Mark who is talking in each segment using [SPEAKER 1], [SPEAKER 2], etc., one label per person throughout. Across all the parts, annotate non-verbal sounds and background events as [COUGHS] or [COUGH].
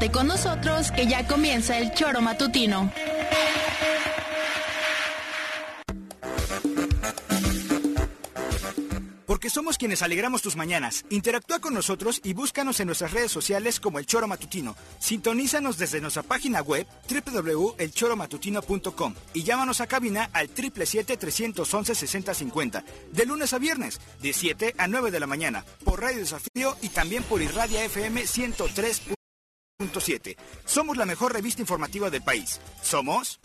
[SPEAKER 1] Quédate con nosotros que ya comienza el choro matutino.
[SPEAKER 2] Porque somos quienes alegramos tus mañanas. Interactúa con nosotros y búscanos en nuestras redes sociales como El Choro Matutino. Sintonízanos desde nuestra página web www.elchoromatutino.com y llámanos a cabina al 777-311-6050. De lunes a viernes, de 7 a 9 de la mañana, por Radio Desafío y también por Irradia FM 103.7. Somos la mejor revista informativa del país. Somos...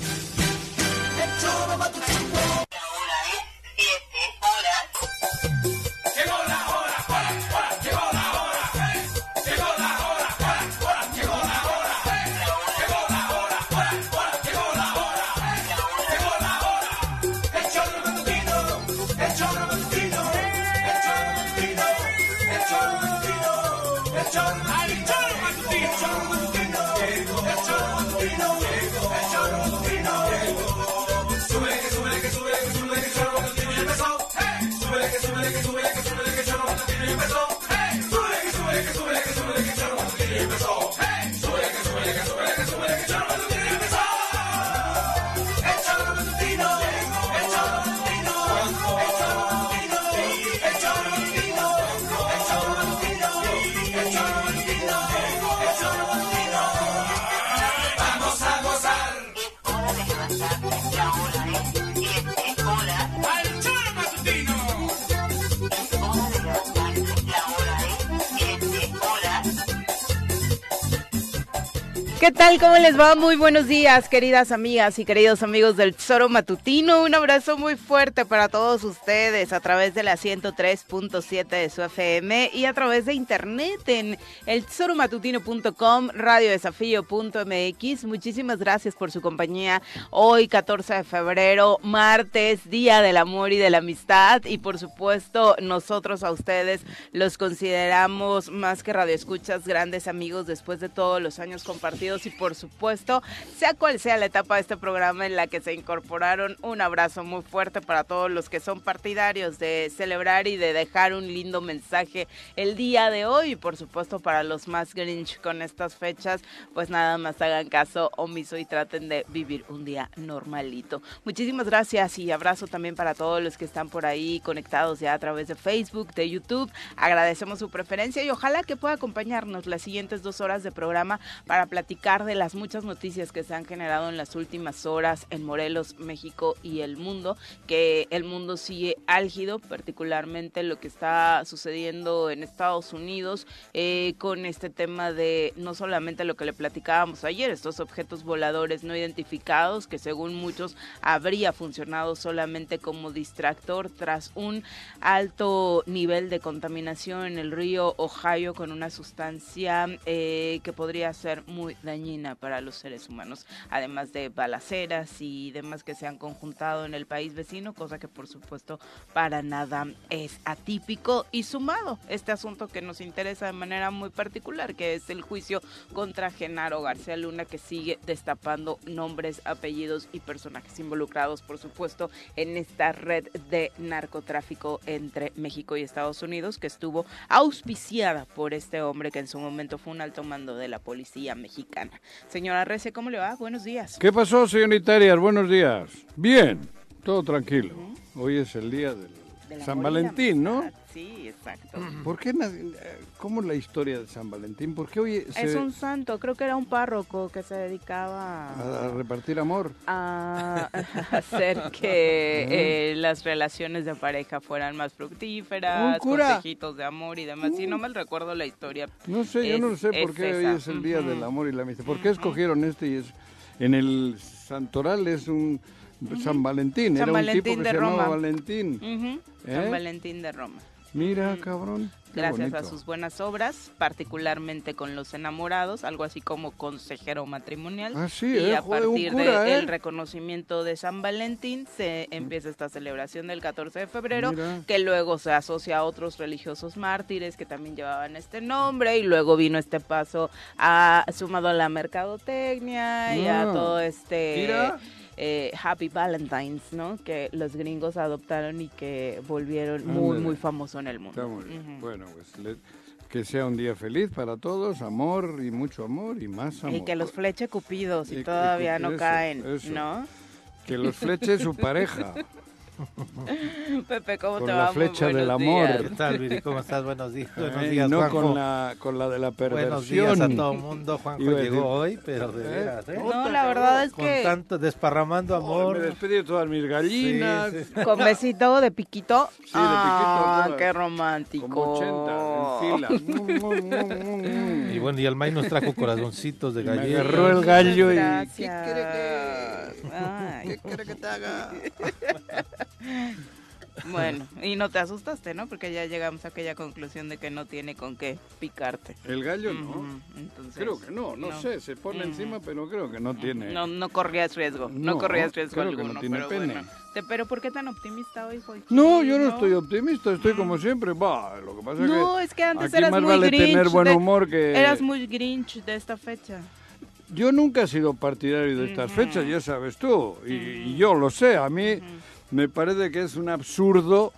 [SPEAKER 3] ¿Qué tal? ¿Cómo les va? Muy buenos días, queridas amigas y queridos amigos del Tesoro Matutino. Un abrazo muy fuerte para todos ustedes a través de la 103.7 de su FM y a través de internet en el tesoromatutino.com, radiodesafío.mx. Muchísimas gracias por su compañía hoy, 14 de febrero, martes, Día del Amor y de la Amistad. Y por supuesto, nosotros a ustedes los consideramos más que radioescuchas, grandes amigos después de todos los años compartidos y por supuesto, sea cual sea la etapa de este programa en la que se incorporaron, un abrazo muy fuerte para todos los que son partidarios de celebrar y de dejar un lindo mensaje el día de hoy y por supuesto para los más grinch con estas fechas, pues nada más hagan caso omiso y traten de vivir un día normalito. Muchísimas gracias y abrazo también para todos los que están por ahí conectados ya a través de Facebook, de YouTube. Agradecemos su preferencia y ojalá que pueda acompañarnos las siguientes dos horas de programa para platicar de las muchas noticias que se han generado en las últimas horas en Morelos, México y el mundo, que el mundo sigue álgido, particularmente lo que está sucediendo en Estados Unidos eh, con este tema de no solamente lo que le platicábamos ayer, estos objetos voladores no identificados que según muchos habría funcionado solamente como distractor tras un alto nivel de contaminación en el río Ohio con una sustancia eh, que podría ser muy dañina para los seres humanos, además de balaceras y demás que se han conjuntado en el país vecino, cosa que por supuesto para nada es atípico y sumado este asunto que nos interesa de manera muy particular, que es el juicio contra Genaro García Luna, que sigue destapando nombres, apellidos y personajes involucrados, por supuesto, en esta red de narcotráfico entre México y Estados Unidos, que estuvo auspiciada por este hombre que en su momento fue un alto mando de la policía mexicana. Señora Rece, ¿cómo le va? Buenos días.
[SPEAKER 4] ¿Qué pasó, señorita Arias? Buenos días. Bien, todo tranquilo. Hoy es el día del San Valentín, ¿no?
[SPEAKER 3] Sí, exacto.
[SPEAKER 4] ¿Por qué ¿Cómo es la historia de San Valentín? ¿Por qué hoy
[SPEAKER 3] Es un santo, creo que era un párroco que se dedicaba
[SPEAKER 4] a, repartir amor.
[SPEAKER 3] A, [LAUGHS] hacer que eh, las relaciones de pareja fueran más fructíferas, consejitos de amor y demás. Si no me recuerdo la historia.
[SPEAKER 4] No sé, yo no sé por qué hoy es el día del amor y la amistad. ¿Por qué escogieron este y es en el santoral es un San Valentín, era un tipo que se llamaba Valentín.
[SPEAKER 3] San ¿Eh? Valentín de Roma.
[SPEAKER 4] Mira, cabrón.
[SPEAKER 3] Gracias a sus buenas obras, particularmente con los enamorados, algo así como consejero matrimonial.
[SPEAKER 4] Ah, sí,
[SPEAKER 3] y
[SPEAKER 4] eh,
[SPEAKER 3] a partir del
[SPEAKER 4] ¿eh?
[SPEAKER 3] reconocimiento de San Valentín se empieza esta celebración del 14 de febrero, que luego se asocia a otros religiosos mártires que también llevaban este nombre y luego vino este paso a sumado a la mercadotecnia y a ah. todo este
[SPEAKER 4] Mira
[SPEAKER 3] eh, Happy Valentines, ¿no? Que los gringos adoptaron y que volvieron muy, muy famoso en el mundo.
[SPEAKER 4] Bueno, pues que sea un día feliz para todos, amor y mucho amor y más amor.
[SPEAKER 3] Y que los fleche cupidos y, todavía no caen, ¿no?
[SPEAKER 4] Que los fleche su pareja. [LAUGHS] [LAUGHS]
[SPEAKER 3] Pepe, ¿cómo
[SPEAKER 4] con
[SPEAKER 3] te
[SPEAKER 4] la flecha del amor.
[SPEAKER 5] ¿Qué tal, Viri? ¿Cómo estás? Buenos días. Buenos
[SPEAKER 4] días, no con la, con la de la perversión.
[SPEAKER 5] Buenos días a todo el mundo. Juanjo llegó hoy, pero de ¿Eh? veras, ¿eh?
[SPEAKER 3] No, la verdad es
[SPEAKER 5] con
[SPEAKER 3] que...
[SPEAKER 5] Con tanto desparramando amor.
[SPEAKER 4] me despedí de todas mis gallinas. Sí,
[SPEAKER 3] sí. [LAUGHS] Con besito de piquito.
[SPEAKER 4] Sí, de piquito. Ah,
[SPEAKER 3] qué romántico.
[SPEAKER 4] Como 80, en
[SPEAKER 5] fila. [LAUGHS] y bueno, y el May nos trajo corazoncitos de gallina.
[SPEAKER 4] Me agarró el gallo y...
[SPEAKER 3] Gracias.
[SPEAKER 4] ¿Qué quiere que...
[SPEAKER 3] Ay.
[SPEAKER 4] ¿Qué quiere que te haga? [LAUGHS]
[SPEAKER 3] Bueno, y no te asustaste, ¿no? Porque ya llegamos a aquella conclusión de que no tiene con qué picarte.
[SPEAKER 4] El gallo no.
[SPEAKER 3] Entonces,
[SPEAKER 4] Creo que no, no,
[SPEAKER 3] no.
[SPEAKER 4] sé, se pone encima, pero creo que no tiene.
[SPEAKER 3] No, no corrías riesgo, no,
[SPEAKER 4] No,
[SPEAKER 3] corrías riesgo
[SPEAKER 4] creo que
[SPEAKER 3] alguno.
[SPEAKER 4] no tiene
[SPEAKER 3] pero
[SPEAKER 4] pene.
[SPEAKER 3] bueno. Te- pero ¿por qué tan optimista hoy, Joaquín?
[SPEAKER 4] No, yo no, estoy optimista, estoy como siempre. Va, lo que pasa
[SPEAKER 3] No,
[SPEAKER 4] es
[SPEAKER 3] es
[SPEAKER 4] que
[SPEAKER 3] que antes
[SPEAKER 4] aquí
[SPEAKER 3] eras
[SPEAKER 4] más
[SPEAKER 3] muy
[SPEAKER 4] vale
[SPEAKER 3] grinch.
[SPEAKER 4] tener buen
[SPEAKER 3] de-
[SPEAKER 4] humor que...
[SPEAKER 3] Eras muy grinch de esta fecha.
[SPEAKER 4] Yo nunca he sido partidario de estas
[SPEAKER 3] Ujú.
[SPEAKER 4] fechas, ya sabes tú, y, y yo lo sé. A mí me parece que es un absurdo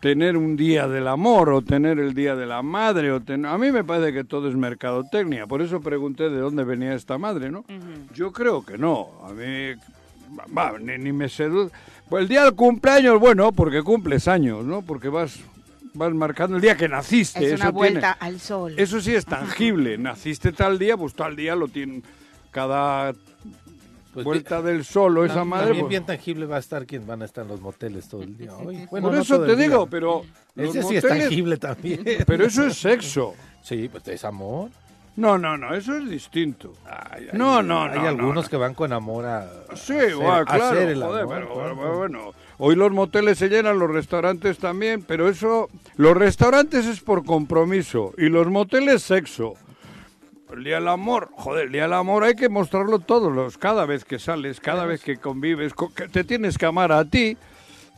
[SPEAKER 4] tener un día del amor o tener el día de la madre. O ten- A mí me parece que todo es mercadotecnia. Por eso pregunté de dónde venía esta madre, ¿no? Yo creo que no. A mí, ni, ni me seduce. Pues el día del cumpleaños, bueno, porque cumples años, ¿no? Porque vas, vas marcando el día que naciste.
[SPEAKER 3] Es
[SPEAKER 4] eso
[SPEAKER 3] una vuelta
[SPEAKER 4] tiene-
[SPEAKER 3] al sol.
[SPEAKER 4] eso sí es tangible. Naciste tal día, pues tal día lo tiene cada
[SPEAKER 5] Pues
[SPEAKER 4] vuelta del sol o esa madre.
[SPEAKER 5] También
[SPEAKER 4] pues-
[SPEAKER 5] bien tangible va a estar quien van a estar en los moteles todo el día hoy.
[SPEAKER 4] por
[SPEAKER 5] no
[SPEAKER 4] eso te
[SPEAKER 5] día.
[SPEAKER 4] digo, pero
[SPEAKER 5] Ese sí es
[SPEAKER 4] moteles-
[SPEAKER 5] tangible también.
[SPEAKER 4] Pero eso es sexo.
[SPEAKER 5] Sí, pues es amor.
[SPEAKER 4] No, no, no, eso es distinto.
[SPEAKER 5] Ay, ay,
[SPEAKER 4] No, no,
[SPEAKER 5] Hay
[SPEAKER 4] no,
[SPEAKER 5] algunos
[SPEAKER 4] no.
[SPEAKER 5] que van con amor a.
[SPEAKER 4] Sí,
[SPEAKER 5] a hacer-
[SPEAKER 4] guau,
[SPEAKER 5] a
[SPEAKER 4] claro,
[SPEAKER 5] hacer el
[SPEAKER 4] joder,
[SPEAKER 5] amor,
[SPEAKER 4] pero
[SPEAKER 5] Juanjo.
[SPEAKER 4] bueno, bueno, hoy los moteles se llenan, los restaurantes también, pero eso, los restaurantes es por compromiso y los moteles sexo. El día del amor, joder, el día del amor hay que mostrarlo todos los, cada vez que sales, cada vez que convives, co- que te tienes que amar a ti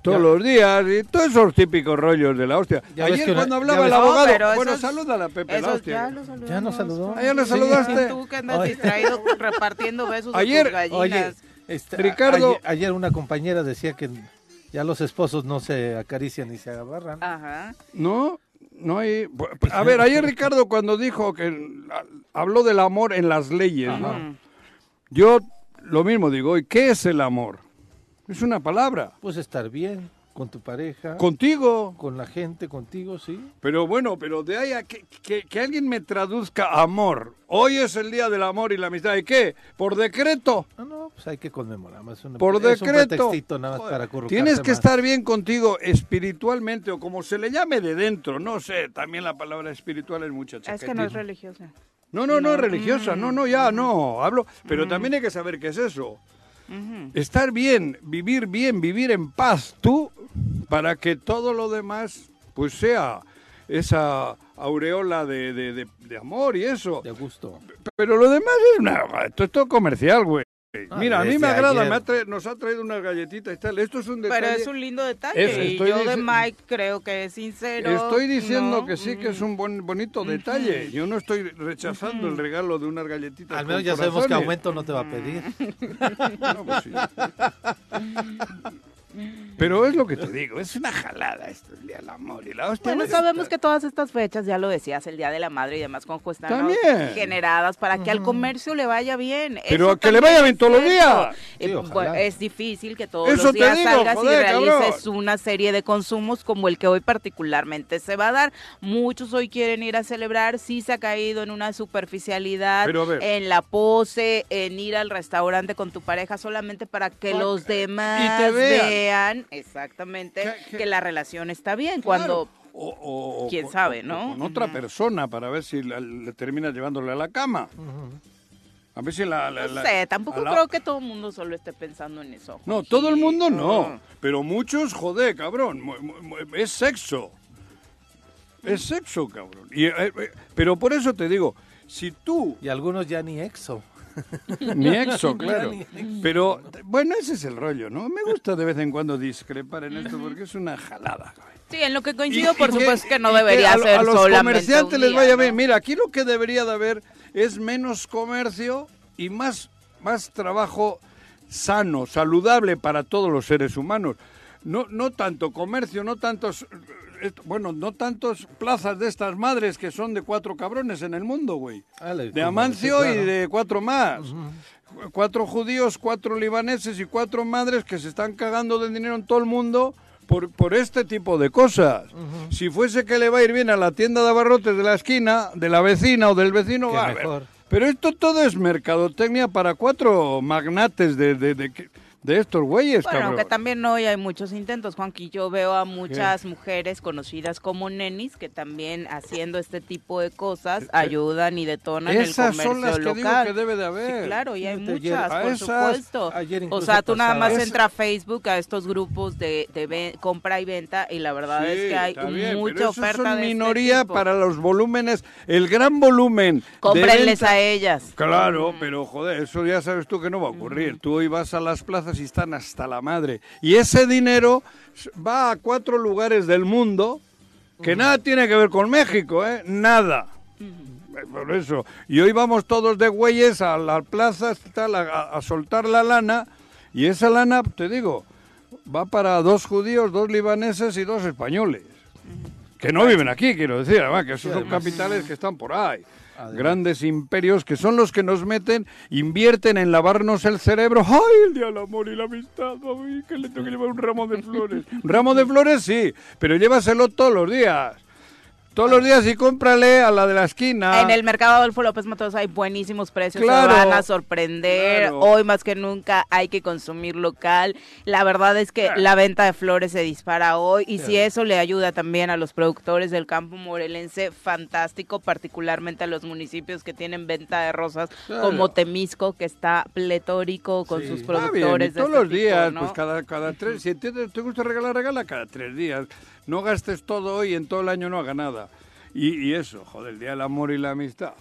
[SPEAKER 4] todos
[SPEAKER 5] Ya.
[SPEAKER 4] los días y todos esos típicos rollos de la hostia.
[SPEAKER 5] Ya
[SPEAKER 4] Ayer
[SPEAKER 5] una-
[SPEAKER 4] cuando
[SPEAKER 5] ya
[SPEAKER 4] hablaba el
[SPEAKER 3] No,
[SPEAKER 4] abogado,
[SPEAKER 3] pero
[SPEAKER 4] bueno, saluda a Pepe la hostia.
[SPEAKER 3] ya lo saludamos.
[SPEAKER 5] Ya nos saludó.
[SPEAKER 4] Ah, ya nos
[SPEAKER 5] Sí.
[SPEAKER 4] saludaste.
[SPEAKER 3] Y tú que andas distraído repartiendo besos
[SPEAKER 4] Ayer-
[SPEAKER 3] a tus gallinas.
[SPEAKER 5] Oye, este,
[SPEAKER 4] Ricardo-
[SPEAKER 5] Ayer, ayer una compañera decía que ya los esposos no se acarician ni se agarran.
[SPEAKER 3] Ajá.
[SPEAKER 4] No, no hay. A ver, ayer Ricardo cuando dijo que habló del amor en las leyes, ¿no? Yo lo mismo digo, ¿y qué es el amor? Es una palabra.
[SPEAKER 5] Pues estar bien con tu pareja, con,
[SPEAKER 4] Contigo.
[SPEAKER 5] la gente, contigo, sí.
[SPEAKER 4] Pero bueno, pero de ahí a que, que- que alguien me traduzca amor. Hoy es el día del amor y la amistad. ¿Y qué? ¿Por decreto?
[SPEAKER 5] No, no, pues hay que conmemorar. Es un,
[SPEAKER 4] Por
[SPEAKER 5] es
[SPEAKER 4] decreto.
[SPEAKER 5] nada más para
[SPEAKER 4] Tienes que
[SPEAKER 5] más.
[SPEAKER 4] estar bien contigo espiritualmente o como se le llame de dentro. No sé, también la palabra espiritual es mucha
[SPEAKER 3] Es que no es
[SPEAKER 4] chaquetismo.
[SPEAKER 3] religiosa.
[SPEAKER 4] No, no, no,
[SPEAKER 3] No.
[SPEAKER 4] es religiosa. No, no, ya, no. Hablo. Pero también hay que saber qué es eso. Estar bien, vivir bien, vivir en paz, tú, para que todo lo demás, pues sea esa aureola de, de- de- de amor y eso.
[SPEAKER 5] De gusto.
[SPEAKER 4] Pero lo demás es una... Esto es todo comercial, güey.
[SPEAKER 5] Ah,
[SPEAKER 4] Mira, a mí me agrada, me ha tra- nos ha traído unas galletitas y tal. Esto es un detalle...
[SPEAKER 3] Pero es un lindo detalle.
[SPEAKER 4] Eso,
[SPEAKER 3] y yo de Mike creo que es sincero.
[SPEAKER 4] Estoy diciendo
[SPEAKER 3] ¿no?
[SPEAKER 4] que sí, que es un buen, bonito detalle. Yo no estoy rechazando el regalo de unas galletitas
[SPEAKER 5] Al menos
[SPEAKER 4] con
[SPEAKER 5] ya sabemos que aumento no te va a pedir. [LAUGHS]
[SPEAKER 4] No, pues sí. [LAUGHS] Pero es lo que te digo, es una jalada esto, el día del amor y la hostia.
[SPEAKER 3] Bueno, sabemos que todas estas fechas, ya lo decías, el Día de la Madre y demás con ¿no?
[SPEAKER 4] También.
[SPEAKER 3] generadas para que al comercio le vaya bien.
[SPEAKER 4] Pero
[SPEAKER 3] Eso
[SPEAKER 4] a que le vaya bien todos los días.
[SPEAKER 3] Eh,
[SPEAKER 5] Sí,
[SPEAKER 3] bueno,
[SPEAKER 5] ojalá.
[SPEAKER 3] es difícil que todos
[SPEAKER 4] Eso
[SPEAKER 3] los días
[SPEAKER 4] digo,
[SPEAKER 3] salgas
[SPEAKER 4] joder,
[SPEAKER 3] y realices
[SPEAKER 4] cabrón.
[SPEAKER 3] una serie de consumos como el que hoy particularmente se va a dar. Muchos hoy quieren ir a celebrar, sí se ha caído en una superficialidad, en la pose, en ir al restaurante con tu pareja solamente para que los demás
[SPEAKER 4] te vean.
[SPEAKER 3] Vean exactamente
[SPEAKER 4] Que-
[SPEAKER 3] la relación está bien.
[SPEAKER 4] Claro.
[SPEAKER 3] Cuando
[SPEAKER 4] O- o- o
[SPEAKER 3] quién
[SPEAKER 4] con-
[SPEAKER 3] sabe,
[SPEAKER 4] o
[SPEAKER 3] ¿no?
[SPEAKER 4] Con otra persona para ver si la- le termina llevándole a la cama. A ver si la... la-
[SPEAKER 3] No sé, tampoco
[SPEAKER 4] a la-
[SPEAKER 3] creo que todo el mundo solo esté pensando en eso.
[SPEAKER 4] No, todo el mundo no. Pero muchos, joder, cabrón. Es sexo. Es sexo, cabrón. Y, eh, eh, pero por eso te digo, si tú
[SPEAKER 5] Y algunos ya ni exo. [LAUGHS]
[SPEAKER 4] Ni exo, claro. Pero, bueno, ese es el rollo, ¿no? Me gusta de vez en cuando discrepar en esto porque es una jalada.
[SPEAKER 3] Sí, en lo que coincido,
[SPEAKER 4] Y-
[SPEAKER 3] por
[SPEAKER 4] y que-
[SPEAKER 3] supuesto que no debería ser
[SPEAKER 4] a los
[SPEAKER 3] solamente
[SPEAKER 4] comerciantes
[SPEAKER 3] un
[SPEAKER 4] les vaya
[SPEAKER 3] ¿no?
[SPEAKER 4] bien. Mira, aquí lo que debería de haber es menos comercio y más, más trabajo sano, saludable para todos los seres humanos. No, no tanto comercio, no tanto s- esto- bueno, no tantos plazas de estas madres que son de cuatro cabrones en el mundo, güey.
[SPEAKER 5] Ale,
[SPEAKER 4] De Amancio y de cuatro más. Cuatro judíos, cuatro libaneses y cuatro madres que se están cagando de dinero en todo el mundo por, por este tipo de cosas. Si fuese que le va a ir bien a la tienda de abarrotes de la esquina, de la vecina o del vecino, va a ver. Pero esto todo es mercadotecnia para cuatro magnates de, de, de, de estos güeyes,
[SPEAKER 3] Bueno,
[SPEAKER 4] cabrón.
[SPEAKER 3] aunque también hoy hay muchos intentos, Juanqui. Yo veo a muchas mujeres conocidas como nenis que también haciendo este tipo de cosas ayudan y detonan el
[SPEAKER 4] Eh, Esas
[SPEAKER 3] comercio
[SPEAKER 4] son las que digo
[SPEAKER 3] local.
[SPEAKER 4] que debe de haber.
[SPEAKER 3] Sí, claro, y hay muchas, por
[SPEAKER 4] esas-
[SPEAKER 3] supuesto.
[SPEAKER 5] ayer
[SPEAKER 3] o sea, tú nada más
[SPEAKER 4] Es-
[SPEAKER 3] entra a Facebook a estos grupos de, de compra y venta y la verdad
[SPEAKER 4] Sí,
[SPEAKER 3] es que hay
[SPEAKER 4] bien,
[SPEAKER 3] mucha
[SPEAKER 4] pero
[SPEAKER 3] oferta
[SPEAKER 4] son
[SPEAKER 3] de este
[SPEAKER 4] minoría
[SPEAKER 3] tipo.
[SPEAKER 4] para los volúmenes, el gran volumen. de
[SPEAKER 3] Cómprenles a ellas.
[SPEAKER 4] Claro, pero joder, eso ya sabes tú que no va a ocurrir. Tú hoy vas a las plazas y están hasta la madre. Y ese dinero va a cuatro lugares del mundo que nada tiene que ver con México, ¿eh? Nada. Por eso. Y hoy vamos todos de güeyes a las plazas tal, a, a- a soltar la lana. Y esa lana, te digo, va para dos judíos, dos libaneses y dos españoles. Que no viven aquí, quiero decir, además, que esos son capitales que están por ahí.
[SPEAKER 5] Además.
[SPEAKER 4] Grandes imperios que son los que nos meten, invierten en lavarnos el cerebro. ¡Ay, el día del amor y la amistad! ¡Ay, que le tengo que llevar un ramo de flores! Un [LAUGHS] ramo de flores sí, pero llévaselo todos los días. Todos los días y cómprale a la de la esquina.
[SPEAKER 3] En el mercado Adolfo López Mateos hay buenísimos precios,
[SPEAKER 4] Claro.
[SPEAKER 3] se van a sorprender.
[SPEAKER 4] Claro.
[SPEAKER 3] Hoy más que nunca hay que consumir local. La verdad es que la venta de flores se dispara hoy y si eso le ayuda también a los productores del campo morelense, fantástico, particularmente a los municipios que tienen venta de rosas como Temisco, que está pletórico con
[SPEAKER 5] Sí.
[SPEAKER 3] sus
[SPEAKER 4] bien,
[SPEAKER 3] productores.
[SPEAKER 4] y
[SPEAKER 3] de
[SPEAKER 4] todos
[SPEAKER 3] este
[SPEAKER 4] los
[SPEAKER 3] tipo,
[SPEAKER 4] días,
[SPEAKER 3] ¿no?
[SPEAKER 4] pues cada, cada tres. Si te, te gusta regalar, regala cada tres días. No gastes todo hoy y en todo el año no haga nada. Y, y eso, joder, el día del amor y la amistad.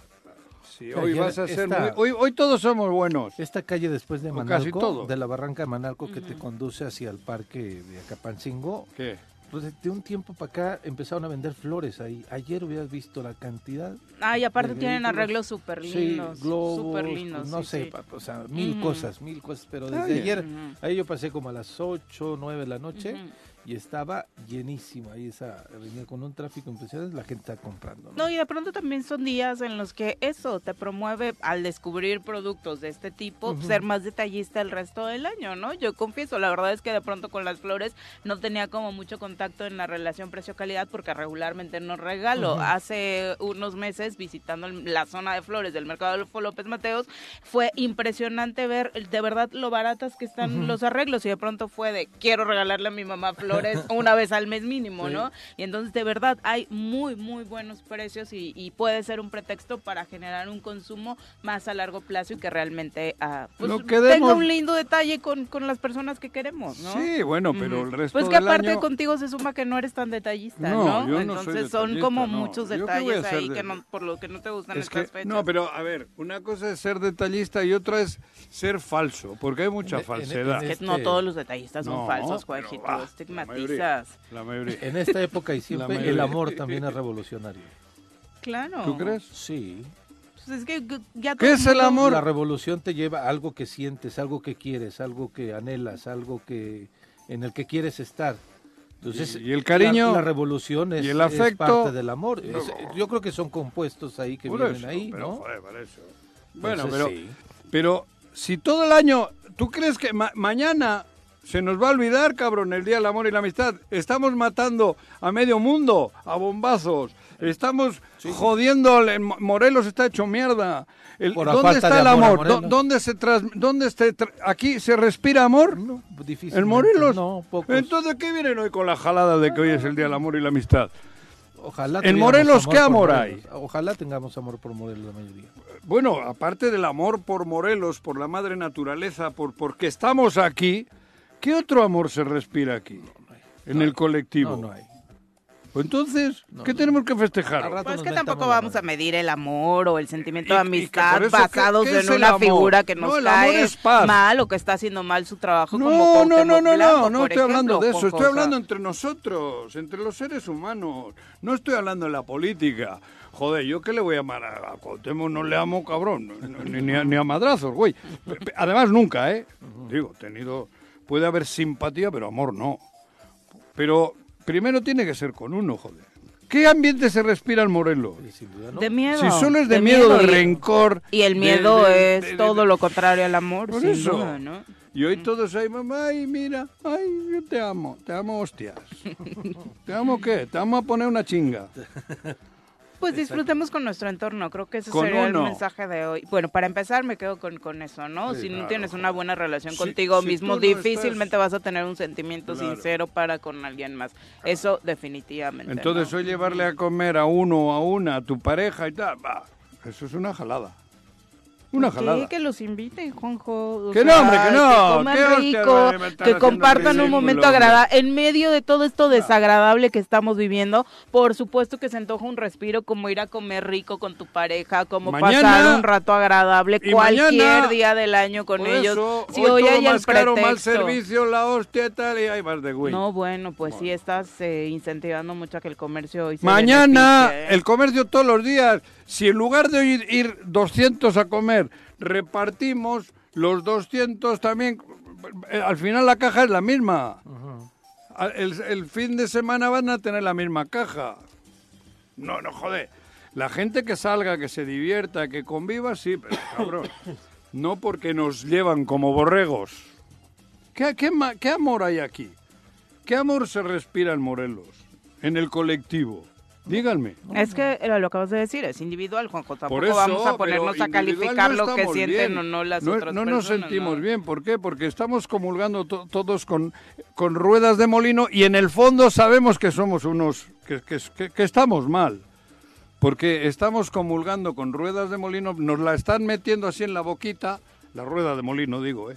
[SPEAKER 4] Si hoy vas a ser
[SPEAKER 5] esta-
[SPEAKER 4] muy- hoy, hoy todos somos buenos.
[SPEAKER 5] Esta calle después de
[SPEAKER 4] O casi todo.
[SPEAKER 5] Manalco, de la barranca de Manalco que te conduce hacia el parque de Acapancingo,
[SPEAKER 4] ¿Qué?
[SPEAKER 5] pues de- un tiempo para acá empezaron a vender flores ahí. Ayer hubieras visto la cantidad.
[SPEAKER 3] Ah, y aparte tienen arreglos súper lindos.
[SPEAKER 5] Sí, globos,
[SPEAKER 3] súper lindos.
[SPEAKER 5] pues, no
[SPEAKER 3] sí,
[SPEAKER 5] sé,
[SPEAKER 3] sí.
[SPEAKER 5] o sea, mil
[SPEAKER 3] Ujú.
[SPEAKER 5] cosas, mil cosas, pero desde ayer,
[SPEAKER 3] Ujú.
[SPEAKER 5] ahí yo pasé como a las 8, 9 de la noche
[SPEAKER 3] Ujú.
[SPEAKER 5] Y estaba llenísimo ahí esa avenida con un tráfico impresionante, la gente está comprando. ¿no?
[SPEAKER 3] No, y de pronto también son días en los que eso te promueve al descubrir productos de este tipo,
[SPEAKER 5] Ujú.
[SPEAKER 3] ser más detallista el resto del año, ¿no? Yo confieso, la verdad es que de pronto con las flores no tenía como mucho contacto en la relación precio-calidad porque regularmente no regalo. Hace unos meses visitando la zona de flores del mercado Adolfo López Mateos, fue impresionante ver de verdad lo baratas que están los arreglos y de pronto fue de quiero regalarle a mi mamá flores [LAUGHS] una vez al mes mínimo,
[SPEAKER 5] Sí.
[SPEAKER 3] ¿no? Y entonces de verdad hay muy, muy buenos precios y, y puede ser un pretexto para generar un consumo más a largo plazo y que realmente pues,
[SPEAKER 4] que
[SPEAKER 3] tenga
[SPEAKER 4] demos-
[SPEAKER 3] un lindo detalle con, con las personas que queremos, ¿no?
[SPEAKER 4] Sí, bueno, pero el resto
[SPEAKER 3] Pues que
[SPEAKER 4] del
[SPEAKER 3] aparte
[SPEAKER 4] año...
[SPEAKER 3] contigo se suma que no eres tan detallista,
[SPEAKER 4] No,
[SPEAKER 3] ¿no?
[SPEAKER 4] yo no soy
[SPEAKER 3] Entonces son como
[SPEAKER 4] no.
[SPEAKER 3] muchos
[SPEAKER 4] ¿Yo qué voy a
[SPEAKER 3] detalles ahí
[SPEAKER 4] de-
[SPEAKER 3] que no, por lo que no te gustan
[SPEAKER 4] Es que,
[SPEAKER 3] estas fechas.
[SPEAKER 4] no, pero a ver, una cosa es ser detallista y otra es ser falso, porque hay mucha
[SPEAKER 5] En- en-
[SPEAKER 4] falsedad.
[SPEAKER 5] en
[SPEAKER 3] no
[SPEAKER 5] este-
[SPEAKER 3] todos los detallistas son falsos,
[SPEAKER 4] pero
[SPEAKER 3] Juanji,
[SPEAKER 4] la mayoría.
[SPEAKER 5] En esta época y siempre el amor también es revolucionario.
[SPEAKER 3] Claro.
[SPEAKER 4] ¿Tú crees?
[SPEAKER 5] Sí.
[SPEAKER 3] Pues es que ya
[SPEAKER 4] ¿Qué es el amor?
[SPEAKER 5] La revolución te lleva a algo que sientes, algo que quieres, algo que anhelas, algo que en el que quieres estar. Entonces,
[SPEAKER 4] Y- y el cariño,
[SPEAKER 5] la, la revolución es,
[SPEAKER 4] y el
[SPEAKER 5] es
[SPEAKER 4] afecto.
[SPEAKER 5] parte del amor. Es- yo creo que son compuestos ahí que vienen
[SPEAKER 4] eso,
[SPEAKER 5] ahí,
[SPEAKER 4] pero,
[SPEAKER 5] ¿no?
[SPEAKER 4] joder, para eso. Bueno,
[SPEAKER 5] Entonces,
[SPEAKER 4] pero,
[SPEAKER 5] sí.
[SPEAKER 4] pero si todo el año, ¿tú crees que ma- mañana se nos va a olvidar, cabrón, el Día del Amor y la Amistad? Estamos matando a medio mundo, a bombazos. Estamos jodiendo, el- Morelos está hecho mierda. El-
[SPEAKER 5] Por la
[SPEAKER 4] ¿Dónde
[SPEAKER 5] falta
[SPEAKER 4] está
[SPEAKER 5] de
[SPEAKER 4] el
[SPEAKER 5] amor a
[SPEAKER 4] amor?
[SPEAKER 5] Morelos.
[SPEAKER 4] ¿Dó- ¿Dónde se tras, dónde se tra- aquí se respira amor?
[SPEAKER 5] No, difícilmente.
[SPEAKER 4] ¿En Morelos?
[SPEAKER 5] No, pocos.
[SPEAKER 4] Entonces, ¿qué vienen hoy con la jalada de que hoy es el Día del Amor y la Amistad?
[SPEAKER 5] Ojalá
[SPEAKER 4] en Morelos, ¿qué
[SPEAKER 5] por
[SPEAKER 4] amor
[SPEAKER 5] Morelos. Ojalá tengamos amor por Morelos la mayoría.
[SPEAKER 4] Bueno, aparte del amor por Morelos, por la madre naturaleza, por porque estamos aquí, ¿qué otro amor se respira aquí? En el colectivo.
[SPEAKER 5] No, no hay.
[SPEAKER 4] Entonces,
[SPEAKER 5] No,
[SPEAKER 4] ¿qué
[SPEAKER 5] no.
[SPEAKER 4] tenemos que festejar?
[SPEAKER 3] Pues
[SPEAKER 5] nos
[SPEAKER 3] que tampoco vamos a medir el amor o el sentimiento
[SPEAKER 4] Y-
[SPEAKER 3] de amistad
[SPEAKER 4] por eso, ¿qué-
[SPEAKER 3] basados
[SPEAKER 4] qué es
[SPEAKER 3] en una
[SPEAKER 4] amor?
[SPEAKER 3] figura que
[SPEAKER 4] No,
[SPEAKER 3] nos cae
[SPEAKER 4] es paz.
[SPEAKER 3] mal o que está haciendo mal su trabajo como
[SPEAKER 4] No, no, no, no,
[SPEAKER 3] Blanco,
[SPEAKER 4] no, no estoy hablando de eso, estoy hablando entre nosotros, entre los seres humanos, no estoy hablando de la política. Joder, ¿yo qué le voy a amar a, Cuauhtémoc? No le amo, cabrón, ni, ni a, ni a madrazos, güey. Además, nunca, ¿eh? Digo, tenido, puede haber simpatía, pero amor no. Pero, primero tiene que ser con uno, joder. ¿Qué ambiente se respira en Morelos?
[SPEAKER 5] Y sin duda, ¿no?
[SPEAKER 3] De miedo.
[SPEAKER 4] Si solo es de, miedo, de
[SPEAKER 3] y-
[SPEAKER 4] rencor.
[SPEAKER 3] Y el
[SPEAKER 4] de-
[SPEAKER 3] miedo
[SPEAKER 4] de- de-
[SPEAKER 3] es
[SPEAKER 4] de-
[SPEAKER 3] todo
[SPEAKER 4] de-
[SPEAKER 3] lo contrario al amor,
[SPEAKER 4] Por
[SPEAKER 3] sin
[SPEAKER 4] eso.
[SPEAKER 3] duda, ¿no?
[SPEAKER 4] Y hoy todos ahí, mamá, ay, mira, ay, yo te amo, te amo hostias. [LAUGHS] ¿Te amo qué? Te amo a poner una chinga. [LAUGHS]
[SPEAKER 3] Pues disfrutemos con nuestro entorno, creo que ese
[SPEAKER 4] Con
[SPEAKER 3] sería
[SPEAKER 4] uno.
[SPEAKER 3] el mensaje de hoy. Bueno, para empezar me quedo con, con eso, ¿no?
[SPEAKER 4] Sí,
[SPEAKER 3] si no tienes una buena relación
[SPEAKER 4] Si-
[SPEAKER 3] contigo
[SPEAKER 4] si
[SPEAKER 3] mismo,
[SPEAKER 4] estás-
[SPEAKER 3] difícilmente vas a tener un sentimiento
[SPEAKER 4] Claro.
[SPEAKER 3] sincero para con alguien más. Eso definitivamente.
[SPEAKER 4] Entonces
[SPEAKER 3] ¿no?
[SPEAKER 4] hoy llevarle a comer a uno o a una, a tu pareja y tal, va, eso es una jalada. Una jalada.
[SPEAKER 3] Que los inviten, Juanjo.
[SPEAKER 4] Que no, hombre, que no.
[SPEAKER 3] Que coman
[SPEAKER 4] ¿Qué hostias
[SPEAKER 3] rico, que compartan un momento agradable. En medio de todo esto desagradable que estamos viviendo, por supuesto que se antoja un respiro, como ir a comer rico con tu pareja, como
[SPEAKER 4] Mañana-
[SPEAKER 3] pasar un rato agradable cualquier
[SPEAKER 4] mañana-
[SPEAKER 3] día del año con ellos.
[SPEAKER 4] eso,
[SPEAKER 3] si
[SPEAKER 4] hoy
[SPEAKER 3] hoy, hay el
[SPEAKER 4] caro, mal
[SPEAKER 3] pretexto.
[SPEAKER 4] servicio, la hostia y tal, y ahí vas de güey.
[SPEAKER 3] No, bueno, pues sí estás eh, incentivando mucho a que el comercio hoy se
[SPEAKER 4] Mañana,
[SPEAKER 3] beneficie, ¿eh?
[SPEAKER 4] el comercio todos los días. Si en lugar de ir, ir 200 a comer, repartimos los 200 también, eh, al final la caja es la misma. El, el fin de semana van a tener la misma caja. No, no, joder. La gente que salga, que se divierta, que conviva, sí, pero [COUGHS] cabrón. No porque nos llevan como borregos. ¿Qué, qué, qué amor hay aquí? ¿Qué amor se respira en Morelos? En el colectivo. Díganme.
[SPEAKER 3] Es que lo acabas de decir, es individual, Juanjo. Tampoco
[SPEAKER 4] Por eso,
[SPEAKER 3] vamos a ponernos a calificar
[SPEAKER 4] no
[SPEAKER 3] lo que sienten
[SPEAKER 4] bien.
[SPEAKER 3] o no las
[SPEAKER 4] no,
[SPEAKER 3] otras
[SPEAKER 4] no
[SPEAKER 3] personas.
[SPEAKER 4] nos sentimos
[SPEAKER 3] ¿no?
[SPEAKER 4] bien. ¿Por qué? Porque estamos comulgando to- todos con, con ruedas de molino y en el fondo sabemos que somos unos... que, que- que- que estamos mal. Porque estamos comulgando con ruedas de molino, nos la están metiendo así en la boquita, la rueda de molino digo, ¿eh?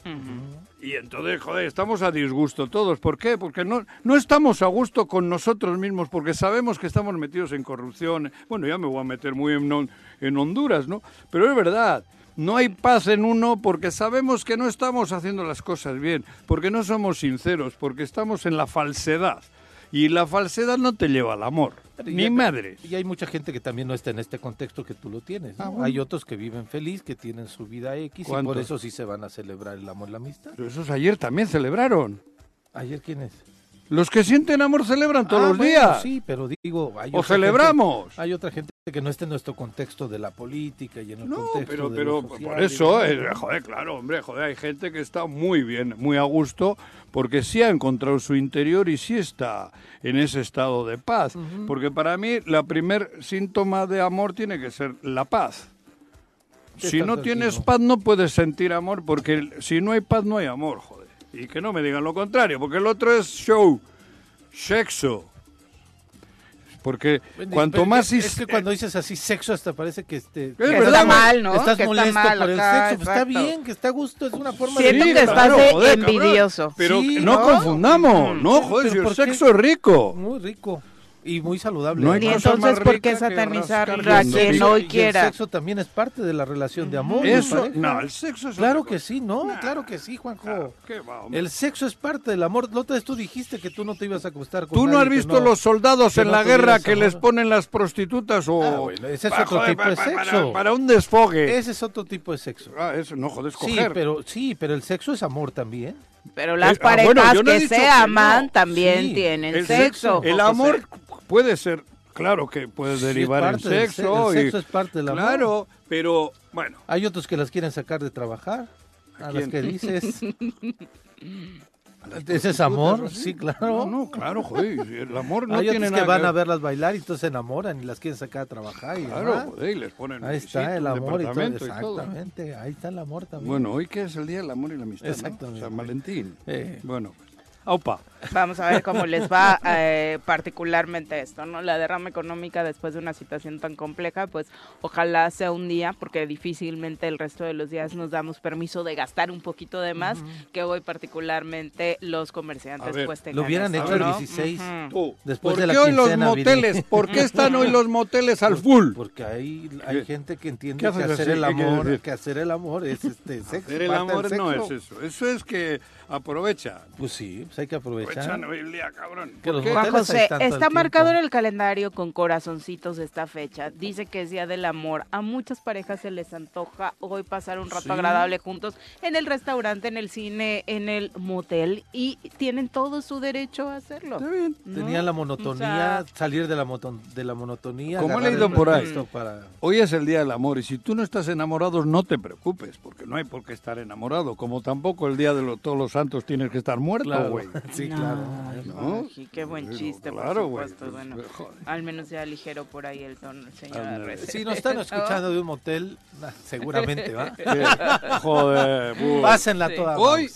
[SPEAKER 4] Y entonces, joder, estamos a disgusto todos. ¿Por qué? Porque no, no estamos a gusto con nosotros mismos, porque sabemos que estamos metidos en corrupción. Bueno, ya me voy a meter muy en, en Honduras, ¿no? Pero es verdad, no hay paz en uno porque sabemos que no estamos haciendo las cosas bien, porque no somos sinceros, porque estamos en la falsedad. Y la falsedad no te lleva al amor, ni madres.
[SPEAKER 5] Y hay mucha gente que también no está en este contexto que tú lo tienes. ¿no?
[SPEAKER 4] Ah, bueno.
[SPEAKER 5] Hay otros que viven feliz, que tienen su vida X y por eso sí se van a celebrar el amor y la amistad.
[SPEAKER 4] Pero esos ayer también celebraron.
[SPEAKER 5] ¿Ayer quién es?
[SPEAKER 4] Los que sienten amor celebran todos
[SPEAKER 5] Ah,
[SPEAKER 4] los
[SPEAKER 5] bueno,
[SPEAKER 4] días.
[SPEAKER 5] Sí, pero digo, hay
[SPEAKER 4] O celebramos.
[SPEAKER 5] gente- hay otra gente que no está en nuestro contexto de la política y en el
[SPEAKER 4] No,
[SPEAKER 5] contexto
[SPEAKER 4] pero,
[SPEAKER 5] de
[SPEAKER 4] pero
[SPEAKER 5] lo
[SPEAKER 4] por
[SPEAKER 5] social,
[SPEAKER 4] eso, eh, joder, claro, hombre, joder, hay gente que está muy bien, muy a gusto, porque sí ha encontrado su interior y sí está en ese estado de paz. Porque para mí, la primer síntoma de amor tiene que ser la paz. Si no tienes paz, no puedes sentir amor, porque si no hay paz, no hay amor, joder. Y que no me digan lo contrario, porque el otro es show, sexo. Porque cuanto
[SPEAKER 5] pero
[SPEAKER 4] más...
[SPEAKER 5] Es, es que cuando dices así sexo hasta parece que este...
[SPEAKER 4] Es
[SPEAKER 3] Que
[SPEAKER 4] verdad,
[SPEAKER 3] está
[SPEAKER 4] güey.
[SPEAKER 3] mal, ¿no?
[SPEAKER 5] Estás
[SPEAKER 3] que
[SPEAKER 5] molesto
[SPEAKER 3] está mal
[SPEAKER 5] por el
[SPEAKER 3] acá,
[SPEAKER 5] sexo, pues está bien, que está a gusto, es una forma
[SPEAKER 3] Siento
[SPEAKER 5] de...
[SPEAKER 3] que estás
[SPEAKER 4] claro, joder, cabrón.
[SPEAKER 3] envidioso.
[SPEAKER 4] Pero
[SPEAKER 5] Sí,
[SPEAKER 4] no,
[SPEAKER 5] ¿no?
[SPEAKER 4] confundamos, no,
[SPEAKER 5] Pero-
[SPEAKER 4] joder,
[SPEAKER 5] pero
[SPEAKER 4] si el sexo es rico.
[SPEAKER 5] Muy rico y muy saludable.
[SPEAKER 4] No hay
[SPEAKER 3] Y entonces, ¿por qué satanizar a quien
[SPEAKER 4] pica.
[SPEAKER 3] hoy
[SPEAKER 5] Y el
[SPEAKER 3] quiera?
[SPEAKER 5] sexo también es parte de la relación de amor.
[SPEAKER 4] Eso, no, el sexo es
[SPEAKER 5] Claro que sí, no,
[SPEAKER 4] Nah,
[SPEAKER 5] claro que sí, Juanjo.
[SPEAKER 4] ¿qué va?
[SPEAKER 5] El sexo es parte del amor. La otra vez tú dijiste que tú no te ibas a acostar con
[SPEAKER 4] ¿Tú no
[SPEAKER 5] nadie
[SPEAKER 4] has visto
[SPEAKER 5] no-
[SPEAKER 4] los soldados en
[SPEAKER 5] no
[SPEAKER 4] la guerra que
[SPEAKER 5] amor?
[SPEAKER 4] les ponen las prostitutas o...
[SPEAKER 5] Ah, bueno, ese es otro
[SPEAKER 4] joder,
[SPEAKER 5] tipo de
[SPEAKER 4] pa- para-
[SPEAKER 5] sexo.
[SPEAKER 4] Para, un desfogue.
[SPEAKER 5] Ese es otro tipo de sexo.
[SPEAKER 4] Ah, eso, no, joder,
[SPEAKER 5] Sí,
[SPEAKER 4] coger.
[SPEAKER 5] pero sí, pero el sexo es amor también.
[SPEAKER 3] Pero las
[SPEAKER 4] Eh, ah, bueno,
[SPEAKER 3] parejas
[SPEAKER 4] no
[SPEAKER 3] que se aman
[SPEAKER 4] no.
[SPEAKER 3] también
[SPEAKER 5] Sí,
[SPEAKER 3] tienen
[SPEAKER 4] el
[SPEAKER 3] sexo.
[SPEAKER 4] El amor puede ser, claro que puede
[SPEAKER 5] Sí,
[SPEAKER 4] derivar en
[SPEAKER 5] parte del
[SPEAKER 4] sexo.
[SPEAKER 5] el
[SPEAKER 4] y-
[SPEAKER 5] sexo es parte del amor.
[SPEAKER 4] Claro, pero bueno.
[SPEAKER 5] Hay otros que las quieren sacar de trabajar.
[SPEAKER 4] ¿A
[SPEAKER 5] A, las que dices. [LAUGHS] ¿Ese es amor? Sí, claro.
[SPEAKER 4] No, no, claro, joder. El amor no
[SPEAKER 5] Hay
[SPEAKER 4] tiene
[SPEAKER 5] otros
[SPEAKER 4] nada
[SPEAKER 5] que van
[SPEAKER 4] ver-
[SPEAKER 5] a verlas bailar y entonces se enamoran y las quieren sacar a tracar y
[SPEAKER 4] Claro,
[SPEAKER 5] demás.
[SPEAKER 4] joder, y les ponen
[SPEAKER 5] Ahí está el amor y todo.
[SPEAKER 4] departamento y todo.
[SPEAKER 5] Exactamente, ahí está el amor también.
[SPEAKER 4] Bueno, hoy que es el Día del Amor y la Amistad, ¿no?
[SPEAKER 5] Exactamente.
[SPEAKER 4] San Valentín.
[SPEAKER 5] Eh.
[SPEAKER 4] Bueno, pues, aupa.
[SPEAKER 3] Vamos a ver cómo les va [LAUGHS] eh, particularmente esto, ¿no? La derrama económica después de una situación tan compleja, pues ojalá sea un día, porque difícilmente el resto de los días nos damos permiso de gastar un poquito de más, que hoy particularmente los comerciantes
[SPEAKER 4] ver,
[SPEAKER 3] pues tengan
[SPEAKER 5] lo hubieran
[SPEAKER 3] esto,
[SPEAKER 5] hecho el
[SPEAKER 3] ¿no?
[SPEAKER 5] 16.
[SPEAKER 3] Ujú.
[SPEAKER 4] Tú,
[SPEAKER 5] Después
[SPEAKER 4] ¿por
[SPEAKER 5] de la
[SPEAKER 4] qué hoy los moteles? ¿Por qué están hoy los moteles al full?
[SPEAKER 5] Porque hay, hay gente que entiende
[SPEAKER 4] ¿Qué
[SPEAKER 5] que hacer el
[SPEAKER 4] ¿Qué quieres
[SPEAKER 5] amor, que hacer el amor es este sexo.
[SPEAKER 4] Hacer el amor no es eso. Eso es que aprovecha.
[SPEAKER 5] Pues sí, pues hay que aprovechar.
[SPEAKER 4] Aprovechan hoy el día, cabrón.
[SPEAKER 5] Que los
[SPEAKER 3] está marcado en el calendario con corazoncitos esta fecha. Dice que es Día del Amor. A muchas parejas se les antoja hoy pasar un rato
[SPEAKER 4] Sí.
[SPEAKER 3] agradable juntos en el restaurante, en el cine, en el motel y tienen todo su derecho a hacerlo.
[SPEAKER 4] Está bien.
[SPEAKER 3] ¿no?
[SPEAKER 5] Tenía la
[SPEAKER 3] O
[SPEAKER 5] monotonía,
[SPEAKER 3] sea,
[SPEAKER 5] salir de la, moto- de la monotonía.
[SPEAKER 4] Como he
[SPEAKER 5] agarrar
[SPEAKER 4] leído
[SPEAKER 5] el
[SPEAKER 4] por ahí.
[SPEAKER 5] Para...
[SPEAKER 4] Hoy es el día del amor y si tú no estás enamorado no te preocupes porque no hay por qué estar enamorado como tampoco el día de lo- todos los santos tienes que estar muerto
[SPEAKER 5] Claro.
[SPEAKER 4] güey [LAUGHS]
[SPEAKER 5] Sí, claro.
[SPEAKER 3] Qué buen chiste,
[SPEAKER 4] claro,
[SPEAKER 3] por supuesto.
[SPEAKER 4] pues,
[SPEAKER 3] bueno, al menos ya ligero por ahí el tono, el señor.
[SPEAKER 5] Si nos están escuchando de un motel, nah, seguramente va. [LAUGHS]
[SPEAKER 4] Sí, joder. [LAUGHS]
[SPEAKER 5] Pásenla
[SPEAKER 3] Sí.
[SPEAKER 5] toda.
[SPEAKER 4] Hoy-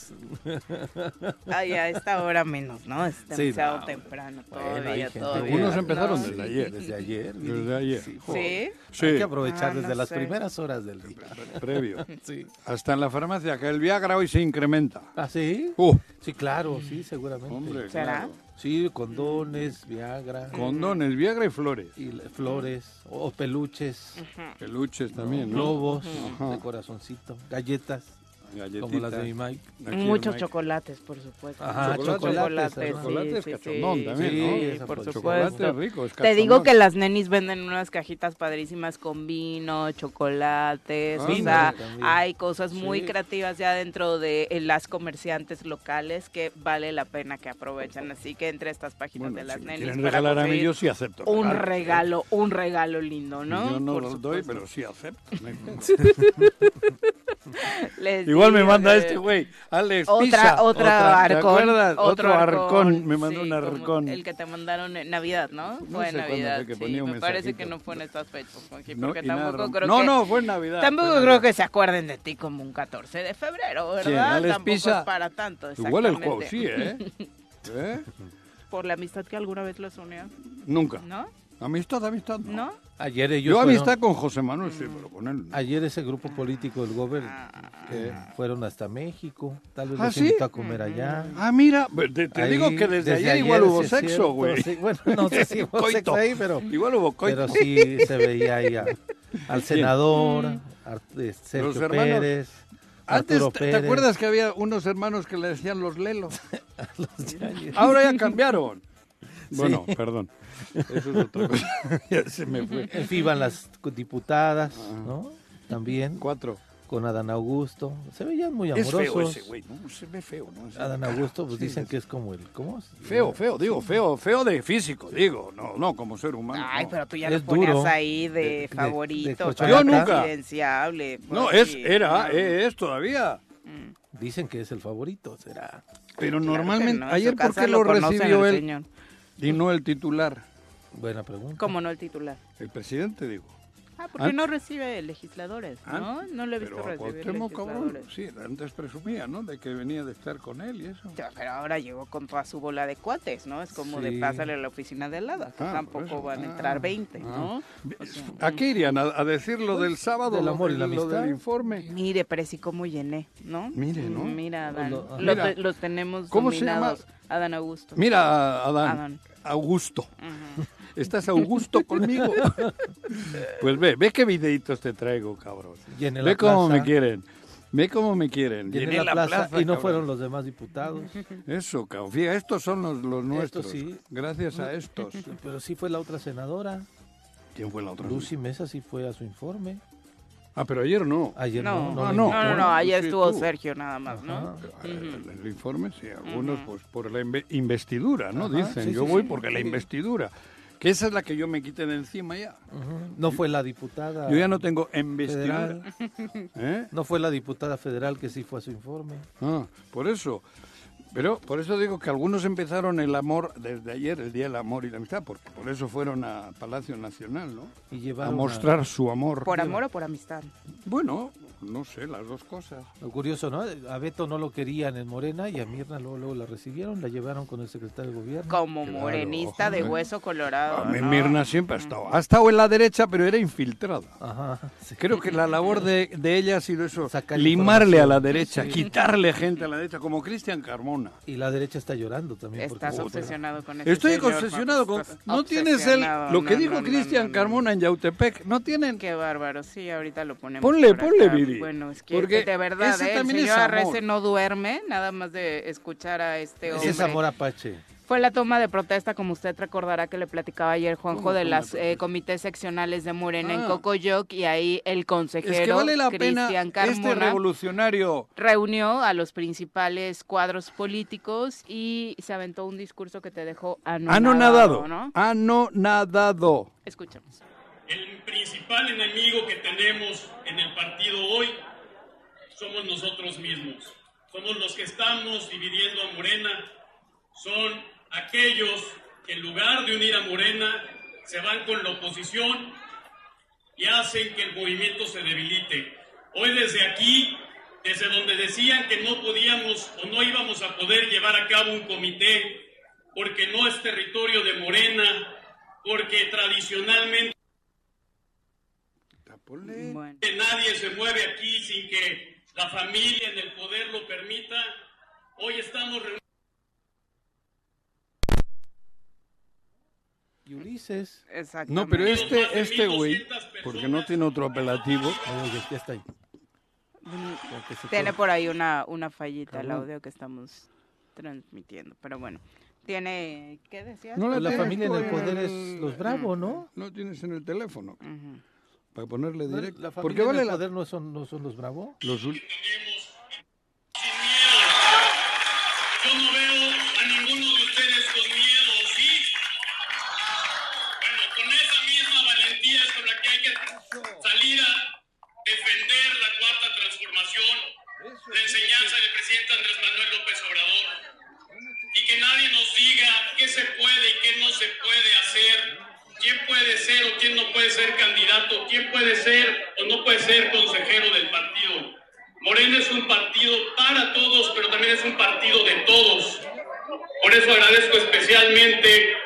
[SPEAKER 5] vamos.
[SPEAKER 3] Ay, a esta hora menos, ¿no? Es
[SPEAKER 5] Sí,
[SPEAKER 3] demasiado
[SPEAKER 5] no.
[SPEAKER 3] temprano todavía.
[SPEAKER 4] Algunos empezaron
[SPEAKER 3] ¿no?
[SPEAKER 4] desde ayer.
[SPEAKER 5] Desde ayer.
[SPEAKER 4] Desde ayer.
[SPEAKER 5] Sí, Hay que aprovechar
[SPEAKER 3] Ah, no
[SPEAKER 5] desde las
[SPEAKER 3] sé.
[SPEAKER 5] primeras horas del día.
[SPEAKER 4] previo.
[SPEAKER 5] Sí.
[SPEAKER 4] Hasta en la farmacia, que el Viagra hoy se incrementa.
[SPEAKER 5] ¿Ah, sí?
[SPEAKER 4] Uh,
[SPEAKER 5] Sí, claro, sí, seguramente.
[SPEAKER 4] hombre,
[SPEAKER 3] ¿Será?
[SPEAKER 4] claro.
[SPEAKER 5] Sí, condones, Viagra.
[SPEAKER 4] Condones, Viagra y flores.
[SPEAKER 5] Y flores, o peluches,
[SPEAKER 4] Peluches también, ¿no?
[SPEAKER 5] globos de corazoncito, galletas,
[SPEAKER 4] Galletitas.
[SPEAKER 5] como las de mi Mike.
[SPEAKER 4] Aquí el
[SPEAKER 3] Muchos
[SPEAKER 4] Mike.
[SPEAKER 3] chocolates, por supuesto.
[SPEAKER 5] Ajá,
[SPEAKER 3] Muchos
[SPEAKER 5] chocolates,
[SPEAKER 3] sí,
[SPEAKER 4] chocolates
[SPEAKER 3] sí,
[SPEAKER 4] cachondón
[SPEAKER 3] sí,
[SPEAKER 4] también,
[SPEAKER 3] sí,
[SPEAKER 5] ¿no?
[SPEAKER 3] por
[SPEAKER 5] por
[SPEAKER 4] Chocolate
[SPEAKER 3] supuesto.
[SPEAKER 4] rico, es
[SPEAKER 3] Te digo que las nenis venden unas cajitas padrísimas con vino, chocolates,
[SPEAKER 4] Ah,
[SPEAKER 3] o sea,
[SPEAKER 5] también.
[SPEAKER 3] hay cosas muy
[SPEAKER 4] Sí.
[SPEAKER 3] creativas ya dentro de eh, las comerciantes locales que vale la pena que aprovechen. Así que entre estas páginas
[SPEAKER 4] Bueno,
[SPEAKER 3] de las
[SPEAKER 4] si
[SPEAKER 3] nenis
[SPEAKER 4] quieren
[SPEAKER 3] para
[SPEAKER 4] regalar a mí, yo sí acepto.
[SPEAKER 3] un
[SPEAKER 4] regalos.
[SPEAKER 3] regalo, un regalo lindo, ¿no?
[SPEAKER 4] Yo no
[SPEAKER 3] Por
[SPEAKER 4] lo doy,
[SPEAKER 3] supuesto.
[SPEAKER 4] pero sí acepto. [LAUGHS]
[SPEAKER 3] Les
[SPEAKER 4] Igual me manda
[SPEAKER 3] que-
[SPEAKER 4] este güey, Alex
[SPEAKER 3] Otra,
[SPEAKER 4] Pisa.
[SPEAKER 3] otra
[SPEAKER 4] ¿te
[SPEAKER 3] arcón.
[SPEAKER 4] acuerdas? Otro, arcón, me
[SPEAKER 3] sí,
[SPEAKER 4] mandó un
[SPEAKER 3] como
[SPEAKER 4] arcón.
[SPEAKER 3] El que te mandaron en Navidad, ¿no?
[SPEAKER 4] No
[SPEAKER 3] fue en Navidad,
[SPEAKER 4] fue
[SPEAKER 3] sí.
[SPEAKER 4] un
[SPEAKER 3] Me parece
[SPEAKER 4] mensajito.
[SPEAKER 3] que no fue en estas fechas,
[SPEAKER 4] No,
[SPEAKER 3] porque
[SPEAKER 4] nada,
[SPEAKER 3] tampoco creo
[SPEAKER 4] no,
[SPEAKER 3] que...
[SPEAKER 4] no, fue en Navidad.
[SPEAKER 3] Tampoco creo
[SPEAKER 4] Navidad.
[SPEAKER 3] que se acuerden de ti como un 14 de febrero, ¿verdad?
[SPEAKER 4] ¿Quién? ¿Alex
[SPEAKER 3] Tampoco
[SPEAKER 4] Pisa?
[SPEAKER 3] es para tanto,
[SPEAKER 4] Igual el juego,
[SPEAKER 3] exactamente.
[SPEAKER 4] sí, ¿eh? [LAUGHS] ¿Eh?
[SPEAKER 3] Por la amistad que alguna vez los unió,
[SPEAKER 4] Nunca.
[SPEAKER 3] ¿no?
[SPEAKER 4] Amistad, amistad. No.
[SPEAKER 5] Ayer ellos
[SPEAKER 4] Yo
[SPEAKER 5] fueron-
[SPEAKER 4] amistad con José Manuel, sí, pero con él.
[SPEAKER 5] Ayer ese grupo político del Gober eh, fueron hasta México, tal vez
[SPEAKER 4] ¿Ah,
[SPEAKER 5] los
[SPEAKER 4] sí?
[SPEAKER 5] invitó a comer allá.
[SPEAKER 4] Ah, mira, te, te
[SPEAKER 5] Ahí,
[SPEAKER 4] digo que desde, ayer, igual hubo sexo,
[SPEAKER 5] cierto,
[SPEAKER 4] güey.
[SPEAKER 5] sí, bueno, no sé si hubo
[SPEAKER 4] Coito.
[SPEAKER 5] sexo ahí, pero,
[SPEAKER 4] Igual hubo coito.
[SPEAKER 5] pero sí se veía ahí a- [LAUGHS] al senador, a eh, Sergio
[SPEAKER 4] Los hermanos-
[SPEAKER 5] Pérez,
[SPEAKER 4] Antes, ¿te, acuerdas que había unos hermanos que le decían los lelos? [LAUGHS]
[SPEAKER 5] los.
[SPEAKER 4] Ahora ya cambiaron. Bueno, perdón. Eso es otra cosa. [LAUGHS] ya se me fue.
[SPEAKER 5] En fin, iban las diputadas,
[SPEAKER 4] Ah.
[SPEAKER 5] ¿no? También
[SPEAKER 4] Cuatro.
[SPEAKER 5] con Adán Augusto. Se veían muy
[SPEAKER 4] Es
[SPEAKER 5] amorosos.
[SPEAKER 4] feo ese güey, ¿no? Se ve feo, ¿no? Ese
[SPEAKER 5] Adán. Augusto, pues
[SPEAKER 4] Sí,
[SPEAKER 5] dicen
[SPEAKER 4] es
[SPEAKER 5] que es como el, ¿cómo?
[SPEAKER 4] Feo, feo, digo, feo, feo de físico, digo, no, no como ser humano.
[SPEAKER 3] Ay,
[SPEAKER 4] no.
[SPEAKER 3] pero tú ya
[SPEAKER 5] Es
[SPEAKER 3] lo ponías
[SPEAKER 5] duro.
[SPEAKER 3] ahí de,
[SPEAKER 5] De- de- de
[SPEAKER 3] favorito.
[SPEAKER 4] Yo nunca.
[SPEAKER 3] presidenciable.
[SPEAKER 4] No,
[SPEAKER 3] pues
[SPEAKER 4] es, era, es todavía.
[SPEAKER 5] Dicen que es el favorito, será.
[SPEAKER 4] Pero
[SPEAKER 3] Claro
[SPEAKER 4] normalmente,
[SPEAKER 3] no, en
[SPEAKER 4] ayer, ¿por qué lo, recibió él y no el titular?
[SPEAKER 5] Buena pregunta.
[SPEAKER 3] ¿Cómo no el titular?
[SPEAKER 4] El presidente, digo.
[SPEAKER 3] Ah, porque
[SPEAKER 4] An-
[SPEAKER 3] no recibe legisladores, ¿no?
[SPEAKER 4] Antes,
[SPEAKER 3] No le he visto
[SPEAKER 4] Pero
[SPEAKER 3] recibir
[SPEAKER 4] Cuauhtémoc, cabrón,
[SPEAKER 3] legisladores.
[SPEAKER 4] sí, antes presumía, ¿no? De que venía de estar con él y eso.
[SPEAKER 3] Pero ahora llegó con toda su bola de cuates, ¿no? Es como de
[SPEAKER 5] Sí.
[SPEAKER 3] pásale a la oficina de al lado. que
[SPEAKER 4] Ah,
[SPEAKER 3] tampoco van a
[SPEAKER 4] Ah,
[SPEAKER 3] entrar 20,
[SPEAKER 4] ah.
[SPEAKER 3] ¿no? O sea,
[SPEAKER 4] ¿A qué irían? ¿A, a decir lo del sábado?
[SPEAKER 5] del
[SPEAKER 4] lo
[SPEAKER 5] amor y la
[SPEAKER 4] lo
[SPEAKER 5] amistad.
[SPEAKER 4] del informe.
[SPEAKER 3] Mire, pero sí como llené, ¿no?
[SPEAKER 4] Mire, ¿no?
[SPEAKER 3] Mira, Adán.
[SPEAKER 5] Lo-
[SPEAKER 3] Los,
[SPEAKER 4] Mira.
[SPEAKER 3] los tenemos
[SPEAKER 4] ¿Cómo se llama?
[SPEAKER 3] dominados. Adán Augusto.
[SPEAKER 4] Mira, Adán,
[SPEAKER 3] Adán.
[SPEAKER 4] Augusto.
[SPEAKER 3] Ujú.
[SPEAKER 4] ¿Estás Augusto conmigo? [LAUGHS] pues ve, ve qué videitos te traigo, cabrón.
[SPEAKER 5] Llené
[SPEAKER 4] Ve cómo
[SPEAKER 5] plaza.
[SPEAKER 4] me quieren. Ve cómo me quieren.
[SPEAKER 5] Llené
[SPEAKER 4] Llené
[SPEAKER 5] la, plaza, y no
[SPEAKER 4] cabrón.
[SPEAKER 5] fueron los demás diputados.
[SPEAKER 4] Eso, cabrón. Fíjate, estos son los, los nuestros.
[SPEAKER 5] sí.
[SPEAKER 4] Gracias a estos. [LAUGHS]
[SPEAKER 5] Pero sí fue la otra senadora,
[SPEAKER 4] ¿Quién fue la otra?
[SPEAKER 5] Lucy Mesa, sí fue a su informe.
[SPEAKER 4] Ah, pero ayer no.
[SPEAKER 5] Ayer
[SPEAKER 3] No,
[SPEAKER 5] no,
[SPEAKER 3] no, no,
[SPEAKER 5] invitó.
[SPEAKER 3] no, ayer
[SPEAKER 4] Sí,
[SPEAKER 3] estuvo
[SPEAKER 4] tú.
[SPEAKER 3] Sergio nada más, ¿no?
[SPEAKER 4] El, el informe, sí, algunos pues por la inve- investidura, ¿no?
[SPEAKER 5] Ajá,
[SPEAKER 4] Dicen,
[SPEAKER 5] sí,
[SPEAKER 4] yo
[SPEAKER 5] sí,
[SPEAKER 4] voy
[SPEAKER 5] sí.
[SPEAKER 4] porque la
[SPEAKER 5] Sí.
[SPEAKER 4] investidura. Que esa es la que yo me quité de encima ya.
[SPEAKER 5] No fue la diputada.
[SPEAKER 4] Yo ya no tengo investidura.
[SPEAKER 5] federal. [LAUGHS]
[SPEAKER 4] ¿Eh?
[SPEAKER 5] No fue la diputada federal que sí fue a su informe.
[SPEAKER 4] Ah, por eso. Pero por eso digo que algunos empezaron el amor desde ayer, el Día del Amor y la Amistad, porque por eso fueron a Palacio Nacional, ¿no?
[SPEAKER 5] Y
[SPEAKER 4] A mostrar su amor.
[SPEAKER 3] ¿Por amor o por amistad?
[SPEAKER 4] Bueno, no sé, las dos cosas.
[SPEAKER 5] Lo curioso, ¿no? A Beto no lo querían en Morena y a Mirna luego, luego la recibieron, la llevaron con el secretario de gobierno.
[SPEAKER 3] Como
[SPEAKER 4] Claro,
[SPEAKER 3] morenista de
[SPEAKER 4] ojo,
[SPEAKER 3] hueso colorado.
[SPEAKER 4] A mí
[SPEAKER 3] ¿no?
[SPEAKER 4] Mirna siempre ha estado. Ha estado en la derecha, pero era infiltrada.
[SPEAKER 5] Ajá. sí.
[SPEAKER 4] Creo que la labor de, de ella ha sido eso,
[SPEAKER 5] Sacar
[SPEAKER 4] limarle a la derecha,
[SPEAKER 5] Sí.
[SPEAKER 4] quitarle gente a la derecha, como Cristian Carmona.
[SPEAKER 5] Y la derecha está llorando también. porque-
[SPEAKER 3] Estás obsesionado con ese
[SPEAKER 4] Estoy
[SPEAKER 3] señor,
[SPEAKER 4] obsesionado con... No tienes el... Lo que
[SPEAKER 3] No,
[SPEAKER 4] dijo
[SPEAKER 3] no,
[SPEAKER 4] Cristian
[SPEAKER 3] no, no.
[SPEAKER 4] Carmona en Yautepec, no tienen...
[SPEAKER 3] Qué bárbaro, sí, ahorita lo ponemos.
[SPEAKER 4] Ponle, ponle video,
[SPEAKER 3] Bueno, es que
[SPEAKER 4] Porque
[SPEAKER 3] de verdad, ¿eh? el señor. Arrece no duerme, nada más de escuchar a este hombre.
[SPEAKER 5] Ese es amor apache.
[SPEAKER 3] Fue la toma de protesta, como usted recordará que le platicaba ayer Juanjo,
[SPEAKER 4] ¿Cómo
[SPEAKER 3] de las eh, comités seccionales de Morena en
[SPEAKER 4] Ah.
[SPEAKER 3] Cocoyoc y ahí el consejero
[SPEAKER 4] Es que vale la pena
[SPEAKER 3] Cristian
[SPEAKER 4] este
[SPEAKER 3] Carmona
[SPEAKER 4] revolucionario.
[SPEAKER 3] reunió a los principales cuadros políticos y se aventó un discurso que te dejó anonadado,
[SPEAKER 4] Anonadado.
[SPEAKER 3] ¿no?
[SPEAKER 4] Anonadado.
[SPEAKER 3] Escuchemos.
[SPEAKER 6] El principal enemigo que tenemos en el partido hoy somos nosotros mismos. Somos los que estamos dividiendo a Morena. Son aquellos que en lugar de unir a Morena se van con la oposición y hacen que el movimiento se debilite. Hoy desde aquí, desde donde decían que no podíamos o no íbamos a poder llevar a cabo un comité porque no es territorio de Morena, porque tradicionalmente
[SPEAKER 3] Bueno,
[SPEAKER 6] que nadie se mueve aquí sin que la familia en el poder lo permita. Hoy estamos reunidos.
[SPEAKER 5] Y Ulises.
[SPEAKER 3] exactamente.
[SPEAKER 4] No, pero este, este güey,
[SPEAKER 6] 1200
[SPEAKER 4] porque no tiene otro apelativo.
[SPEAKER 5] Oye, ya- está ahí.
[SPEAKER 3] Tiene por ahí una, una fallita el audio que estamos transmitiendo, pero bueno. Tiene, ¿qué decías?
[SPEAKER 4] No
[SPEAKER 5] Pues la familia en el poder es los bravos, ¿no?
[SPEAKER 4] No tienes en el teléfono
[SPEAKER 3] Ujú.
[SPEAKER 4] Para ponerle directo.
[SPEAKER 5] La
[SPEAKER 4] Porque vale
[SPEAKER 5] el
[SPEAKER 4] la
[SPEAKER 5] no son, no son los bravos.
[SPEAKER 4] los
[SPEAKER 6] sin miedo. Yo no veo a ninguno de ustedes con miedo, ¿sí? Bueno, con esa misma valentía es con la que hay que salir a defender la cuarta transformación, la enseñanza del presidente Andrés Manuel López Obrador. Y que nadie nos diga qué se puede y qué no se puede hacer, quién puede ser o quién no puede ser candidato, quién puede ser o no puede ser consejero del partido. Morena es un partido para todos, pero también es un partido de todos. Por eso agradezco especialmente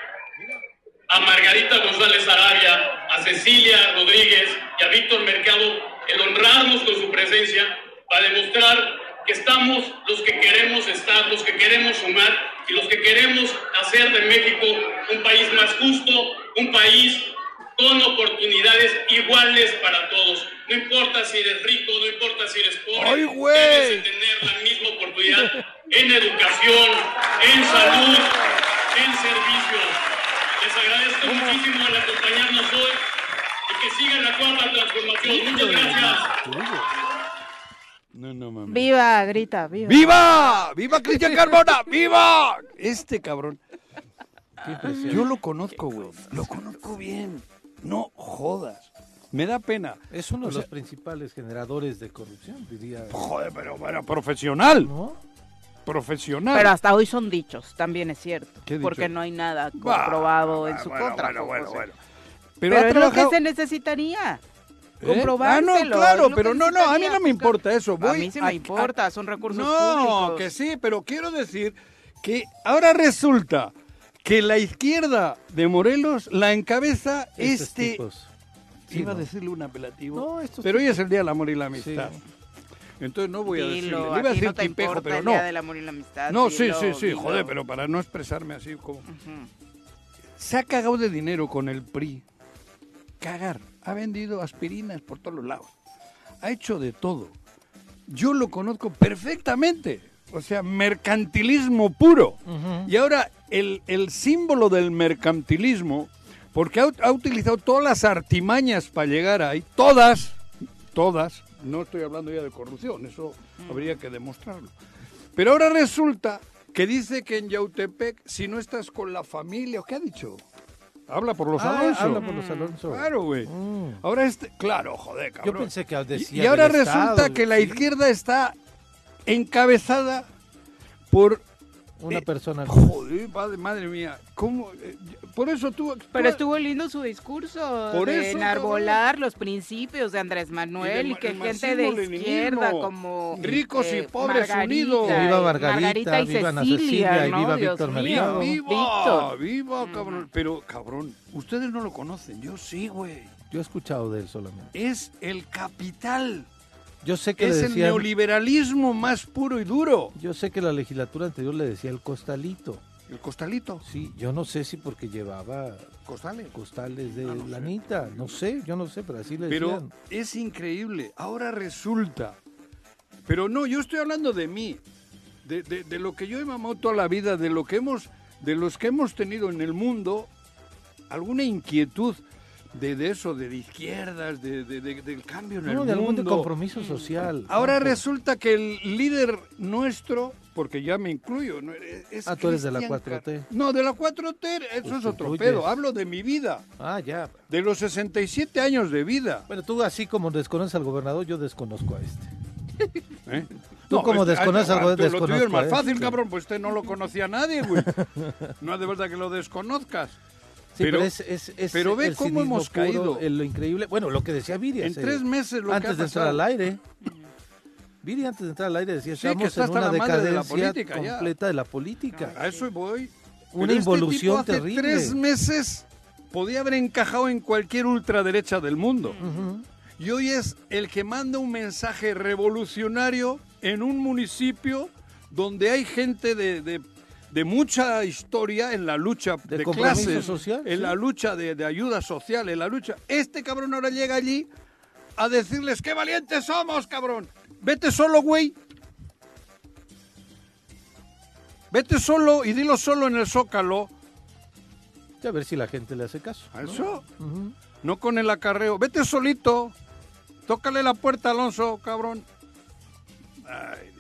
[SPEAKER 6] a Margarita González Arabia, a Cecilia Rodríguez y a Víctor Mercado el honrarnos con su presencia para demostrar que estamos los que queremos estar, los que queremos sumar y los que queremos hacer de México un país más justo, un país con oportunidades iguales para todos. No importa si eres rico, no importa si eres pobre,
[SPEAKER 4] ¡Ay,
[SPEAKER 6] debes de tener la misma oportunidad en educación, en salud, en servicios. Les agradezco muchísimo el acompañarnos hoy y que sigan la cuarta transformación. Muchas gracias.
[SPEAKER 4] No, no mames.
[SPEAKER 3] Viva, grita, viva.
[SPEAKER 4] ¡Viva! ¡Viva Cristian Carmona! ¡Viva! Este cabrón. Yo lo conozco, güey. Lo conozco bien. No jodas. Me da pena.
[SPEAKER 5] Es uno
[SPEAKER 4] O
[SPEAKER 5] de
[SPEAKER 4] sea-
[SPEAKER 5] los principales generadores de corrupción, diría.
[SPEAKER 4] Joder, pero bueno, profesional.
[SPEAKER 5] ¿No?
[SPEAKER 4] Profesional.
[SPEAKER 3] Pero hasta hoy son dichos, también es cierto.
[SPEAKER 4] ¿Qué dicho?
[SPEAKER 3] Porque no hay nada
[SPEAKER 4] Bah,
[SPEAKER 3] comprobado en su
[SPEAKER 4] bueno,
[SPEAKER 3] contra.
[SPEAKER 4] Bueno, bueno, bueno.
[SPEAKER 3] Pero, es lo que se necesitaría.
[SPEAKER 4] ¿Eh?
[SPEAKER 3] Comprobárselo.
[SPEAKER 4] Ah, no, claro, pero no, no, a mí no me importa eso.
[SPEAKER 3] a mí sí
[SPEAKER 4] a-
[SPEAKER 3] me importa, son recursos
[SPEAKER 4] no,
[SPEAKER 3] públicos.
[SPEAKER 4] que sí, pero quiero decir que ahora resulta que la izquierda de Morelos la encabeza
[SPEAKER 5] Estos
[SPEAKER 4] este...
[SPEAKER 5] tipos. Sí,
[SPEAKER 4] Iba a decirle un apelativo,
[SPEAKER 5] No, estos
[SPEAKER 4] pero hoy es el Día del Amor y la Amistad.
[SPEAKER 5] Sí.
[SPEAKER 4] Entonces no voy a decirle. Le iba a decir
[SPEAKER 3] no te
[SPEAKER 4] tipejo, pero
[SPEAKER 3] el
[SPEAKER 4] no.
[SPEAKER 3] Día del amor y la amistad.
[SPEAKER 4] No, sí,
[SPEAKER 3] dilo,
[SPEAKER 4] sí, sí,
[SPEAKER 3] dilo.
[SPEAKER 4] joder, pero para no expresarme así como... Se ha cagado de dinero con el PRI. Cagar. Ha vendido aspirinas por todos los lados. Ha hecho de todo. Yo lo conozco perfectamente. O sea, mercantilismo puro. Y ahora el, el símbolo del mercantilismo, porque ha, ha utilizado todas las artimañas para llegar ahí, todas, todas, no estoy hablando ya de corrupción, eso habría que demostrarlo. Pero ahora resulta que dice que en Yautepec, si no estás con la familia, ¿o qué ha dicho? Habla por los
[SPEAKER 5] Ah,
[SPEAKER 4] Alonso.
[SPEAKER 5] habla por los Alonso.
[SPEAKER 4] Claro, güey.
[SPEAKER 5] Mm.
[SPEAKER 4] Ahora este, claro, joder, cabrón.
[SPEAKER 5] Yo pensé que decía
[SPEAKER 4] y, ahora resulta
[SPEAKER 5] Estado,
[SPEAKER 4] que la
[SPEAKER 5] sí.
[SPEAKER 4] izquierda está encabezada por
[SPEAKER 5] Una
[SPEAKER 4] Eh,
[SPEAKER 5] persona.
[SPEAKER 4] Joder, madre, madre mía. ¿Cómo? Eh, Por eso tú.
[SPEAKER 3] Pero
[SPEAKER 4] tú-
[SPEAKER 3] estuvo lindo su discurso
[SPEAKER 4] Por
[SPEAKER 3] de
[SPEAKER 4] eso,
[SPEAKER 3] enarbolar los principios de Andrés Manuel y,
[SPEAKER 4] de-
[SPEAKER 3] que gente de izquierda como eh,
[SPEAKER 4] Ricos y pobres
[SPEAKER 3] Margarita,
[SPEAKER 4] unidos.
[SPEAKER 5] Que viva Margarita,
[SPEAKER 3] Margarita y
[SPEAKER 5] viva Ana
[SPEAKER 3] Cecilia,
[SPEAKER 5] Cecilia y viva
[SPEAKER 3] Dios
[SPEAKER 5] Víctor. Mercado.
[SPEAKER 4] ¡Viva!
[SPEAKER 3] Víctor.
[SPEAKER 4] ¡Viva, cabrón! Pero, cabrón, ustedes no lo conocen. Yo sí, güey.
[SPEAKER 5] Yo he escuchado de él solamente.
[SPEAKER 4] Es el capital.
[SPEAKER 5] Yo sé que le
[SPEAKER 4] Es el neoliberalismo más puro y duro.
[SPEAKER 5] yo sé que la legislatura anterior le decía el costalito.
[SPEAKER 4] El costalito.
[SPEAKER 5] Sí, yo no sé si porque llevaba
[SPEAKER 4] Costales.
[SPEAKER 5] costales de
[SPEAKER 4] Ah, no sé.
[SPEAKER 5] lanita, no sé, yo no sé, pero así le
[SPEAKER 4] Pero
[SPEAKER 5] decían.
[SPEAKER 4] es increíble. Ahora resulta. Pero no, yo estoy hablando de mí. De, de- de lo que yo he mamado toda la vida, de lo que hemos, de los que hemos tenido en el mundo, alguna inquietud de, de eso, de, de izquierdas, de, de- de- del cambio en
[SPEAKER 5] No,
[SPEAKER 4] el
[SPEAKER 5] de algún compromiso social.
[SPEAKER 4] Ahora resulta que el líder nuestro, porque ya me incluyo, ¿no? es
[SPEAKER 5] Ah, tú eres de la
[SPEAKER 4] Cristian
[SPEAKER 5] 4T.
[SPEAKER 4] Car- No, de la 4T, eso
[SPEAKER 5] Pues
[SPEAKER 4] es otro
[SPEAKER 5] incluyes.
[SPEAKER 4] pedo. Hablo de mi vida,
[SPEAKER 5] Ah, ya.
[SPEAKER 4] de los 67 años de vida.
[SPEAKER 5] Bueno, tú así como desconoces al gobernador, yo desconozco a este.
[SPEAKER 4] ¿eh?
[SPEAKER 5] Tú como
[SPEAKER 4] este-
[SPEAKER 5] desconoces
[SPEAKER 4] ah,
[SPEAKER 5] algo,
[SPEAKER 4] tú- Lo tuyo es
[SPEAKER 5] desconozco
[SPEAKER 4] más fácil,
[SPEAKER 5] este.
[SPEAKER 4] cabrón, pues usted no lo conocía a nadie, güey. [LAUGHS] No hace falta que lo desconozcas.
[SPEAKER 5] Sí, pero,
[SPEAKER 4] Pero-
[SPEAKER 5] es, es, es
[SPEAKER 4] pero ve cómo hemos
[SPEAKER 5] puro,
[SPEAKER 4] caído.
[SPEAKER 5] en lo increíble. Bueno, lo que decía Viri.
[SPEAKER 4] En tres meses lo
[SPEAKER 5] antes
[SPEAKER 4] que ha
[SPEAKER 5] de entrar al aire. Viri antes de entrar al aire decía,
[SPEAKER 4] Sí,
[SPEAKER 5] estamos en una
[SPEAKER 4] la madre de
[SPEAKER 5] decadencia
[SPEAKER 4] política ya".
[SPEAKER 5] completa de la política.
[SPEAKER 4] A eso voy.
[SPEAKER 5] Una
[SPEAKER 4] Pero este
[SPEAKER 5] involución
[SPEAKER 4] tipo hace
[SPEAKER 5] terrible.
[SPEAKER 4] tres meses podía haber encajado en cualquier ultraderecha del mundo.
[SPEAKER 5] Ujú.
[SPEAKER 4] Y hoy es el que manda un mensaje revolucionario en un municipio donde hay gente de, de- de mucha historia en la lucha
[SPEAKER 5] De
[SPEAKER 4] de, clases,
[SPEAKER 5] social,
[SPEAKER 4] en
[SPEAKER 5] sí.
[SPEAKER 4] la lucha de, de ayuda social, en la lucha. Este cabrón ahora llega allí a decirles qué valientes somos, cabrón. Vete solo, güey. Vete solo y dilo solo en el zócalo.
[SPEAKER 5] A ver si la gente le hace caso.
[SPEAKER 4] ¿A
[SPEAKER 5] ¿no?
[SPEAKER 4] eso? No con el acarreo. Vete solito. Tócale la puerta, Alonso, cabrón. Ay.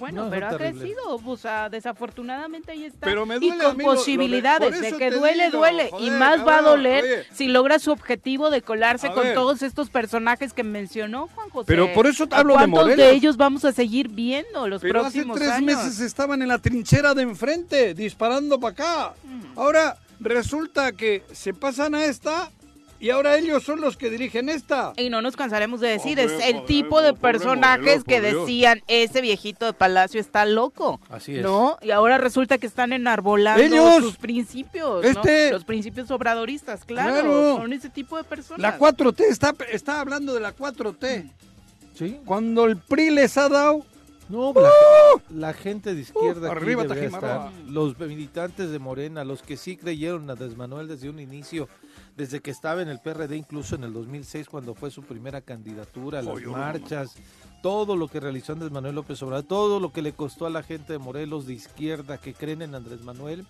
[SPEAKER 3] Bueno,
[SPEAKER 5] No,
[SPEAKER 3] pero ha crecido, o sea, desafortunadamente ahí está.
[SPEAKER 4] Pero me
[SPEAKER 3] y
[SPEAKER 4] duele a
[SPEAKER 3] con
[SPEAKER 4] mí lo- lo de-
[SPEAKER 3] posibilidades de que duele,
[SPEAKER 4] digo,
[SPEAKER 3] duele. y más va a doler
[SPEAKER 4] oye.
[SPEAKER 3] si logra su objetivo de colarse
[SPEAKER 4] A
[SPEAKER 3] con
[SPEAKER 4] ver.
[SPEAKER 3] todos estos personajes que mencionó Juan José.
[SPEAKER 4] Pero por eso te
[SPEAKER 3] ¿A
[SPEAKER 4] hablo de
[SPEAKER 3] ¿Cuántos
[SPEAKER 4] Morelos?
[SPEAKER 3] de ellos vamos a seguir viendo los
[SPEAKER 4] Pero hace
[SPEAKER 3] próximos
[SPEAKER 4] tres
[SPEAKER 3] años?
[SPEAKER 4] meses estaban en la trinchera de enfrente, disparando para acá. Ahora resulta que se pasan a esta y ahora ellos son los que dirigen esta.
[SPEAKER 3] Y no nos cansaremos de decir, es el tipo de personajes que decían, ese viejito de Palacio está loco.
[SPEAKER 5] Así es.
[SPEAKER 3] ¿No? Y ahora resulta que están enarbolando
[SPEAKER 4] Ellos.
[SPEAKER 3] sus principios,
[SPEAKER 4] Este.
[SPEAKER 3] ¿no? Los principios obradoristas, claro.
[SPEAKER 4] Claro.
[SPEAKER 3] Son ese tipo de personas.
[SPEAKER 4] La 4T, está, está hablando de la 4T.
[SPEAKER 5] Sí.
[SPEAKER 4] Cuando el PRI les ha dado...
[SPEAKER 5] No, la, la gente de izquierda
[SPEAKER 4] Uh, arriba,
[SPEAKER 5] estar. Los militantes de Morena, los que sí creyeron a Andrés Manuel desde un inicio, desde que estaba en el PRD, incluso en el 2006 cuando fue su primera candidatura, las marchas, todo lo que realizó Andrés Manuel López Obrador, todo lo que le costó a la gente de Morelos de izquierda que creen en Andrés Manuel,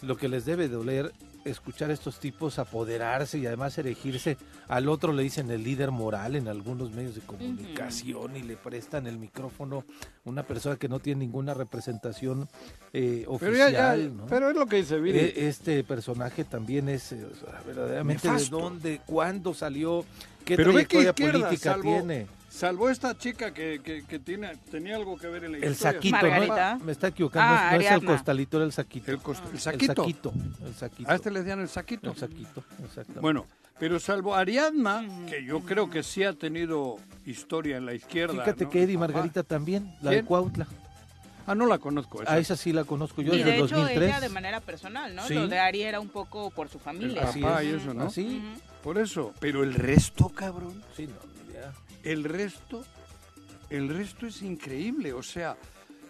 [SPEAKER 5] lo que les debe doler escuchar a estos tipos apoderarse y además erigirse al otro le dicen el líder moral en algunos medios de comunicación y le prestan el micrófono a una persona que no tiene ninguna representación eh,
[SPEAKER 4] Pero,
[SPEAKER 5] oficial
[SPEAKER 4] ya, ya,
[SPEAKER 5] ¿no?
[SPEAKER 4] pero es lo que dice Viri.
[SPEAKER 5] Eh, este personaje también es eh, o sea, verdaderamente
[SPEAKER 4] Nefasto.
[SPEAKER 5] de dónde, cuándo salió, qué
[SPEAKER 4] Pero
[SPEAKER 5] trayectoria política
[SPEAKER 4] salvo,
[SPEAKER 5] tiene.
[SPEAKER 4] Salvo esta chica que, que, que tiene, tenía algo que ver en la
[SPEAKER 5] El
[SPEAKER 4] historia.
[SPEAKER 5] saquito,
[SPEAKER 3] Margarita.
[SPEAKER 5] ¿no? Me está equivocando,
[SPEAKER 3] Ah,
[SPEAKER 5] no es el costalito, era el saquito.
[SPEAKER 4] El, cost- el
[SPEAKER 5] El
[SPEAKER 4] saquito.
[SPEAKER 5] El saquito.
[SPEAKER 4] A este le decían el saquito.
[SPEAKER 5] El saquito, exactamente.
[SPEAKER 4] Bueno, pero salvo Ariadna, que yo creo que sí ha tenido historia en la izquierda.
[SPEAKER 5] Fíjate
[SPEAKER 4] ¿no?
[SPEAKER 5] que Eddie. Margarita también, la de
[SPEAKER 4] ¿Quién?
[SPEAKER 5] Cuautla.
[SPEAKER 4] Ah, no la conozco. esa.
[SPEAKER 5] A esa sí la conozco yo
[SPEAKER 3] y
[SPEAKER 5] desde
[SPEAKER 3] de
[SPEAKER 5] el
[SPEAKER 3] hecho
[SPEAKER 5] 2003.
[SPEAKER 3] ella de manera personal, ¿no?
[SPEAKER 5] Sí.
[SPEAKER 3] Lo de Ari era un poco por su
[SPEAKER 4] El
[SPEAKER 3] familia.
[SPEAKER 4] Papá
[SPEAKER 5] es.
[SPEAKER 4] y eso, ¿no?
[SPEAKER 5] Así,
[SPEAKER 3] Ujú.
[SPEAKER 4] Por eso. Pero el resto, cabrón.
[SPEAKER 5] sí, no.
[SPEAKER 4] El resto, el resto es increíble. O sea,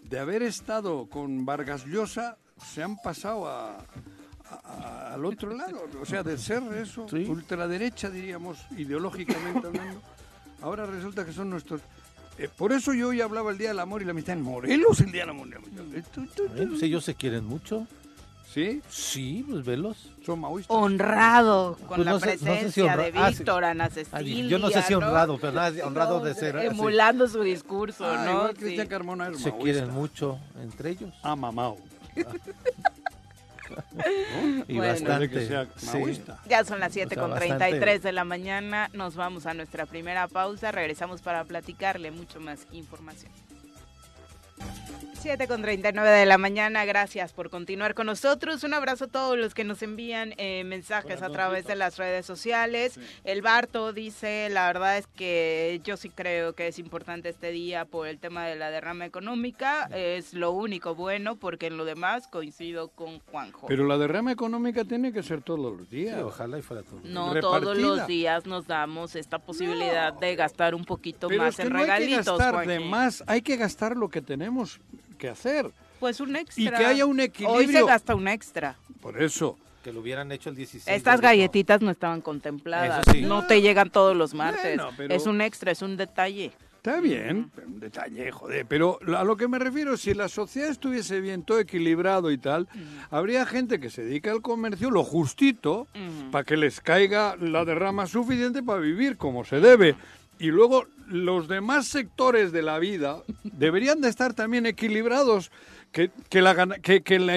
[SPEAKER 4] de haber estado con Vargas Llosa, se han pasado a, a- al otro lado. O sea, de ser eso,
[SPEAKER 5] Sí.
[SPEAKER 4] ultraderecha, diríamos, ideológicamente hablando. Ahora resulta que son nuestros... eh, por eso yo hoy hablaba el Día del Amor y la Amistad en Morelos, el Día del Amor y la Amistad.
[SPEAKER 5] Ellos se quieren mucho.
[SPEAKER 4] ¿Sí?
[SPEAKER 5] Sí, pues velos.
[SPEAKER 4] Son maoístas.
[SPEAKER 3] Honrado con
[SPEAKER 5] Pues
[SPEAKER 3] la
[SPEAKER 5] no sé- no sé si
[SPEAKER 3] presencia
[SPEAKER 5] honra-
[SPEAKER 3] de
[SPEAKER 5] ah, sí.
[SPEAKER 3] Víctor, Ana
[SPEAKER 5] Ah,
[SPEAKER 3] Cecilia.
[SPEAKER 5] yo no sé si
[SPEAKER 3] ¿no?
[SPEAKER 5] honrado, pero nada, [LAUGHS] honrado de ser. así.
[SPEAKER 3] Emulando su discurso,
[SPEAKER 4] Ah,
[SPEAKER 3] ¿no?
[SPEAKER 4] igual
[SPEAKER 3] Sí.
[SPEAKER 4] Cristian Carmona es
[SPEAKER 5] Se
[SPEAKER 4] maoísta.
[SPEAKER 5] quieren mucho entre ellos.
[SPEAKER 4] Ah, mamao. [LAUGHS]
[SPEAKER 5] Y
[SPEAKER 3] Bueno.
[SPEAKER 5] bastante.
[SPEAKER 4] Puede que sea
[SPEAKER 5] sí.
[SPEAKER 4] maoísta.
[SPEAKER 3] Ya son las 7
[SPEAKER 5] O sea,
[SPEAKER 3] con 33
[SPEAKER 5] bastante.
[SPEAKER 3] de la mañana. Nos vamos a nuestra primera pausa. Regresamos para platicarle mucho más información. 7 con 39 de la mañana, gracias por continuar con nosotros. Un abrazo a todos los que nos envían eh, mensajes a través de las redes sociales. El Barto dice, la verdad es que yo sí creo que es importante este día por el tema de la derrama económica. Es lo único bueno porque en lo demás coincido con Juanjo.
[SPEAKER 4] Pero la derrama económica tiene que ser todos los días.
[SPEAKER 5] Sí, ojalá y fuera todo.
[SPEAKER 3] No
[SPEAKER 4] repartida.
[SPEAKER 3] todos los días nos damos esta posibilidad de gastar un poquito
[SPEAKER 4] Pero
[SPEAKER 3] más
[SPEAKER 4] es que
[SPEAKER 3] en
[SPEAKER 4] no hay que
[SPEAKER 3] regalitos.
[SPEAKER 4] gastar de más, hay que gastar lo que tenemos que hacer.
[SPEAKER 3] pues un extra.
[SPEAKER 4] y que haya un
[SPEAKER 3] Hoy se
[SPEAKER 4] equilibrio.
[SPEAKER 3] gasta un extra.
[SPEAKER 4] Por eso.
[SPEAKER 5] Que lo hubieran hecho el 16.
[SPEAKER 3] Estas galletitas no estaban contempladas.
[SPEAKER 5] Eso sí.
[SPEAKER 3] No te llegan todos los martes.
[SPEAKER 4] Bueno, pero-
[SPEAKER 3] Es un extra, es un detalle.
[SPEAKER 4] Está bien, un detalle, joder, pero a lo que me refiero, si la sociedad estuviese bien, todo equilibrado y tal, habría gente que se dedica al comercio lo justito para que les caiga la derrama suficiente para vivir como se debe. Y luego los demás sectores de la vida deberían de estar también equilibrados, que, que la, que, que la,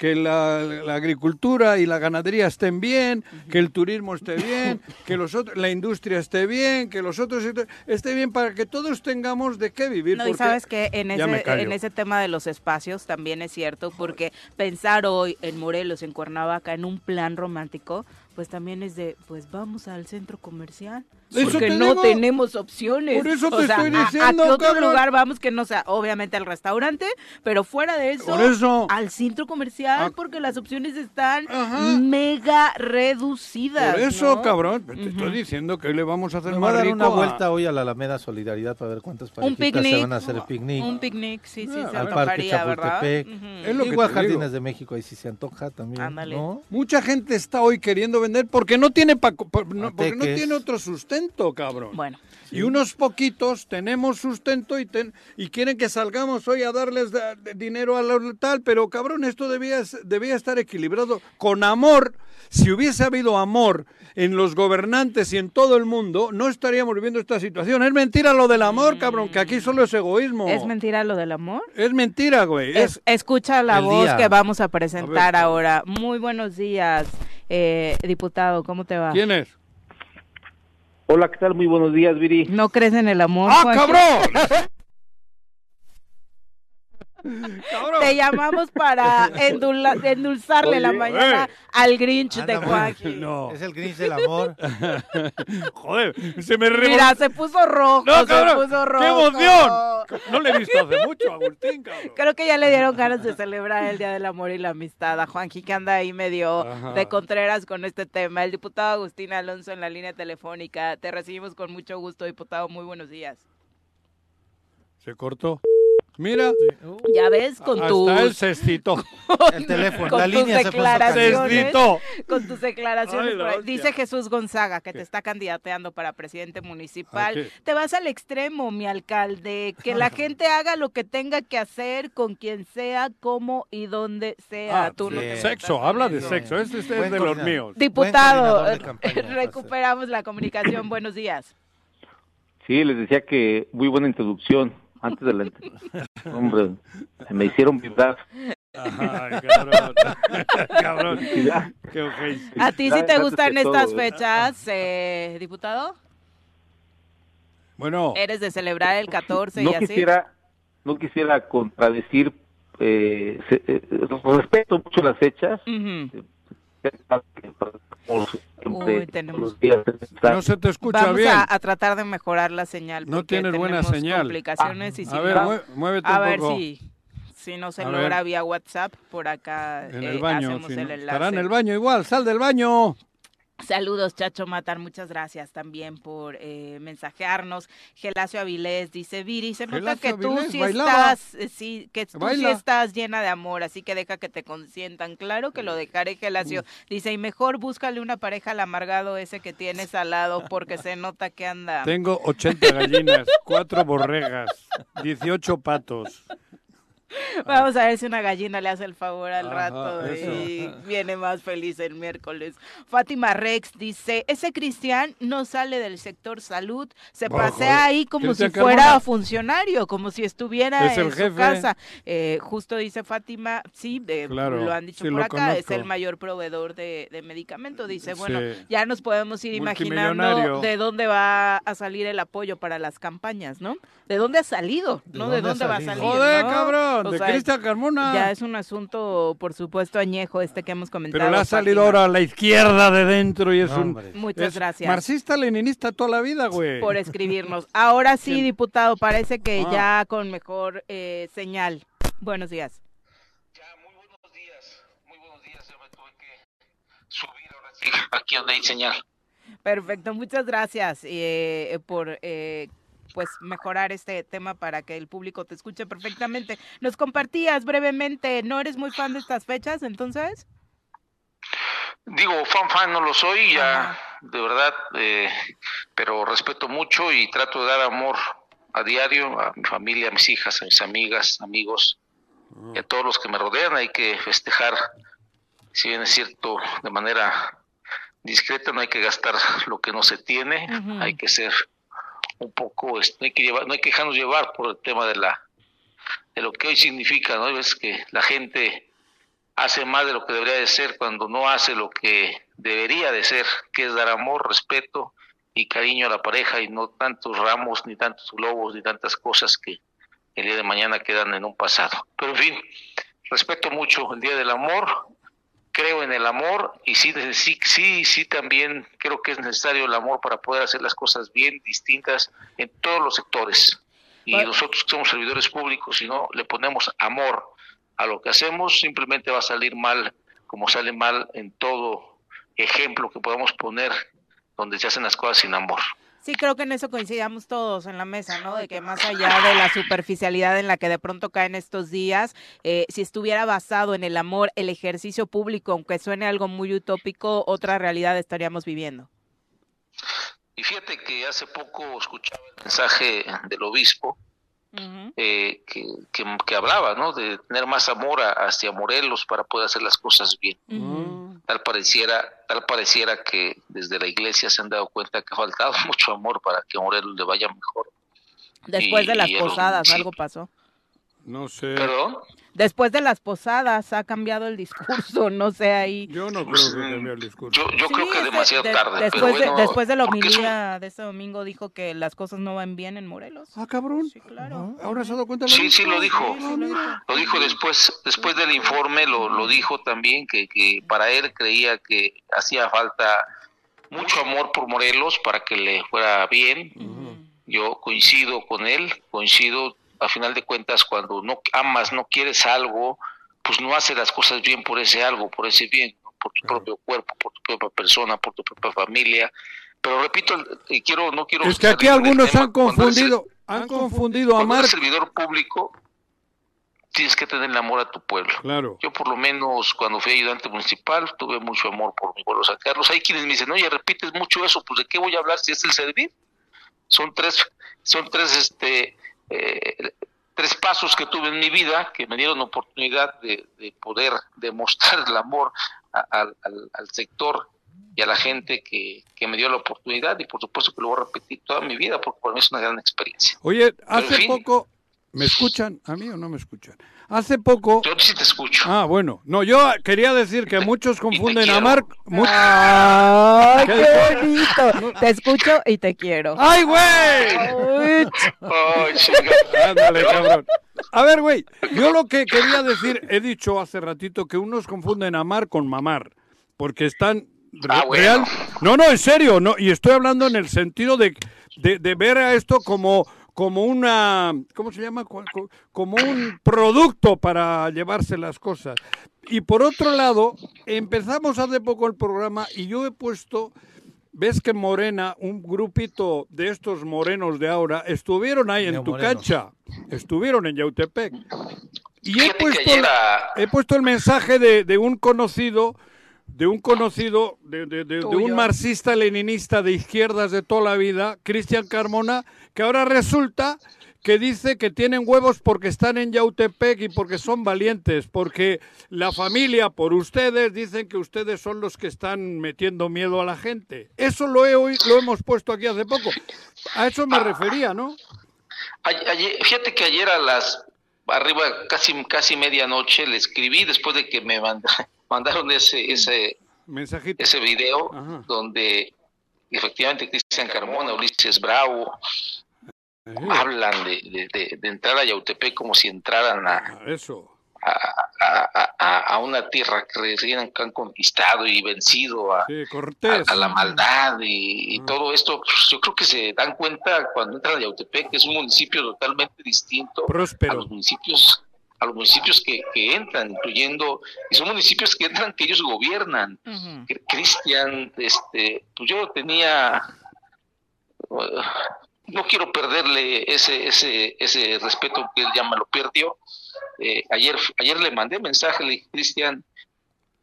[SPEAKER 4] que la, la agricultura y la ganadería estén bien, que el turismo esté bien, [LAUGHS] que los otros, la industria esté bien, que los otros sectores esté bien para que todos tengamos de qué vivir.
[SPEAKER 3] No, y sabes que en ese, en ese tema de los espacios también es cierto, porque pensar hoy en Morelos, en Cuernavaca, en un plan romántico, pues también es de, pues vamos al centro comercial.
[SPEAKER 4] Eso
[SPEAKER 3] porque
[SPEAKER 4] te
[SPEAKER 3] no
[SPEAKER 4] digo.
[SPEAKER 3] tenemos opciones.
[SPEAKER 4] Por eso
[SPEAKER 3] O
[SPEAKER 4] te
[SPEAKER 3] sea,
[SPEAKER 4] estoy
[SPEAKER 3] ¿a-
[SPEAKER 4] diciendo,
[SPEAKER 3] ¿A, qué otro
[SPEAKER 4] cabrón?
[SPEAKER 3] lugar vamos que no sea, obviamente, al restaurante, pero fuera de eso,
[SPEAKER 4] Por eso.
[SPEAKER 3] al centro comercial,
[SPEAKER 4] Ah.
[SPEAKER 3] porque las opciones están
[SPEAKER 4] Ajá.
[SPEAKER 3] mega reducidas.
[SPEAKER 4] Por eso,
[SPEAKER 3] ¿no?
[SPEAKER 4] cabrón, te estoy diciendo que hoy le vamos a hacer más
[SPEAKER 5] a dar
[SPEAKER 4] rico
[SPEAKER 5] una
[SPEAKER 4] a-
[SPEAKER 5] vuelta hoy a la Alameda Solidaridad para ver cuántas parejitas se van a hacer el picnic.
[SPEAKER 3] Un picnic, sí, sí,
[SPEAKER 4] Ah,
[SPEAKER 3] se
[SPEAKER 5] al Parque. Chapultepec.
[SPEAKER 3] Ujú.
[SPEAKER 4] Es lo que
[SPEAKER 5] Igual
[SPEAKER 4] te
[SPEAKER 5] Jardines
[SPEAKER 4] digo.
[SPEAKER 5] de México, ahí sí se antoja también. ¿no?
[SPEAKER 4] Mucha gente está hoy queriendo vender porque no tiene pa- por- no- porque no tiene otro sustento, cabrón.
[SPEAKER 3] Bueno.
[SPEAKER 4] Y unos poquitos tenemos sustento y, ten- y quieren que salgamos hoy a darles da- de dinero a lo tal, pero cabrón, esto debía, debía estar equilibrado con amor. Si hubiese habido amor en los gobernantes y en todo el mundo, no estaríamos viviendo esta situación. Es mentira lo del amor, cabrón, que aquí solo es egoísmo.
[SPEAKER 3] ¿Es mentira lo del amor?
[SPEAKER 4] Es mentira, güey. Es,
[SPEAKER 3] Es- escucha la
[SPEAKER 5] el
[SPEAKER 3] voz
[SPEAKER 5] día.
[SPEAKER 3] que vamos a presentar
[SPEAKER 4] A ver.
[SPEAKER 3] ahora. Muy buenos días, eh, diputado. ¿Cómo te va?
[SPEAKER 4] ¿Quién es?
[SPEAKER 7] Hola, ¿qué tal? Muy buenos días, Viri.
[SPEAKER 3] ¿No crees en el amor?
[SPEAKER 4] ¡Ah, cabrón! [LAUGHS] ¡Cabrón!
[SPEAKER 3] Te llamamos para [LAUGHS] endula- endulzarle la mañana
[SPEAKER 4] eh.
[SPEAKER 3] al Grinch de Juanji. [LAUGHS]
[SPEAKER 4] No.
[SPEAKER 5] Es el Grinch del amor. [LAUGHS]
[SPEAKER 4] Joder, se me revolvió.
[SPEAKER 3] Mira, se puso rojo,
[SPEAKER 4] ¡No,
[SPEAKER 3] se
[SPEAKER 4] cabrón!
[SPEAKER 3] puso rojo.
[SPEAKER 4] ¡Qué emoción! No le he visto hace mucho, Agustín, cabrón.
[SPEAKER 3] Creo que ya le dieron ganas de celebrar el Día del Amor y la Amistad a Juanji, que anda ahí medio
[SPEAKER 4] Ajá.
[SPEAKER 3] de Contreras con este tema. El diputado Agustín Alonso en la línea telefónica. Te recibimos con mucho gusto, diputado. Muy buenos días.
[SPEAKER 4] Se cortó. Mira,
[SPEAKER 3] Ya ves, con tus,
[SPEAKER 4] hasta el cestito.
[SPEAKER 5] El teléfono,
[SPEAKER 3] con
[SPEAKER 5] la
[SPEAKER 3] tus
[SPEAKER 5] línea se puso
[SPEAKER 3] declaraciones.
[SPEAKER 4] Cestito.
[SPEAKER 3] con tus declaraciones.
[SPEAKER 4] Ay.
[SPEAKER 3] Dice Jesús Gonzaga que
[SPEAKER 4] ¿Qué?
[SPEAKER 3] te está candidateando para presidente municipal.
[SPEAKER 4] ¿A qué?
[SPEAKER 3] Te vas al extremo, mi alcalde. Que la [LAUGHS] gente haga lo que tenga que hacer con quien sea, como y donde sea.
[SPEAKER 4] Ah,
[SPEAKER 3] Tú no
[SPEAKER 5] sí.
[SPEAKER 3] te
[SPEAKER 4] Sexo, habla de sexo. Este, este es de los míos.
[SPEAKER 3] Diputado,
[SPEAKER 5] campaña,
[SPEAKER 3] recuperamos la comunicación. Buenos días.
[SPEAKER 7] Sí, les decía que muy buena introducción. Antes de la Hombre, me hicieron vibrar.
[SPEAKER 4] Ay, cabrón. [LAUGHS] cabrón. Qué.
[SPEAKER 3] ¿A ti sí te gustan estas
[SPEAKER 7] ¿eh?
[SPEAKER 3] fechas, eh, diputado?
[SPEAKER 4] Bueno,
[SPEAKER 3] ¿Eres de celebrar el 14
[SPEAKER 7] No
[SPEAKER 3] y así?
[SPEAKER 7] quisiera, no quisiera contradecir, eh, se- eh, respeto mucho las fechas.
[SPEAKER 3] Ujú.
[SPEAKER 7] Como siempre,
[SPEAKER 3] Uy, tenemos-
[SPEAKER 4] no se te escucha
[SPEAKER 3] Vamos
[SPEAKER 4] bien.
[SPEAKER 3] a, a tratar de mejorar la señal.
[SPEAKER 4] No tienes buena señal.
[SPEAKER 3] complicaciones y si
[SPEAKER 4] A ver,
[SPEAKER 3] no-
[SPEAKER 4] muévete
[SPEAKER 3] a
[SPEAKER 4] un
[SPEAKER 3] ver
[SPEAKER 4] poco.
[SPEAKER 3] si, si no se
[SPEAKER 4] A
[SPEAKER 3] logra
[SPEAKER 4] ver.
[SPEAKER 3] vía WhatsApp, por acá
[SPEAKER 4] En
[SPEAKER 3] eh,
[SPEAKER 4] el baño.
[SPEAKER 3] hacemos
[SPEAKER 4] si
[SPEAKER 3] el
[SPEAKER 4] no-
[SPEAKER 3] enlace.
[SPEAKER 4] estará en el baño igual. Sal del baño.
[SPEAKER 3] Saludos, Chacho Matar, muchas gracias también por eh, mensajearnos. Gelacio Avilés dice, Viri, se nota
[SPEAKER 4] Gelacio
[SPEAKER 3] que tú
[SPEAKER 4] Avilés,
[SPEAKER 3] sí
[SPEAKER 4] bailaba.
[SPEAKER 3] estás, eh, sí, que tú sí estás llena de amor, así que deja que te consientan. Claro que lo dejaré, Gelacio. Dice, y mejor búscale una pareja al amargado ese que tienes al lado, porque se nota que anda.
[SPEAKER 4] Tengo 80 gallinas, 4 borregas, 18 patos. [LAUGHS]
[SPEAKER 3] Vamos a ver si una gallina le hace el favor al
[SPEAKER 4] Ajá,
[SPEAKER 3] rato
[SPEAKER 4] eso.
[SPEAKER 3] y [LAUGHS] viene más feliz el miércoles. Fátima Rex dice, ese Cristian no sale del sector salud, se pasea ahí como
[SPEAKER 4] Cristian
[SPEAKER 3] si fuera
[SPEAKER 4] Carmona.
[SPEAKER 3] funcionario, como si estuviera
[SPEAKER 4] Es
[SPEAKER 3] en su
[SPEAKER 4] jefe.
[SPEAKER 3] casa. Eh, justo dice Fátima, sí, eh,
[SPEAKER 4] Claro,
[SPEAKER 3] lo han dicho
[SPEAKER 4] sí,
[SPEAKER 3] por acá, es el mayor proveedor de, de medicamentos. Dice, bueno,
[SPEAKER 4] Sí.
[SPEAKER 3] ya nos podemos ir imaginando de dónde va a salir el apoyo para las campañas, ¿no? ¿De dónde ha salido?
[SPEAKER 5] ¿De
[SPEAKER 3] ¿No? ¿De
[SPEAKER 5] dónde
[SPEAKER 3] va a salir?
[SPEAKER 4] Joder,
[SPEAKER 3] ¿no?
[SPEAKER 4] cabrón,
[SPEAKER 3] O
[SPEAKER 4] de
[SPEAKER 3] sea,
[SPEAKER 4] Cristian Carmona.
[SPEAKER 3] ya es un asunto, por supuesto, añejo este que hemos comentado.
[SPEAKER 4] Pero le ha salido ahora a la izquierda de dentro y es
[SPEAKER 5] No,
[SPEAKER 4] un...
[SPEAKER 5] hombre.
[SPEAKER 3] Muchas
[SPEAKER 4] es
[SPEAKER 3] gracias
[SPEAKER 4] Marxista-leninista toda la vida, güey.
[SPEAKER 3] por escribirnos. Ahora sí,
[SPEAKER 4] ¿Quién?
[SPEAKER 3] diputado, parece que
[SPEAKER 4] Ah.
[SPEAKER 3] ya con mejor eh, señal. Buenos días.
[SPEAKER 6] Ya, muy buenos días. Muy buenos días. Yo me tuve que subir ahora sí. Aquí donde hay señal.
[SPEAKER 3] Perfecto, muchas gracias eh, por eh, pues mejorar este tema para que el público te escuche perfectamente. Nos compartías brevemente, ¿no eres muy fan de estas fechas entonces?
[SPEAKER 8] Digo, fan fan no lo soy, ya de verdad, eh, pero respeto mucho y trato de dar amor a diario a mi familia, a mis hijas, a mis amigas, amigos y a todos los que me rodean. Hay que festejar, si bien es cierto, de manera discreta, no hay que gastar lo que no se tiene, hay que ser un poco, este, no hay que llevar, no hay que dejarnos llevar por el tema de la de lo que hoy significa, ¿no? Es que la gente hace más de lo que debería de ser cuando no hace lo que debería de ser, que es dar amor, respeto y cariño a la pareja y no tantos ramos, ni tantos globos, ni tantas cosas que el día de mañana quedan en un pasado. Pero en fin, respeto mucho el Día del Amor, creo en el amor y sí, sí, sí, sí también creo que es necesario el amor para poder hacer las cosas bien, distintas en todos los sectores. Y nosotros que somos servidores públicos, si no le ponemos amor a lo que hacemos, simplemente va a salir mal, como sale mal en todo ejemplo que podamos poner donde se hacen las cosas sin amor.
[SPEAKER 3] Sí, creo que en eso coincidamos todos en la mesa, ¿no? De que más allá de la superficialidad en la que de pronto caen estos días, eh, si estuviera basado en el amor, el ejercicio público, aunque suene algo muy utópico, otra realidad estaríamos viviendo.
[SPEAKER 8] Y fíjate que hace poco escuchaba el mensaje del obispo eh, que, que, hablaba, ¿no? De tener más amor hacia Morelos para poder hacer las cosas bien. Tal pareciera, tal pareciera que desde la iglesia se han dado cuenta que ha faltado [LAUGHS] mucho amor para que a Morelos le vaya mejor.
[SPEAKER 3] Después de las posadas, algo pasó.
[SPEAKER 4] No sé.
[SPEAKER 8] ¿Perdón?
[SPEAKER 3] Después de las posadas ha cambiado el discurso, no sé ahí.
[SPEAKER 4] Yo no creo que cambie el discurso.
[SPEAKER 8] Yo, creo que demasiado tarde.
[SPEAKER 3] Después,
[SPEAKER 8] pero
[SPEAKER 3] de, después de la homilía de ese domingo dijo que las cosas no van bien en Morelos.
[SPEAKER 4] Ah, cabrón.
[SPEAKER 3] Sí, claro.
[SPEAKER 4] Ahora se ha dado cuenta.
[SPEAKER 8] Sí, sí, lo dijo. lo dijo después, después del informe, lo, lo dijo también que, que para él creía que hacía falta mucho amor por Morelos para que le fuera bien. Yo coincido con él, coincido a final de cuentas, cuando no amas, no quieres algo, pues no haces las cosas bien por ese algo, por ese bien, por tu propio cuerpo, por tu propia persona, por tu propia familia. Pero repito, y quiero, no quiero.
[SPEAKER 4] Es que aquí algunos han confundido, han confundido amar.
[SPEAKER 8] servidor público, tienes que tener el amor a tu pueblo.
[SPEAKER 4] Claro.
[SPEAKER 8] Yo por lo menos cuando fui ayudante municipal tuve mucho amor por mi pueblo San Carlos. Hay quienes me dicen, oye, repites mucho eso, pues de qué voy a hablar si es el servir. Son tres, son tres, este, eh, tres pasos que tuve en mi vida que me dieron oportunidad de, poder demostrar el amor al, sector y a la gente que, me dio la oportunidad y por supuesto que lo voy a repetir toda mi vida porque para mí es una gran experiencia.
[SPEAKER 4] Oye, hace poco, ¿me escuchan a mí o no me escuchan? Hace poco.
[SPEAKER 8] Yo sí te escucho.
[SPEAKER 4] Ah, bueno. No, yo quería decir que muchos confunden a Marc.
[SPEAKER 3] ¡Ay, qué bonito! Te escucho y te quiero.
[SPEAKER 4] ¡Ay, güey! Ándale, cabrón. A ver, güey. Yo lo que quería decir, he dicho hace ratito que unos confunden amar con mamar. Porque están.
[SPEAKER 8] Ah,
[SPEAKER 4] real. No, no, en serio. no Y estoy hablando en el sentido de, de, de ver a esto como como una, ¿cómo se llama? Como un producto para llevarse las cosas. Y por otro lado, empezamos hace poco el programa y yo he puesto, ves que Morena, un grupito de estos morenos de ahora, estuvieron ahí en tu cancha, estuvieron en Yautepec. Y he puesto, he puesto el mensaje de, de un conocido de un conocido, de, de, un marxista leninista de izquierdas de toda la vida, Cristian Carmona, que ahora resulta que dice que tienen huevos porque están en Yautepec y porque son valientes, porque la familia, por ustedes, dicen que ustedes son los que están metiendo miedo a la gente. Eso lo, he, lo hemos puesto aquí hace poco. A eso me refería, ¿no?
[SPEAKER 8] fíjate que ayer a las arriba casi casi medianoche le escribí después de que me mandaron ese ese
[SPEAKER 4] Mensajito.
[SPEAKER 8] ese video donde efectivamente Cristian Carmona, Ulises Bravo hablan de, de, entrar a Yautepec como si entraran a,
[SPEAKER 4] ah, eso.
[SPEAKER 8] A, una tierra que recién han conquistado y vencido a, a, la maldad y, todo esto. Pues, yo creo que se dan cuenta cuando entran a Yautepec que es un municipio totalmente distinto a los municipios a los municipios que, que, entran, incluyendo, y son municipios que entran, que ellos gobiernan. Cristian, este, pues yo tenía uh, no quiero perderle ese, ese, ese respeto que él ya me lo perdió. Eh, ayer, ayer le mandé mensaje, le dije, Cristian,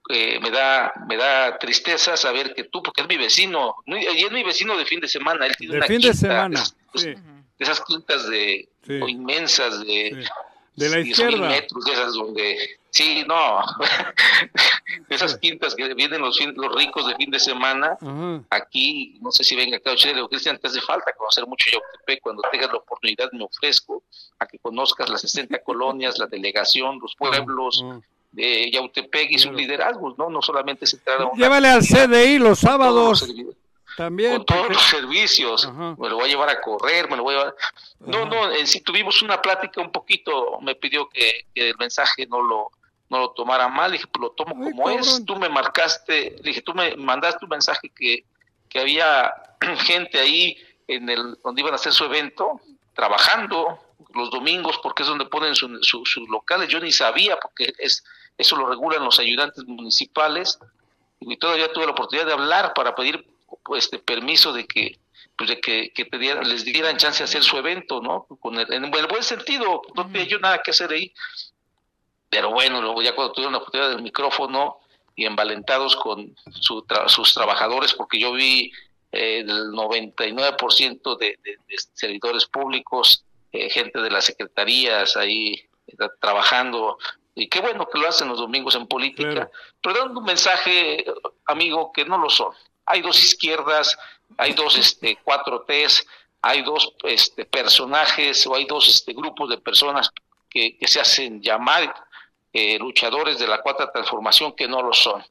[SPEAKER 8] eh, me da me da tristeza saber que tú, porque es mi vecino, y es mi vecino de fin de semana, él tiene
[SPEAKER 4] De
[SPEAKER 8] una
[SPEAKER 4] fin de
[SPEAKER 8] quinta,
[SPEAKER 4] semana,
[SPEAKER 8] de-
[SPEAKER 4] sí.
[SPEAKER 8] de esas quintas de
[SPEAKER 4] Sí.
[SPEAKER 8] o inmensas de
[SPEAKER 4] De la
[SPEAKER 8] 10.000
[SPEAKER 4] izquierda.
[SPEAKER 8] metros, de esas donde sí, no, de [LAUGHS] esas quintas que vienen los, fin- los ricos de fin de semana, aquí, no sé si venga acá, Chile o Cristian, te hace falta conocer mucho Yautepec, cuando tengas la oportunidad me ofrezco a que conozcas las 60 [LAUGHS] colonias, la delegación, los pueblos de Yautepec y sus liderazgos, ¿no? No solamente se trata de
[SPEAKER 4] Llévale al CDI los sábados también.
[SPEAKER 8] con todos los servicios.
[SPEAKER 4] Ajá.
[SPEAKER 8] Me lo voy a llevar a correr, me lo voy a llevar. No,
[SPEAKER 4] Ajá.
[SPEAKER 8] no, en sí tuvimos una plática un poquito, me pidió que, que el mensaje no lo no lo tomara mal, dije, pues lo tomo
[SPEAKER 4] Ay,
[SPEAKER 8] como es. Tú me marcaste, dije, tú me mandaste un mensaje que, que había [CLEARS THROAT] gente ahí en el donde iban a hacer su evento, trabajando los domingos, porque es donde ponen su- su- sus locales. Yo ni sabía, porque es eso lo regulan los ayudantes municipales y todavía tuve la oportunidad de hablar para pedir este permiso de que pues de que, que te dieran- les dieran chance de hacer su evento, ¿no? Con el- en el buen sentido, no tenía yo nada que hacer ahí. Pero bueno, luego ya cuando tuvieron la oportunidad del micrófono y envalentados con su tra- sus trabajadores, porque yo vi eh, el 99% de, de- de servidores públicos, eh, gente de las secretarías ahí eh, trabajando, y qué bueno que lo hacen los domingos en política,
[SPEAKER 4] Claro.
[SPEAKER 8] pero dando un mensaje, amigo, que no lo son. Hay dos izquierdas, hay dos este, cuatro Ts, hay dos este, personajes o hay dos este, grupos de personas que, que se hacen llamar eh, luchadores de la cuarta transformación que no lo son.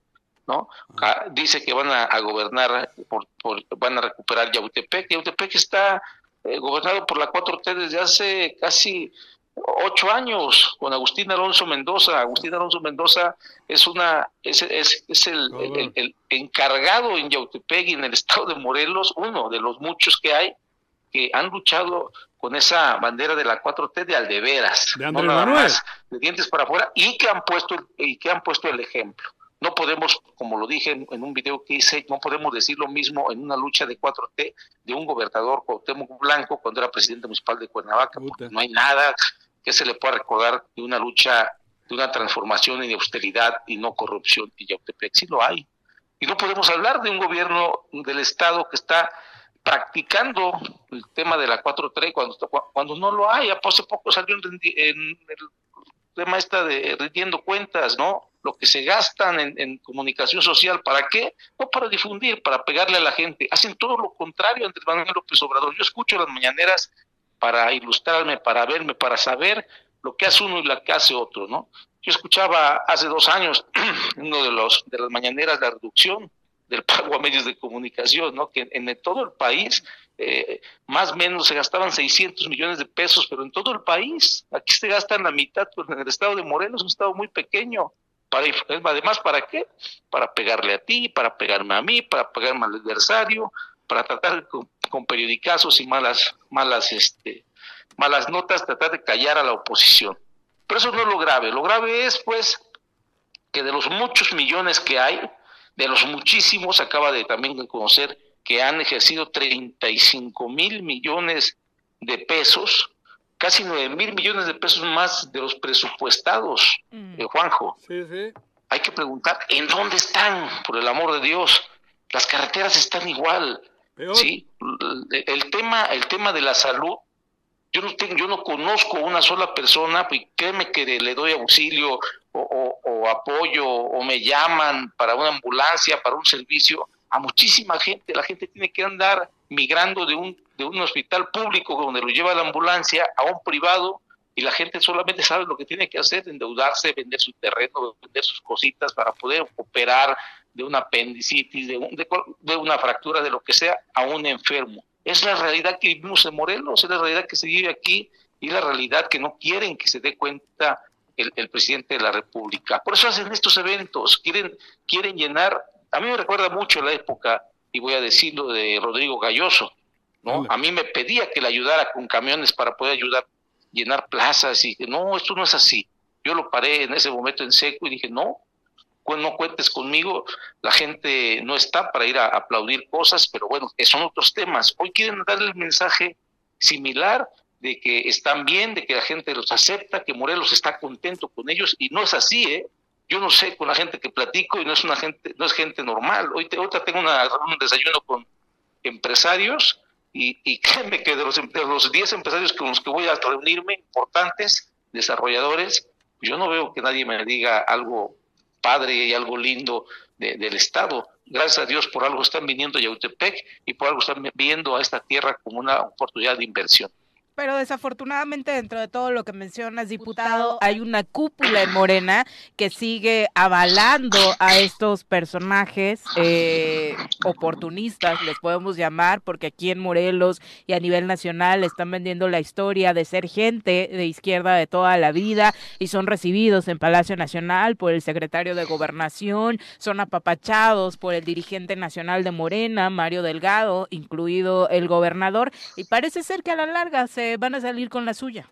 [SPEAKER 8] ¿no? Ah, dice que van a, a gobernar, por, por- van a recuperar Yautepec. Yautepec está eh, gobernado por la 4T desde hace casi ocho años con Agustín Alonso Mendoza. Agustín Alonso Mendoza es una es, es, es el, el- el- el encargado en Yautepec y en el estado de Morelos, uno de los muchos que hay que han luchado con esa bandera de la 4T de aldeveras,
[SPEAKER 4] De
[SPEAKER 8] no nada más de dientes para afuera y que han puesto el- y que han puesto el ejemplo. No podemos, como lo dije en, en un video que hice, no podemos decir lo mismo en una lucha de 4T de un gobernador Cuauhtémoc Blanco cuando era presidente municipal de Cuernavaca, porque no hay nada que se le pueda recordar de una lucha, de una transformación en austeridad y no corrupción en Yautepec. Sí lo hay. Y no podemos hablar de un gobierno del Estado que está practicando el tema de la 4T cuando, cuando no lo hay. Hace poco salió en el tema esta de rindiendo cuentas, ¿no? Lo que se gastan en, en comunicación social, ¿para qué? No para difundir, para pegarle a la gente. Hacen todo lo contrario Andrés Manuel López Obrador. Yo escucho las mañaneras para ilustrarme, para verme, para saber lo que hace uno y lo que hace otro, ¿no? Yo escuchaba hace dos años [CLEARS THROAT] uno de los de las mañaneras la reducción del pago a medios de comunicación, ¿no? Que en, todo el país eh, más o menos se gastaban 600 millones de pesos, pero en todo el país, aquí se gastan la mitad, pues en el estado de Morelos, un estado muy pequeño. Para, además, ¿para qué? Para pegarle a ti, para pegarme a mí, para pegarme al adversario, para tratar con, con periodicazos y malas, malas, este, malas notas, tratar de callar a la oposición. Pero eso no es lo grave. Lo grave es, pues, que de los muchos millones que hay, de los muchísimos, acaba de también de conocer que han ejercido 35 mil millones de pesos, casi 9 mil millones de pesos más de los presupuestados,
[SPEAKER 3] Mm.
[SPEAKER 8] eh, Juanjo.
[SPEAKER 4] Sí, sí.
[SPEAKER 8] Hay que preguntar, ¿en dónde están? Por el amor de Dios. Las carreteras están igual. Sí, el, tema, el tema de la salud, yo no tengo, yo no conozco una sola persona, y créeme que le doy auxilio o, o- o apoyo o me llaman para una ambulancia, para un servicio, a muchísima gente. La gente tiene que andar migrando de un, de un hospital público donde lo lleva la ambulancia a un privado y la gente solamente sabe lo que tiene que hacer, endeudarse, vender su terreno, vender sus cositas para poder operar de una apendicitis, de, un- de de una fractura, de lo que sea, a un enfermo. Es la realidad que vivimos en Morelos, es la realidad que se vive aquí y la realidad que no quieren que se dé cuenta el, el presidente de la República. Por eso hacen estos eventos, quieren, quieren llenar, a mí me recuerda mucho la época, y voy a decirlo, de Rodrigo Galloso, ¿no?
[SPEAKER 4] Hola.
[SPEAKER 8] A mí me pedía que le ayudara con camiones para poder ayudar, llenar plazas, y dije, no, esto no es así. Yo lo paré en ese momento en seco y dije, no, no cuentes conmigo, la gente no está para ir a aplaudir cosas, pero bueno, son otros temas. Hoy quieren darle el mensaje similar de que están bien, de que la gente los acepta, que Morelos está contento con ellos y no es así, ¿eh? Yo no sé con la gente que platico y no es una gente, no es gente normal. Hoy te, tengo una, un desayuno con empresarios y, y [LAUGHS] créeme que de los, de los 10 empresarios con los que voy a reunirme, importantes, desarrolladores, yo no veo que nadie me diga algo padre y algo lindo del Estado. Gracias a Dios por algo están viniendo a Yautepec y por algo están viendo a esta tierra como una oportunidad de inversión.
[SPEAKER 3] Pero desafortunadamente dentro de todo lo que mencionas, diputado, hay una cúpula en Morena que sigue avalando a estos personajes eh, oportunistas, les podemos llamar, porque aquí en Morelos y a nivel nacional están vendiendo la historia de ser gente de izquierda de toda la vida y son recibidos en Palacio Nacional por el secretario de Gobernación, son apapachados por el dirigente nacional de Morena, Mario Delgado, incluido el gobernador, y parece ser que a la larga se van a salir con la suya.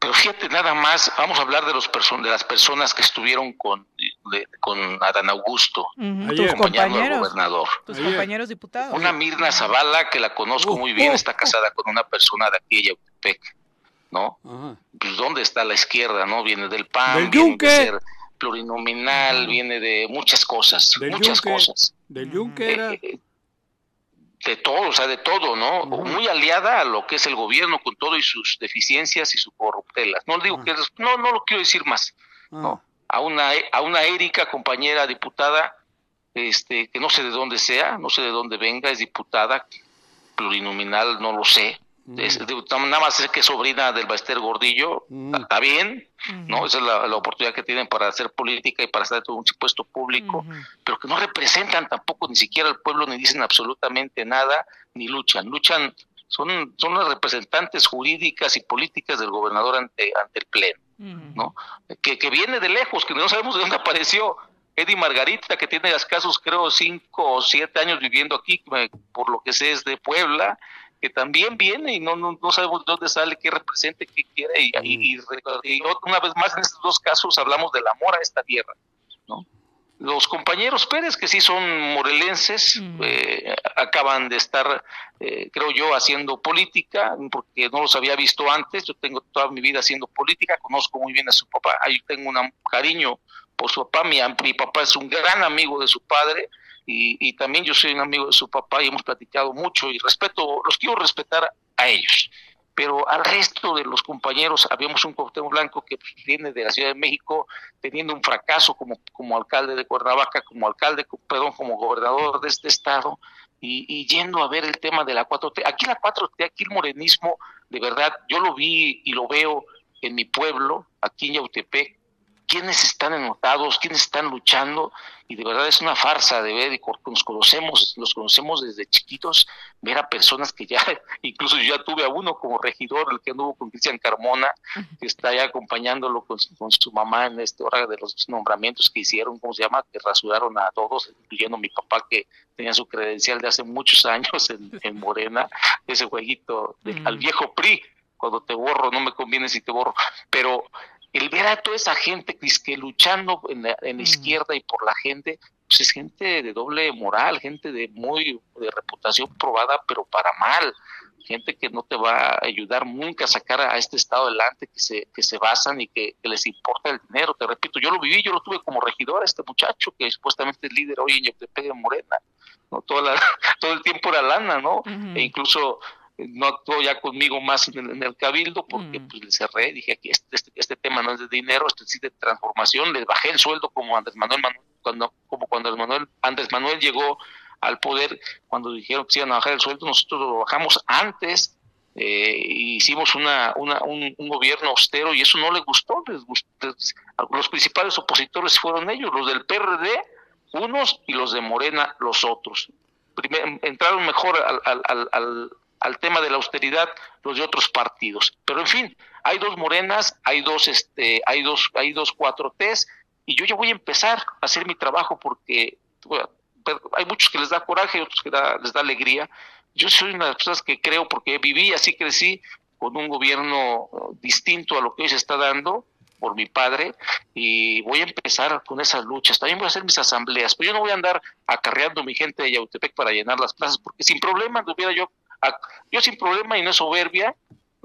[SPEAKER 8] Pero fíjate nada más, vamos a hablar de los de las personas que estuvieron con con Adán Augusto,
[SPEAKER 3] tus compañeros,
[SPEAKER 8] gobernador.
[SPEAKER 3] Tus compañeros diputados.
[SPEAKER 8] Una Mirna Zavala que la conozco muy bien, está casada con una persona de aquí de Yautepec, ¿no? Pues dónde está la izquierda, ¿no? Viene del PAN, viene de ser plurinominal, viene de muchas cosas, muchas cosas.
[SPEAKER 4] Del Yunque era... Eh, eh,
[SPEAKER 8] de todo, o sea, de todo, ¿no? Muy aliada a lo que es el gobierno con todo y sus deficiencias y sus corruptelas. No digo que no, no lo quiero decir más. No, a una a una Erika, compañera diputada, este, que no sé de dónde sea, no sé de dónde venga, es diputada plurinominal, no lo sé, nada más es que es sobrina del Baester Gordillo, mm. está bien, ¿no? Esa es la, oportunidad que tienen para hacer política y para estar en un puesto público, pero que no representan tampoco ni siquiera al pueblo, ni dicen absolutamente nada, ni luchan. Luchan, son, son las representantes jurídicas y políticas del gobernador ante, ante el Pleno, ¿no? Que, que viene de lejos, que no sabemos de dónde apareció. Eddie Margarita, que tiene escasos, creo, cinco o siete años viviendo aquí, por lo que sé es de Puebla, que también viene y no, no, no sabemos de dónde sale, qué represente, qué quiere. Y, y, una vez más, en estos dos casos hablamos del amor a esta tierra. ¿no? Los compañeros Pérez, que sí son morelenses, eh, acaban de estar, eh, creo yo, haciendo política, porque no los había visto antes. Yo tengo toda mi vida haciendo política, conozco muy bien a su papá, ahí tengo un cariño por su papá. Mi, mi papá es un gran amigo de su padre y, también yo soy un amigo de su papá y hemos platicado mucho y respeto, los quiero respetar a ellos. Pero al resto de los compañeros, habíamos un Cuauhtémoc Blanco que viene de la Ciudad de México teniendo un fracaso como, como alcalde de Cuernavaca, como alcalde, perdón, como gobernador de este estado, y, y, yendo a ver el tema de la 4T. Aquí la 4T, aquí el morenismo, de verdad, yo lo vi y lo veo en mi pueblo, aquí en Yautepec, quiénes están enotados, quiénes están luchando, y de verdad es una farsa de ver, y nos conocemos, los conocemos desde chiquitos, ver a personas que ya, [LAUGHS] incluso yo ya tuve a uno como regidor, el que anduvo con Cristian Carmona, que está ya acompañándolo con, su mamá en esta hora de los nombramientos que hicieron, ¿cómo se llama? Que rasuraron a todos, incluyendo a mi papá que tenía su credencial de hace muchos [LAUGHS] años en, Morena, ese jueguito al viejo PRI, cuando te borro, no me conviene si te borro, pero el ver a toda esa gente que, luchando en la, en izquierda y por la gente, pues es gente de doble moral, gente de muy de reputación probada, pero para mal, gente que no te va a ayudar nunca a sacar a este estado adelante, que se, que se basan y que, les importa el dinero. Te repito, yo lo viví, yo lo tuve como regidor, este muchacho que supuestamente es líder hoy en Yoctepec de Morena, ¿no? Toda [LAUGHS] todo el tiempo era lana, ¿no? E incluso no actuó ya conmigo más en el, cabildo porque mm. pues le cerré, dije aquí este, este, este, tema no es de dinero, esto es de transformación, les bajé el sueldo como Andrés Manuel, cuando como cuando Andrés Manuel, Andrés Manuel llegó al poder, cuando dijeron que se iban a bajar el sueldo, nosotros lo bajamos antes, eh, hicimos una, una un, gobierno austero y eso no les gustó, les gustó, los principales opositores fueron ellos, los del PRD, unos y los de Morena, los otros. entraron mejor al, al, al al tema de la austeridad los de otros partidos. Pero en fin, hay dos morenas, hay dos, este, hay dos, hay dos cuatro T's, y yo ya voy a empezar a hacer mi trabajo porque hay muchos que les da coraje, otros que les da alegría. Yo soy una de las personas que creo, porque viví, así crecí, con un gobierno distinto a lo que hoy se está dando por mi padre y voy a empezar con esas luchas. También voy a hacer mis asambleas, pero yo no voy a andar acarreando mi gente de Yautepec para llenar las plazas, porque sin problema hubiera yo yo sin problema y no es soberbia,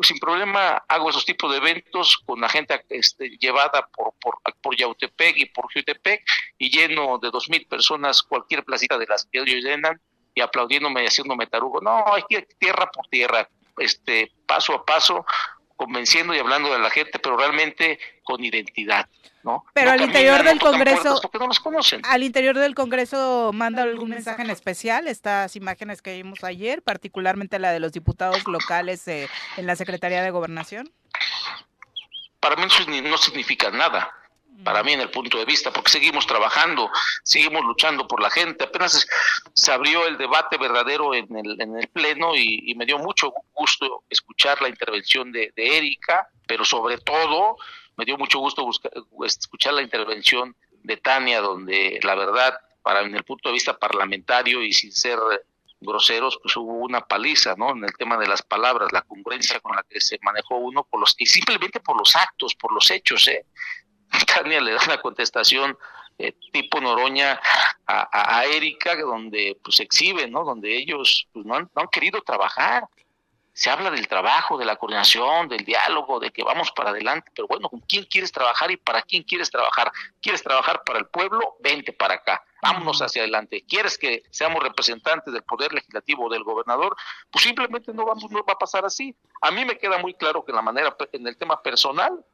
[SPEAKER 8] sin problema hago esos tipos de eventos con la gente este, llevada por, por, por Yautepec y por Jutepec y lleno de dos mil personas cualquier placita de las que ellos llenan y aplaudiéndome y haciéndome tarugo. No, hay tierra por tierra, este, paso a paso, convenciendo y hablando de la gente, pero realmente con identidad. ¿No?
[SPEAKER 3] Pero al interior del Congreso,
[SPEAKER 8] porque no los conocen.
[SPEAKER 3] al interior del Congreso manda algún mensaje en especial estas imágenes que vimos ayer, particularmente la de los diputados locales eh, en la Secretaría de Gobernación.
[SPEAKER 8] Para mí eso no significa nada para mí en el punto de vista, porque seguimos trabajando, seguimos luchando por la gente. Apenas se abrió el debate verdadero en el, en el Pleno y, me dio mucho gusto escuchar la intervención de, Erika, pero sobre todo me dio mucho gusto escuchar la intervención de Tania, donde la verdad, para en el punto de vista parlamentario y sin ser groseros, pues hubo una paliza, ¿no? En el tema de las palabras, la congruencia con la que se manejó uno por los y simplemente por los actos, por los hechos, ¿eh? [LAUGHS] Tania le da una contestación eh, tipo Noroña a, a, Erika, donde pues exhibe, ¿no? Donde ellos pues, no, han, no han querido trabajar. Se habla del trabajo, de la coordinación, del diálogo, de que vamos para adelante, pero bueno, ¿con quién quieres trabajar y para quién quieres trabajar? ¿Quieres trabajar para el pueblo? Vente para acá, vámonos hacia adelante. ¿Quieres que seamos representantes del poder legislativo o del gobernador? Pues simplemente no, vamos, no va a pasar así. A mí me queda muy claro que en la manera, en el tema personal,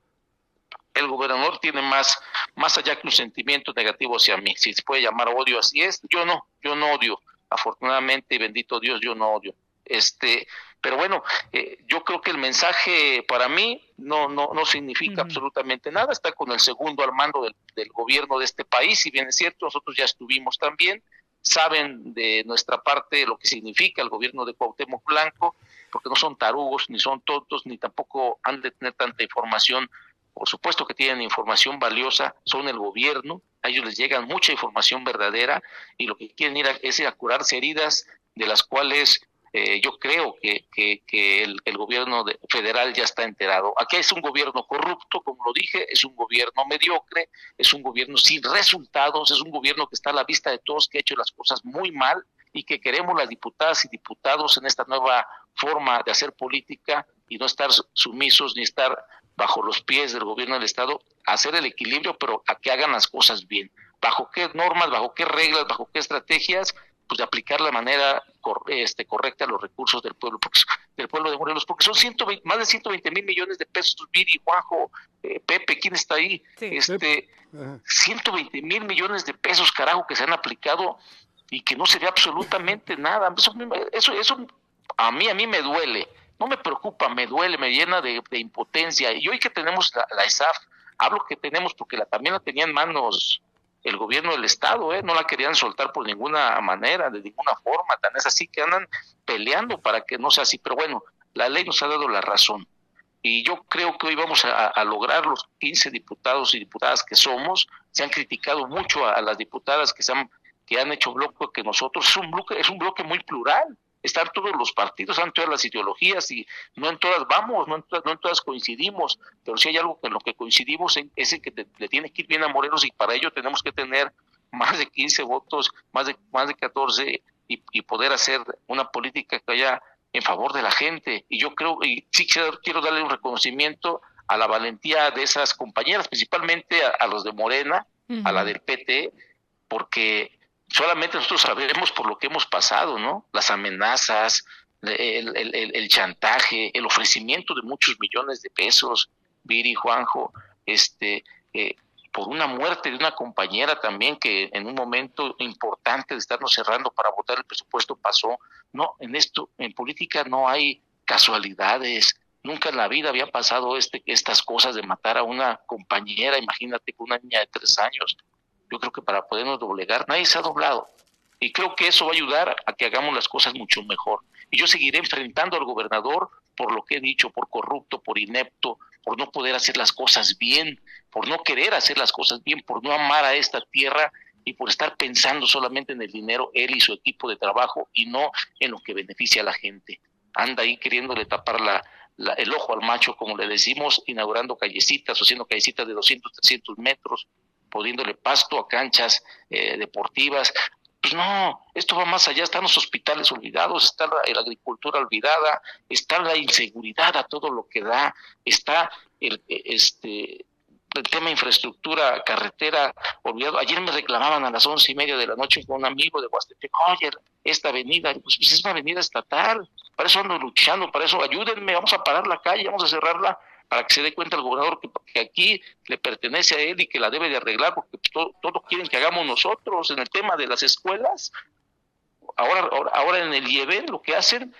[SPEAKER 8] el gobernador tiene más, más allá que un sentimiento negativo hacia mí, si se puede llamar odio, así es, yo no, yo no odio, afortunadamente, bendito Dios, yo no odio. Este, pero bueno, eh, yo creo que el mensaje para mí no, no, no significa absolutamente nada, está con el segundo al mando del, del gobierno de este país, si bien es cierto, nosotros ya estuvimos también, saben de nuestra parte lo que significa el gobierno de Cuauhtémoc Blanco, porque no son tarugos, ni son tontos, ni tampoco han de tener tanta información. Por supuesto que tienen información valiosa, son el gobierno, a ellos les llega mucha información verdadera y lo que quieren ir es ir a curarse heridas de las cuales eh, yo creo que, que, el, gobierno federal ya está enterado. Aquí es un gobierno corrupto, como lo dije, es un gobierno mediocre, es un gobierno sin resultados, es un gobierno que está a la vista de todos, que ha hecho las cosas muy mal y que queremos las diputadas y diputados en esta nueva forma de hacer política y no estar sumisos ni estar bajo los pies del gobierno del Estado, hacer el equilibrio, pero a que hagan las cosas bien. ¿Bajo qué normas, bajo qué reglas, bajo qué estrategias? Pues de aplicar la manera este, correcta los recursos del pueblo, del pueblo de Morelos, porque son más de 120 mil millones de pesos, Viri, Juanjo, eh, Pepe, ¿quién está ahí? Este, 120 mil millones de pesos, carajo, que se han aplicado y que no se ve absolutamente [LAUGHS] nada. Eso, eso, eso a mí, a mí me duele no me preocupa, me duele, me llena de, impotencia. Y hoy que tenemos la, la, ESAF, hablo que tenemos porque la, también la tenía en manos el gobierno del Estado, ¿eh? no la querían soltar por ninguna manera, de ninguna forma, tan es así que andan peleando para que no sea así. Pero bueno, la ley nos ha dado la razón. Y yo creo que hoy vamos a, lograr los 15 diputados y diputadas que somos. Se han criticado mucho a, las diputadas que, se han, que han hecho bloque que nosotros. Es un bloque, es un bloque muy plural estar todos los partidos, están todas las ideologías y no en todas vamos, no en, no en todas coincidimos, pero si hay algo en lo que coincidimos es en que le tiene que ir bien a Morelos y para ello tenemos que tener más de 15 votos, más de, más de 14 y, y poder hacer una política que vaya en favor de la gente. Y yo creo, y sí quiero, darle un reconocimiento a la valentía de esas compañeras, principalmente a, los de Morena, a la del PT, porque solamente nosotros sabemos por lo que hemos pasado, ¿no? Las amenazas, el, chantaje, el ofrecimiento de muchos millones de pesos, Viri, Juanjo, este, eh, por una muerte de una compañera también que en un momento importante de estarnos cerrando para votar el presupuesto pasó. No, en esto, en política no hay casualidades. Nunca en la vida había pasado este, estas cosas de matar a una compañera, imagínate con una niña de tres años yo creo que para podernos doblegar, nadie se ha doblado. Y creo que eso va a ayudar a que hagamos las cosas mucho mejor. Y yo seguiré enfrentando al gobernador por lo que he dicho, por corrupto, por inepto, por no poder hacer las cosas bien, por no querer hacer las cosas bien, por no amar a esta tierra y por estar pensando solamente en el dinero, él y su equipo de trabajo, y no en lo que beneficia a la gente. Anda ahí queriéndole tapar la, el ojo al macho, como le decimos, inaugurando callecitas haciendo callecitas de 200, 300 metros, poniéndole pasto a canchas eh, deportivas. Pues no, esto va más allá, están los hospitales olvidados, está la, agricultura olvidada, está la inseguridad a todo lo que da, está el, este, el tema infraestructura, carretera, olvidado. Ayer me reclamaban a las once y media de la noche con un amigo de Huastepec, oye, esta avenida, pues, pues, es una avenida estatal, para eso ando luchando, para eso ayúdenme, vamos a parar la calle, vamos a cerrarla para que se dé cuenta el gobernador que, aquí le pertenece a él y que la debe de arreglar, porque todo, todo quieren que hagamos nosotros en el tema de las escuelas. Ahora, ahora, en el IEB lo que hacen,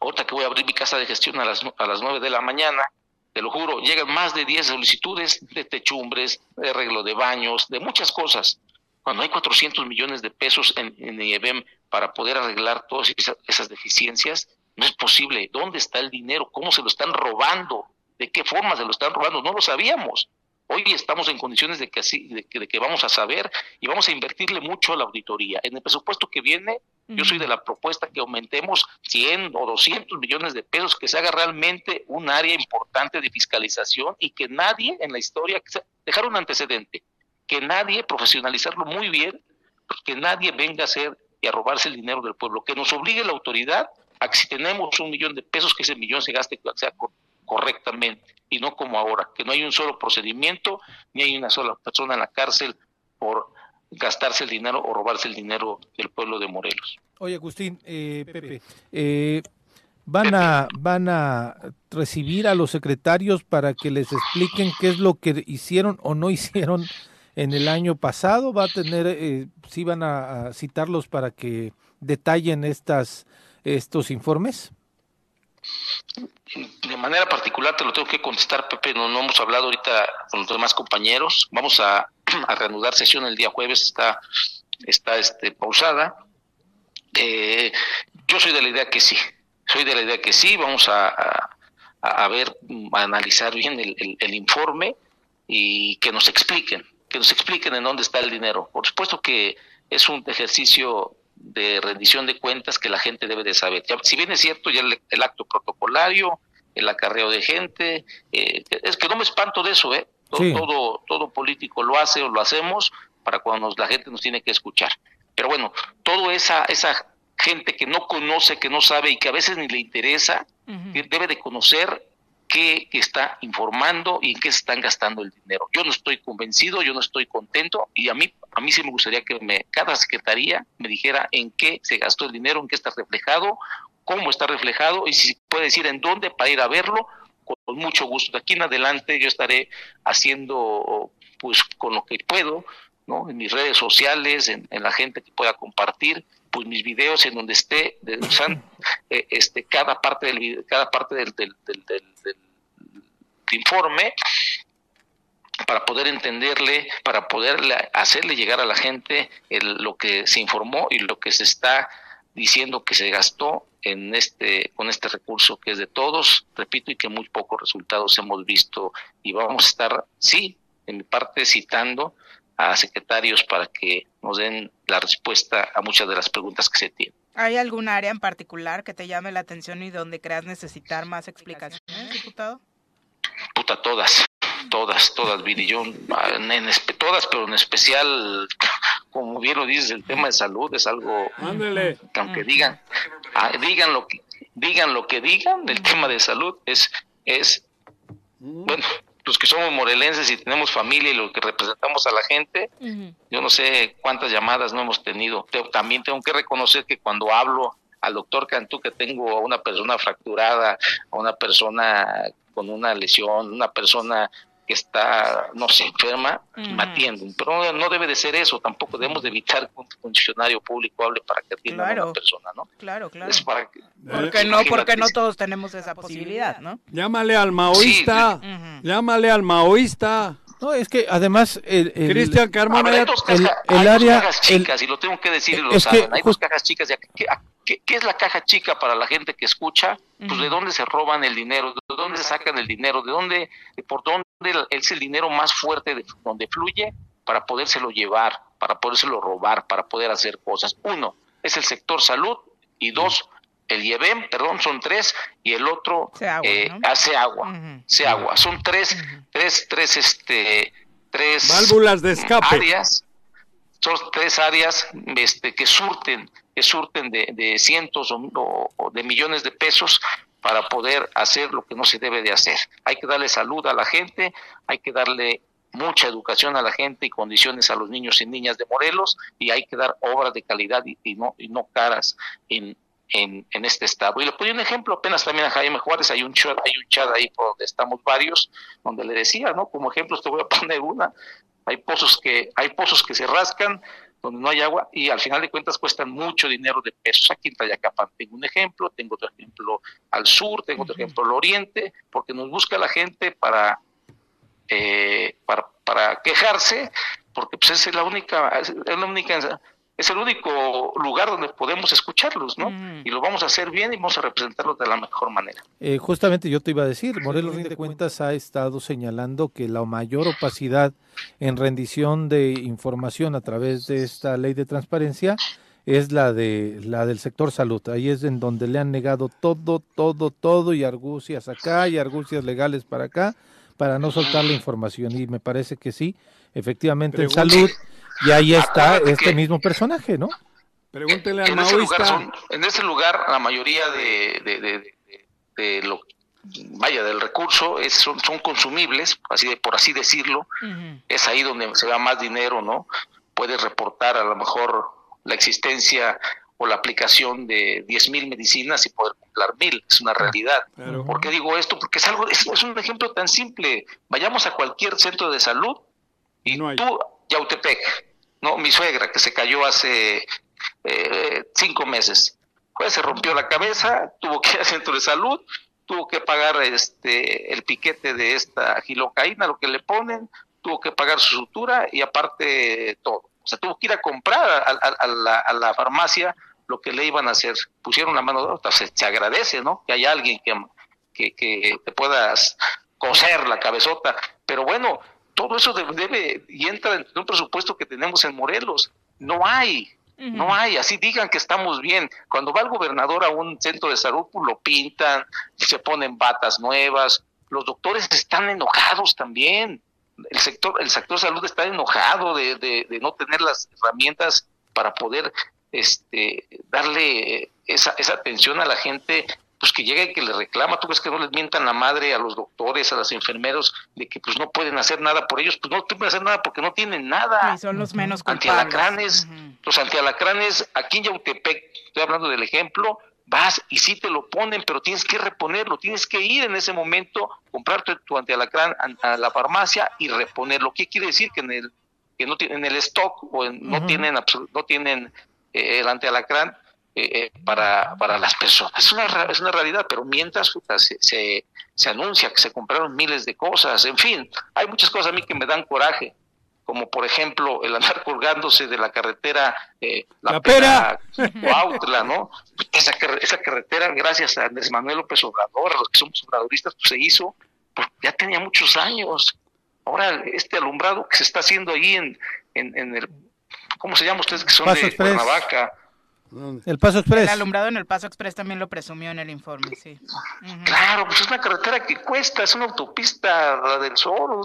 [SPEAKER 8] ahorita que voy a abrir mi casa de gestión a las, a las nueve de la mañana, te lo juro, llegan más de 10 solicitudes de techumbres, de arreglo de baños, de muchas cosas. Cuando hay 400 millones de pesos en, en IEBM para poder arreglar todas esas deficiencias, no es posible. ¿Dónde está el dinero? ¿Cómo se lo están robando? ¿De qué forma se lo están robando? No lo sabíamos. Hoy estamos en condiciones de que, así, de que, de que vamos a saber y vamos a invertirle mucho a la auditoría. En el presupuesto que viene, yo soy de la propuesta que aumentemos 100 o 200 millones de pesos, que se haga realmente un área importante de fiscalización y que nadie en la historia, dejar un antecedente, que nadie, profesionalizarlo muy bien, que nadie venga a hacer y a robarse el dinero del pueblo, que nos obligue la autoridad si tenemos un millón de pesos, que ese millón se gaste sea correctamente y no como ahora, que no hay un solo procedimiento ni hay una sola persona en la cárcel por gastarse el dinero o robarse el dinero del pueblo de Morelos.
[SPEAKER 5] Oye, Agustín, eh, Pepe, eh, van a van a recibir a los secretarios para que les expliquen qué es lo que hicieron o no hicieron en el año pasado. Va a tener, eh, sí van a citarlos para que detallen estas estos informes.
[SPEAKER 8] De manera particular te lo tengo que contestar, Pepe. No, no hemos hablado ahorita con los demás compañeros. Vamos [CLEARS THROAT] a, reanudar sesión el día jueves. Está, está este, pausada. Eh, yo soy de la idea que sí. Soy de la idea que sí. Vamos a, a, ver, a analizar bien el, el informe y que nos expliquen, que nos expliquen en dónde está el dinero. Por supuesto que es un ejercicio de rendición de cuentas que la gente debe de saber. Ya, si bien es cierto ya el, el, acto protocolario, el acarreo de gente, eh, es que no me espanto de eso, ¿eh? Todo, sí. todo, todo político lo hace o lo hacemos para cuando nos, la gente nos tiene que escuchar. Pero bueno, toda esa, esa gente que no conoce, que no sabe y que a veces ni le interesa, uh -huh. debe de conocer qué está informando y en qué se están gastando el dinero. Yo no estoy convencido, yo no estoy contento y a mí a mí sí me gustaría que me, cada secretaría me dijera en qué se gastó el dinero, en qué está reflejado, cómo está reflejado y si puede decir en dónde para ir a verlo, con, mucho gusto. De aquí en adelante yo estaré haciendo pues con lo que puedo, ¿no? En mis redes sociales, en, en la gente que pueda compartir, pues mis videos en donde esté de, usan, eh, este cada parte del cada parte del, del, del, del, del informe para poder entenderle, para poder hacerle llegar a la gente el, lo que se informó y lo que se está diciendo que se gastó en este con este recurso que es de todos, repito, y que muy pocos resultados hemos visto y vamos a estar, sí, en mi parte citando a secretarios para que nos den la respuesta a muchas de las preguntas que se tienen.
[SPEAKER 3] ¿Hay algún área en particular que te llame la atención y donde creas necesitar más explicaciones, diputado?
[SPEAKER 8] Puta, todas, todas, todas, Viri, yo, en, en, todas, pero en especial, como bien lo dices, el tema de salud es algo,
[SPEAKER 4] Ándale.
[SPEAKER 8] que aunque digan, ah, digan lo que, digan lo que digan, el tema de salud es, es, bueno, los que somos morelenses y tenemos familia y lo que representamos a la gente, uh -huh. yo no sé cuántas llamadas no hemos tenido. También tengo que reconocer que cuando hablo al doctor Cantú que tengo a una persona fracturada, a una persona con una lesión, una persona que está, no sé, enferma, uh -huh. me atienden. Pero no, debe de ser eso, tampoco debemos de evitar que un funcionario público hable para que atienda claro. a una persona, ¿no?
[SPEAKER 3] Claro, claro. Es para que, porque no, porque no todos tenemos esa posibilidad, ¿no?
[SPEAKER 4] Llámale al maoísta, sí. uh -huh. llámale al maoísta.
[SPEAKER 5] No, es que además el,
[SPEAKER 4] el Cristian Carmona
[SPEAKER 8] hay dos, caja, el, el hay área, dos cajas chicas el, y lo tengo que decir y lo saben. hay dos cajas chicas. ¿Qué, qué, ¿Qué, es la caja chica para la gente que escucha? Pues uh -huh. de dónde se roban el dinero, de dónde se sacan el dinero, de dónde, de por dónde es el dinero más fuerte de donde fluye para podérselo llevar, para podérselo robar, para poder hacer cosas. Uno es el sector salud y dos el IEBEM, perdón, son tres, y el otro agua, eh, ¿no? hace agua, uh -huh. se agua. Son tres, uh -huh. tres, tres, este, tres
[SPEAKER 4] válvulas de escape.
[SPEAKER 8] áreas, son tres áreas este, que surten, que surten de, de cientos o, o de millones de pesos para poder hacer lo que no se debe de hacer. Hay que darle salud a la gente, hay que darle mucha educación a la gente y condiciones a los niños y niñas de Morelos y hay que dar obras de calidad y, no y no caras en, este estado. Y le ponía un ejemplo apenas también a Jaime Juárez, hay un chat, hay un chat ahí por donde estamos varios, donde le decía, ¿no? Como ejemplos te voy a [LAUGHS] poner una, hay pozos que, hay pozos que se rascan, donde no hay agua y al final de cuentas cuestan mucho dinero de pesos. Aquí en Tayacapán tengo un ejemplo, tengo otro ejemplo al sur, tengo otro ejemplo al oriente, porque nos busca la gente para, eh, para, para quejarse, porque pues es la única, es la única es el único lugar donde podemos escucharlos, ¿no? Mm. Y lo vamos a hacer bien y vamos a representarlos de la mejor manera.
[SPEAKER 5] Eh, justamente yo te iba a decir, Morelos Rinde Cuentas ha estado señalando que la mayor opacidad en rendición de información a través de esta ley de transparencia es la de la del sector salud. Ahí es en donde le han negado todo, todo, todo y argucias acá y argucias legales para acá para no soltar la información y me parece que sí, efectivamente en salud y ahí está este mismo personaje, ¿no?
[SPEAKER 4] Pregúntele a
[SPEAKER 8] en ese, lugar en ese lugar la mayoría de, de, lo vaya del recurso es, son, son consumibles, así de, por así decirlo, es ahí donde se va más dinero, ¿no? Puedes reportar a lo mejor la existencia o la aplicación de 10.000 medicinas y poder comprar mil, es una realidad. ¿Por qué digo esto? Porque es algo, es, es, un ejemplo tan simple. Vayamos a cualquier centro de salud y no tú, Yautepec, no, mi suegra que se cayó hace eh, cinco meses, pues se rompió la cabeza, [LAUGHS] tuvo que ir al centro de salud, tuvo que pagar este el piquete de esta gilocaína, lo que le ponen, tuvo que pagar su sutura y aparte todo. O sea, tuvo que ir a comprar a, la, a la, farmacia lo que le iban a hacer. Pusieron la mano de otra, se, se agradece, ¿no? Que haya alguien que, que, que te puedas coser la cabezota. Pero bueno, todo eso debe, y entra en un presupuesto que tenemos en Morelos. No hay, no hay, así digan que estamos bien. Cuando va el gobernador a un centro de salud, pues lo pintan, se ponen batas nuevas. Los doctores están enojados también. El sector, el sector salud está enojado de, de, no tener las herramientas para poder este, darle esa, esa atención a la gente pues que llega y que le reclama, tú crees que no les mientan la madre a los doctores, a los enfermeros, de que pues no pueden hacer nada por ellos, pues no pueden hacer nada porque no tienen nada.
[SPEAKER 3] Y son los menos culpables.
[SPEAKER 8] Antialacranes, los antialacranes, aquí en Yautepec, estoy hablando del ejemplo, vas y sí te lo ponen, pero tienes que reponerlo, tienes que ir en ese momento, comprarte tu antialacrán a la farmacia y reponerlo. ¿Qué quiere decir? Que en el que no tienen el stock o no tienen no tienen eh, el antialacrán eh, eh, para, para las personas. Es una, es una realidad, pero mientras se, se, anuncia que se compraron miles de cosas, en fin, hay muchas cosas a mí que me dan coraje, como por ejemplo el andar colgándose de la carretera eh, La, Pera, ¿no? Esa, esa carretera, gracias a Andrés Manuel López Obrador, a los que somos obradoristas, pues se hizo, pues ya tenía muchos años. Ahora este alumbrado que se está haciendo ahí en, en, el, ¿cómo se llama ustedes que son de Cuernavaca?
[SPEAKER 5] El Paso Express.
[SPEAKER 3] El alumbrado en el Paso Express también lo presumió en el informe, sí.
[SPEAKER 8] Claro, pues es una carretera que cuesta, es una autopista del sol,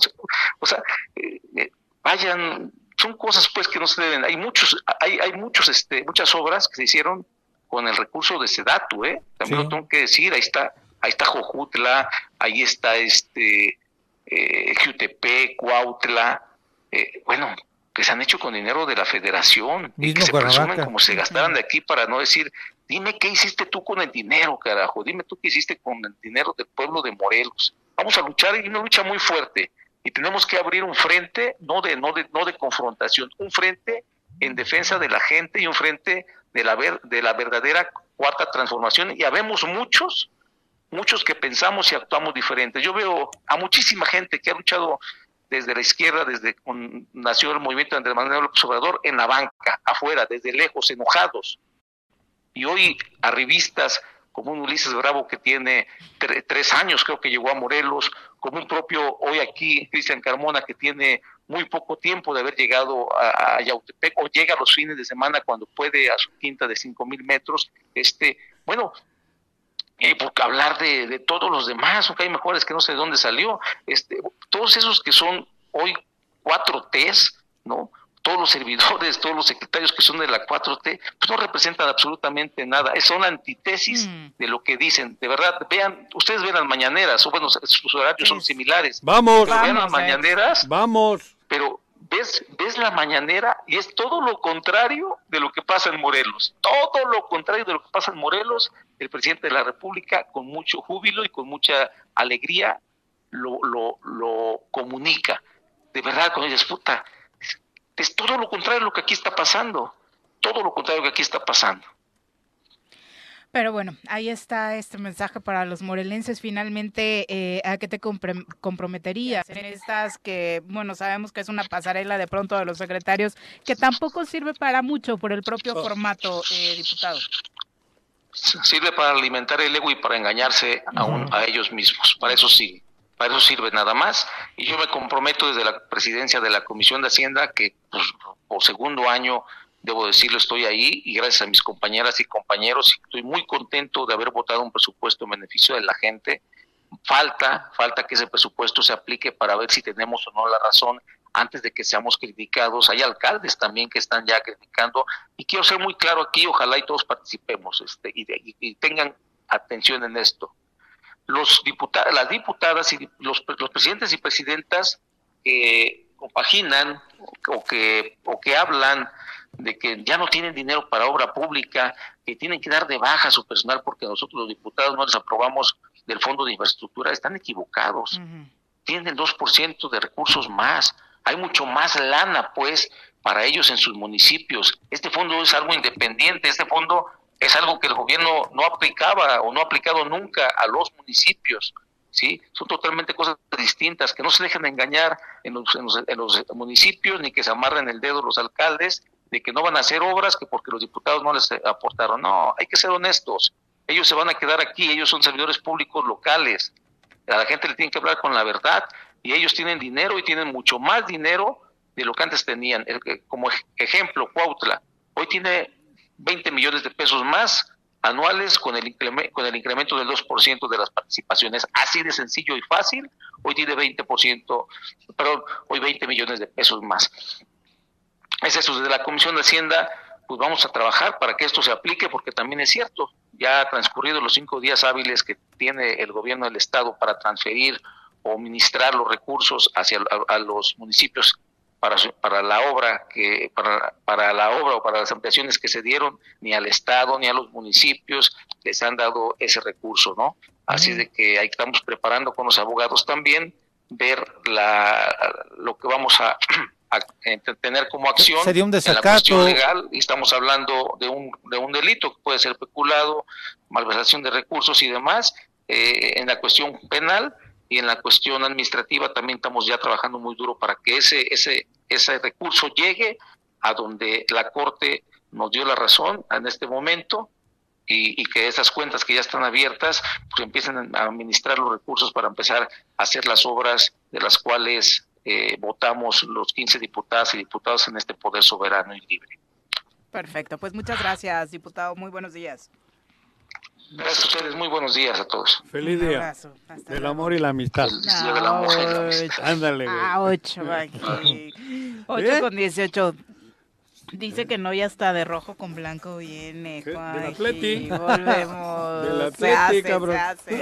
[SPEAKER 8] o sea, eh, eh, vayan, son cosas pues que no se deben. Hay muchos, hay, hay muchos, este, muchas obras que se hicieron con el recurso de Sedatu, ¿eh? También lo tengo que decir, ahí está, ahí está Jojutla, ahí está este, eh, Jutepec, Cuautla, eh, bueno, que se han hecho con dinero de la federación y que se presumen como se gastaran de aquí para no decir, dime qué hiciste tú con el dinero, carajo, dime tú qué hiciste con el dinero del pueblo de Morelos. Vamos a luchar y una lucha muy fuerte y tenemos que abrir un frente no de no de no de confrontación, un frente en defensa de la gente y un frente de la ver, de la verdadera cuarta transformación y habemos muchos muchos que pensamos y actuamos diferentes. Yo veo a muchísima gente que ha luchado desde la izquierda, desde cuando nació el movimiento de Andrés Manuel López Obrador, en la banca, afuera, desde lejos, enojados. Y hoy arribistas como un Ulises Bravo que tiene tres años, creo que llegó a Morelos, como un propio hoy aquí, Cristian Carmona, que tiene muy poco tiempo de haber llegado a, Yautepec o llega los fines de semana cuando puede a su quinta de cinco mil metros. Este, bueno, y por hablar de, de, todos los demás, aunque hay mejores que no sé de dónde salió, este, todos esos que son hoy cuatro T's, ¿no? todos los servidores, todos los secretarios que son de la 4T, pues no representan absolutamente nada. Son antítesis
[SPEAKER 3] Mm.
[SPEAKER 8] de lo que dicen. De verdad, vean, ustedes ven las mañaneras, o bueno, sus horarios son similares.
[SPEAKER 4] Vamos,
[SPEAKER 8] Pero vean las
[SPEAKER 3] Vamos, eh.
[SPEAKER 8] mañaneras,
[SPEAKER 4] vamos.
[SPEAKER 8] pero ves, ves la mañanera y es todo lo contrario de lo que pasa en Morelos. Todo lo contrario de lo que pasa en Morelos, el presidente de la República con mucho júbilo y con mucha alegría lo, lo, lo comunica. De verdad, cuando dices, puta, es, es todo lo contrario de lo que aquí está pasando. Todo lo contrario de lo que aquí está pasando.
[SPEAKER 3] Pero bueno, ahí está este mensaje para los morelenses. Finalmente, eh, ¿a qué te comprometerías en estas que, bueno, sabemos que es una pasarela de pronto de los secretarios, que tampoco sirve para mucho por el propio formato, eh, diputado?
[SPEAKER 8] Sirve para alimentar el ego y para engañarse a, un- a ellos mismos. Para eso sí, para eso sirve nada más. Y yo me comprometo desde la presidencia de la Comisión de Hacienda que pues, por segundo año, debo decirlo, estoy ahí y gracias a mis compañeras y compañeros estoy muy contento de haber votado un presupuesto en beneficio de la gente. Falta, falta que ese presupuesto se aplique para ver si tenemos o no la razón antes de que seamos criticados. Hay alcaldes también que están ya criticando y quiero ser muy claro aquí, ojalá y todos participemos este, y, de- y- y tengan atención en esto. Los diputados, las diputadas y los, los presidentes y presidentas que compaginan o que, o que hablan de que ya no tienen dinero para obra pública, que tienen que dar de baja a su personal porque nosotros los diputados no les aprobamos del Fondo de Infraestructura, están equivocados tienen el 2% de recursos más. Hay mucho más lana, pues, para ellos en sus municipios. Este fondo es algo independiente, este fondo es algo que el gobierno no aplicaba o no ha aplicado nunca a los municipios. ¿sí? Son totalmente cosas distintas, que no se dejen engañar en los, en los- en los municipios ni que se amarren el dedo los alcaldes de que no van a hacer obras que porque los diputados no les aportaron. No, hay que ser honestos. Ellos se van a quedar aquí, ellos son servidores públicos locales. A la gente le tienen que hablar con la verdad y ellos tienen dinero y tienen mucho más dinero de lo que antes tenían. Como ej- ejemplo, Cuautla, hoy tiene 20 millones de pesos más anuales con el, con el incremento del 2% de las participaciones. Así de sencillo y fácil, hoy tiene 20%, perdón, hoy 20 millones de pesos más. Es eso, desde la Comisión de Hacienda, pues vamos a trabajar para que esto se aplique, porque también es cierto, ya transcurrido los cinco días hábiles que tiene el gobierno del Estado para transferir o ministrar los recursos hacia a, a los municipios para, su- para la obra que para, para la obra o para las ampliaciones que se dieron ni al estado ni a los municipios les han dado ese recurso no así de que ahí estamos preparando con los abogados también ver la lo que vamos a, [CLEARS THROAT] a tener como acción
[SPEAKER 5] Sería un
[SPEAKER 8] en la
[SPEAKER 5] desacato.
[SPEAKER 8] cuestión legal. Y estamos hablando de un de un delito que puede ser peculado malversación de recursos y demás eh, en la cuestión penal y en la cuestión administrativa también estamos ya trabajando muy duro para que ese ese ese recurso llegue a donde la corte nos dio la razón en este momento y, que esas cuentas que ya están abiertas pues empiecen a administrar los recursos para empezar a hacer las obras de las cuales eh, votamos los 15 diputadas y diputados en este poder soberano y libre.
[SPEAKER 3] Perfecto, pues muchas gracias, diputado. Muy buenos días.
[SPEAKER 8] Gracias a ustedes, muy buenos días a todos.
[SPEAKER 4] Feliz
[SPEAKER 3] Un
[SPEAKER 4] día.
[SPEAKER 3] abrazo. Hasta
[SPEAKER 4] Del amor y la amistad.
[SPEAKER 8] El Día de la Mujer y la Amistad.
[SPEAKER 4] Ándale, güey.
[SPEAKER 3] Ah, 8, aquí. [LAUGHS] 8
[SPEAKER 4] ¿Eh?
[SPEAKER 3] con 18. Dice que no, ya está de rojo con blanco viene.
[SPEAKER 4] Del. Atleti. [LAUGHS]
[SPEAKER 3] Volvemos.
[SPEAKER 4] Del
[SPEAKER 3] Se
[SPEAKER 4] Atleti,
[SPEAKER 3] hace,
[SPEAKER 4] cabrón.
[SPEAKER 3] se hace.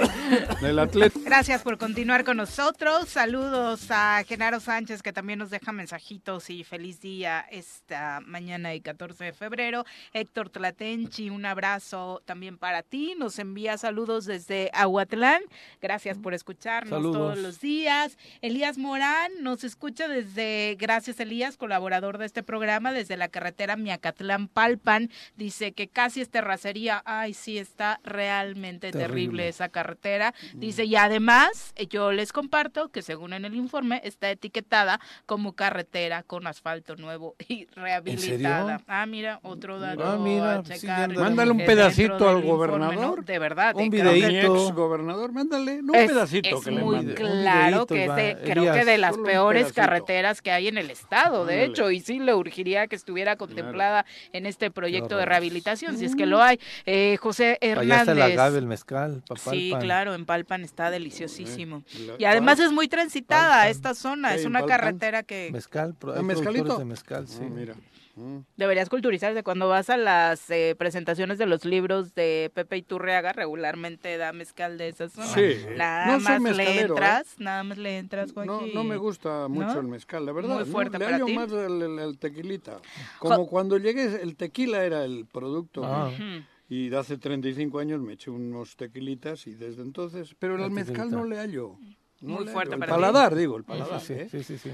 [SPEAKER 3] [LAUGHS]
[SPEAKER 4] Del atleta.
[SPEAKER 3] Gracias por continuar con nosotros. Saludos a Genaro Sánchez, que también nos deja mensajitos y feliz día esta mañana y 14 de febrero. Héctor Tlatenchi, un abrazo también para ti. Nos envía saludos desde Aguatlán. Gracias por escucharnos
[SPEAKER 5] Saludos.
[SPEAKER 3] todos los días. Elías Morán nos escucha desde, gracias Elías, colaborador de este programa, desde la carretera Miacatlán-Palpan. Dice que casi es terracería. Ay, sí, está realmente terrible,
[SPEAKER 5] Terrible.
[SPEAKER 3] esa carretera. Dice, y además, eh, yo les comparto que según en el informe está etiquetada como carretera con asfalto nuevo [LAUGHS] y rehabilitada. Ah, mira, otro dato
[SPEAKER 5] Ah, mira,
[SPEAKER 3] a
[SPEAKER 5] sí,
[SPEAKER 3] checar.
[SPEAKER 5] ya ando-
[SPEAKER 4] Mándale un pedacito al
[SPEAKER 3] informe,
[SPEAKER 4] gobernador.
[SPEAKER 3] ¿no? De verdad.
[SPEAKER 5] Un
[SPEAKER 3] eh,
[SPEAKER 5] videíto.
[SPEAKER 4] ex gobernador, mándale, no un
[SPEAKER 3] es,
[SPEAKER 4] pedacito
[SPEAKER 3] es
[SPEAKER 4] que le
[SPEAKER 3] muy.
[SPEAKER 5] Un
[SPEAKER 3] claro que es de, creo que de las peores carreteras que hay en el estado, de hecho, y sí le urgiría que estuviera estuviera contemplada en este proyecto de rehabilitación, si es que lo hay. Eh, José Hernández.
[SPEAKER 5] Allá está el agave, el mezcal, Papalpan.
[SPEAKER 3] Sí, claro, en Palpan está deliciosísimo. Y además es muy transitada esta zona, es una carretera que...
[SPEAKER 5] Mezcal,
[SPEAKER 4] ¿Ah,
[SPEAKER 5] hay
[SPEAKER 4] mezcalito?
[SPEAKER 5] de mezcal, sí.
[SPEAKER 4] Ah, mira. Mm.
[SPEAKER 3] Deberías culturizarte. Cuando vas a las eh, presentaciones de los libros de Pepe Iturriaga, regularmente da mezcal de esa zona.
[SPEAKER 4] Sí.
[SPEAKER 3] Nada
[SPEAKER 4] No
[SPEAKER 3] más le
[SPEAKER 4] mezcalero,
[SPEAKER 3] entras, nada más le entras,
[SPEAKER 4] No,
[SPEAKER 3] Joaquín.
[SPEAKER 4] no me gusta mucho
[SPEAKER 3] ¿No?
[SPEAKER 4] el mezcal, la verdad.
[SPEAKER 3] Muy
[SPEAKER 4] ¿no?
[SPEAKER 3] fuerte
[SPEAKER 4] Le
[SPEAKER 3] para
[SPEAKER 4] hallo
[SPEAKER 3] ti.
[SPEAKER 4] más el, el- el tequilita. Como cuando llegué, el tequila era el producto.
[SPEAKER 5] Ah.
[SPEAKER 3] Ujú.
[SPEAKER 4] Y de hace 35 años me eché unos tequilitas y desde entonces... Pero el
[SPEAKER 5] El
[SPEAKER 4] mezcal no le hallo. No
[SPEAKER 3] Muy
[SPEAKER 4] le
[SPEAKER 3] fuerte
[SPEAKER 4] hallo. El
[SPEAKER 3] para ti.
[SPEAKER 4] paladar, digo, el paladar.
[SPEAKER 5] Sí,
[SPEAKER 4] ¿eh?
[SPEAKER 5] sí, sí, sí.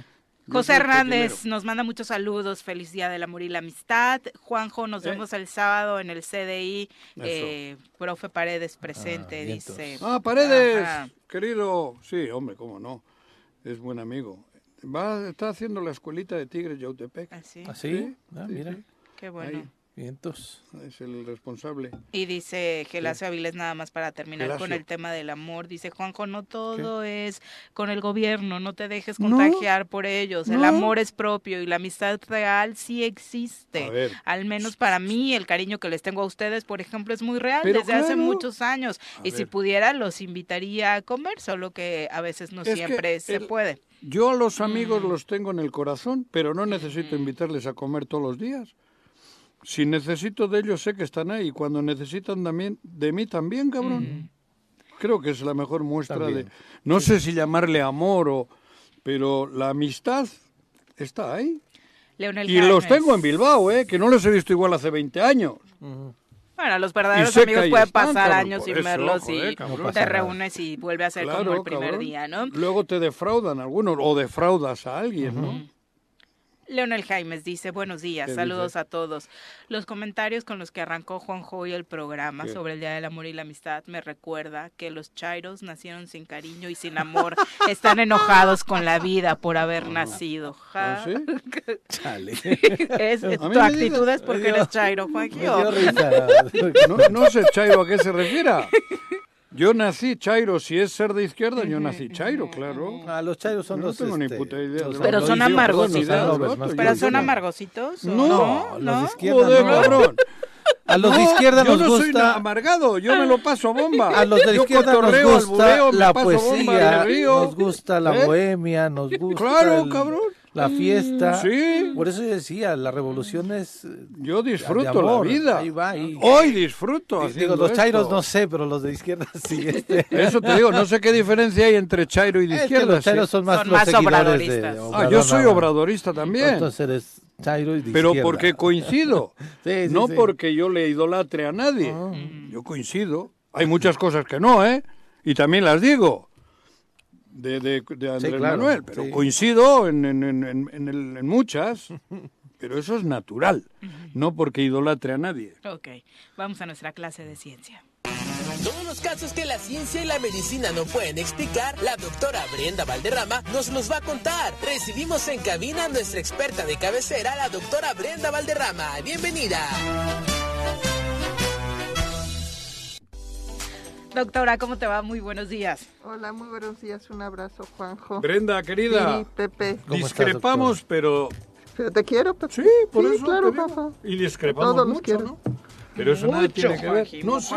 [SPEAKER 3] José Hernández nos manda muchos saludos, feliz día del amor y la amistad. Juanjo, nos
[SPEAKER 4] Eh.
[SPEAKER 3] vemos el sábado en el CDI. Eh, profe Paredes presente,
[SPEAKER 5] Ah,
[SPEAKER 3] dice.
[SPEAKER 4] Ah, Paredes,
[SPEAKER 3] Ajá.
[SPEAKER 4] querido. Sí, hombre, cómo no. Es buen amigo. Va, está haciendo la escuelita de Tigres Yautepec.
[SPEAKER 3] Así,
[SPEAKER 5] ¿Ah, sí? Ah,
[SPEAKER 4] sí,
[SPEAKER 5] mira,
[SPEAKER 4] sí.
[SPEAKER 3] qué bueno.
[SPEAKER 4] Ahí.
[SPEAKER 5] Vientos.
[SPEAKER 4] Es el responsable.
[SPEAKER 3] Y dice Gelacio Avilés nada más para terminar con el tema del amor. Dice Juanjo, no todo es con el gobierno, no te dejes
[SPEAKER 4] No.
[SPEAKER 3] contagiar por ellos. El amor es propio y la amistad real sí existe.
[SPEAKER 4] A ver.
[SPEAKER 3] Al menos para mí, el cariño que les tengo a ustedes, por ejemplo, es muy real
[SPEAKER 4] Pero
[SPEAKER 3] desde hace muchos años.
[SPEAKER 4] A
[SPEAKER 3] y si pudiera, los invitaría a comer, solo que a veces no
[SPEAKER 4] Es
[SPEAKER 3] siempre se
[SPEAKER 4] el-
[SPEAKER 3] puede.
[SPEAKER 4] Yo a los amigos
[SPEAKER 3] Mm.
[SPEAKER 4] los tengo en el corazón, pero no necesito invitarles a comer todos los días. Si necesito de ellos, sé que están ahí. Cuando necesitan también, de mí también, cabrón.
[SPEAKER 3] Mm.
[SPEAKER 4] Creo que es la mejor muestra
[SPEAKER 5] También.
[SPEAKER 4] de... No sé si llamarle amor o... Pero la amistad está ahí.
[SPEAKER 3] Leonel
[SPEAKER 4] Y los tengo en Bilbao, ¿eh? Que no los he visto igual hace 20 años.
[SPEAKER 3] Bueno, los verdaderos amigos pueden
[SPEAKER 4] están,
[SPEAKER 3] pasar
[SPEAKER 4] cabrón,
[SPEAKER 3] años sin
[SPEAKER 4] eso,
[SPEAKER 3] verlos
[SPEAKER 4] joder,
[SPEAKER 3] y
[SPEAKER 4] cabrón.
[SPEAKER 3] Te reúnes y vuelve a ser como el primer
[SPEAKER 4] cabrón.
[SPEAKER 3] día, ¿no?
[SPEAKER 4] Luego te defraudan algunos o defraudas a alguien, ¿no?
[SPEAKER 3] Leonel Jaimes dice, buenos días,
[SPEAKER 4] ¿Qué
[SPEAKER 3] saludos
[SPEAKER 4] dice?
[SPEAKER 3] a todos. Los comentarios con los que arrancó Juanjo hoy el programa
[SPEAKER 4] ¿Qué?
[SPEAKER 3] sobre el Día del Amor y la Amistad me recuerda que los chairos nacieron sin cariño y sin amor. [LAUGHS] Están enojados con la vida por haber nacido.
[SPEAKER 4] ¿Ah,
[SPEAKER 3] Ja.
[SPEAKER 4] sí? [LAUGHS]
[SPEAKER 5] Chale.
[SPEAKER 3] Es,
[SPEAKER 4] A mí
[SPEAKER 3] tu actitud
[SPEAKER 4] dices-
[SPEAKER 3] es porque eres chairo, [LAUGHS]
[SPEAKER 5] risa.
[SPEAKER 4] No, no sé Chairo a qué se refiera. Yo nací Chairo, si es ser de izquierda, yo nací Chairo, claro.
[SPEAKER 5] Ah, los chairos son
[SPEAKER 4] No
[SPEAKER 5] los.
[SPEAKER 4] tengo ni
[SPEAKER 5] este,
[SPEAKER 4] puta idea.
[SPEAKER 5] los-
[SPEAKER 3] Pero son amargos, ¿no? Pero son amargositos. ¿o
[SPEAKER 4] No,
[SPEAKER 3] no,
[SPEAKER 5] los
[SPEAKER 3] ¿no?
[SPEAKER 5] de izquierda
[SPEAKER 4] Joder,
[SPEAKER 5] no.
[SPEAKER 4] cabrón.
[SPEAKER 5] A los de
[SPEAKER 4] No,
[SPEAKER 5] izquierda
[SPEAKER 4] yo
[SPEAKER 5] nos
[SPEAKER 4] no soy
[SPEAKER 5] gusta.
[SPEAKER 4] amargado, yo me lo paso bomba.
[SPEAKER 5] A los de la
[SPEAKER 4] Yo
[SPEAKER 5] izquierda nos gusta
[SPEAKER 4] albureo,
[SPEAKER 5] la poesía, nos gusta la
[SPEAKER 4] ¿Eh?
[SPEAKER 5] bohemia, nos gusta
[SPEAKER 4] Claro,
[SPEAKER 5] el-
[SPEAKER 4] cabrón.
[SPEAKER 5] La fiesta.
[SPEAKER 4] Sí.
[SPEAKER 5] Por eso yo decía, la revolución es eh,
[SPEAKER 4] Yo
[SPEAKER 5] de
[SPEAKER 4] disfruto
[SPEAKER 5] amor.
[SPEAKER 4] la vida.
[SPEAKER 5] Ahí va, ahí.
[SPEAKER 4] Hoy disfruto.
[SPEAKER 5] Digo, los chairos
[SPEAKER 4] esto.
[SPEAKER 5] no sé, pero los de izquierda [LAUGHS] sí. Este.
[SPEAKER 4] Eso te digo, no sé qué diferencia hay entre Chairo y de
[SPEAKER 5] Es que
[SPEAKER 4] izquierda.
[SPEAKER 5] los chairos
[SPEAKER 4] sí.
[SPEAKER 5] son más
[SPEAKER 3] Son
[SPEAKER 5] los
[SPEAKER 3] más
[SPEAKER 5] seguidores de
[SPEAKER 3] obradoristas.
[SPEAKER 4] Ah,
[SPEAKER 5] Obrador
[SPEAKER 4] yo soy obradorista también.
[SPEAKER 5] Entonces eres chairo y de
[SPEAKER 4] Pero
[SPEAKER 5] izquierda.
[SPEAKER 4] porque coincido. [LAUGHS]
[SPEAKER 5] Sí, sí,
[SPEAKER 4] no
[SPEAKER 5] sí.
[SPEAKER 4] porque yo le idolatre a nadie.
[SPEAKER 5] Ah.
[SPEAKER 4] Yo coincido. Hay muchas cosas que no, ¿eh? Y también las digo. De, de, de Andrés
[SPEAKER 5] claro,
[SPEAKER 4] Manuel. Pero
[SPEAKER 5] sí.
[SPEAKER 4] coincido en, en, en, en- en el- en muchas. [LAUGHS] Pero eso es natural. No porque idolatre a nadie.
[SPEAKER 3] Ok, vamos a nuestra clase de ciencia.
[SPEAKER 9] Todos los casos que la ciencia y la medicina no pueden explicar, la doctora Brenda Valderrama nos los va a contar. Recibimos en cabina a nuestra experta de cabecera, la doctora Brenda Valderrama. Bienvenida.
[SPEAKER 3] Doctora, ¿cómo te va? Muy buenos días.
[SPEAKER 10] Hola, muy buenos días. Un abrazo, Juanjo.
[SPEAKER 4] Brenda, querida.
[SPEAKER 10] Sí, Pepe.
[SPEAKER 5] ¿Cómo estás,
[SPEAKER 4] Discrepamos, pero.
[SPEAKER 10] Pero te quiero, Pepe.
[SPEAKER 4] Sí, por eso.
[SPEAKER 10] claro,
[SPEAKER 4] te digo.
[SPEAKER 10] Juanjo.
[SPEAKER 4] Y discrepamos
[SPEAKER 10] Todos los
[SPEAKER 4] mucho,
[SPEAKER 10] quiero.
[SPEAKER 4] ¿no? Pero eso nada
[SPEAKER 3] Mucho,
[SPEAKER 4] tiene que ver. No sé.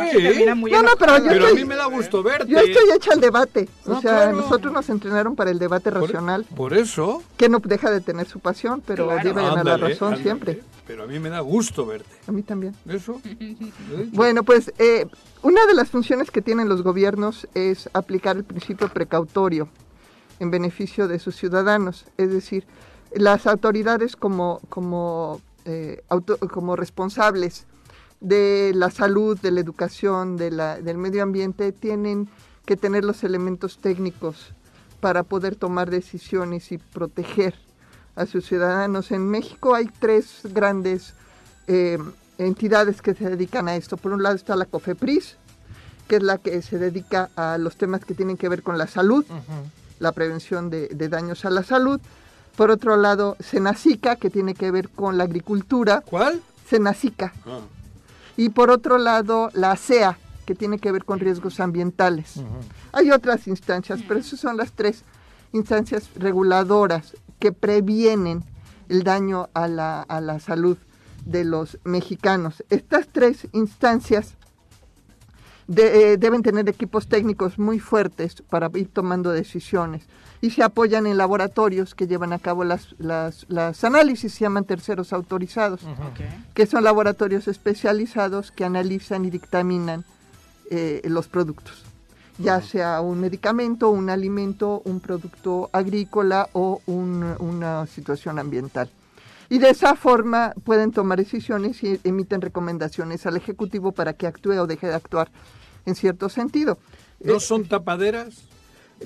[SPEAKER 10] No, no, pero yo
[SPEAKER 4] Pero a
[SPEAKER 10] estoy,
[SPEAKER 4] mí me da gusto verte.
[SPEAKER 10] yo estoy hecha al debate. O
[SPEAKER 4] No,
[SPEAKER 10] sea,
[SPEAKER 4] claro.
[SPEAKER 10] nosotros nos entrenaron para el debate
[SPEAKER 4] Por-
[SPEAKER 10] racional,
[SPEAKER 4] Por eso.
[SPEAKER 10] que no deja de tener su pasión, pero
[SPEAKER 3] Claro.
[SPEAKER 10] debe ganar la razón
[SPEAKER 4] ándale.
[SPEAKER 10] siempre.
[SPEAKER 4] Pero a mí me da gusto verte.
[SPEAKER 10] A mí también.
[SPEAKER 4] Eso. [LAUGHS]
[SPEAKER 10] Bueno, pues eh, una de las funciones que tienen los gobiernos es aplicar el principio precautorio en beneficio de sus ciudadanos. Es decir, las autoridades como, como, eh, auto- como responsables de la salud, de la educación, de la, del medio ambiente, tienen que tener los elementos técnicos para poder tomar decisiones y proteger a sus ciudadanos. En México hay tres grandes eh, entidades que se dedican a esto. Por un lado está la COFEPRIS, que es la que se dedica a los temas que tienen que ver con la salud, la prevención de, de daños a la salud. Por otro lado, Senacica, que tiene que ver con la agricultura.
[SPEAKER 4] ¿Cuál?
[SPEAKER 10] Senacica. Y por otro lado, la ASEA, que tiene que ver con riesgos ambientales. Hay otras instancias, pero esas son las tres instancias reguladoras que previenen el daño a la, a la salud de los mexicanos. Estas tres instancias eh, deben tener equipos técnicos muy fuertes para ir tomando decisiones y se apoyan en laboratorios que llevan a cabo las, las, las análisis, se llaman terceros autorizados, que son laboratorios especializados que analizan y dictaminan eh, los productos, ya sea un medicamento, un alimento, un producto agrícola o un- una situación ambiental. Y de esa forma pueden tomar decisiones y emiten recomendaciones al Ejecutivo para que actúe o deje de actuar en cierto sentido.
[SPEAKER 4] ¿No son tapaderas?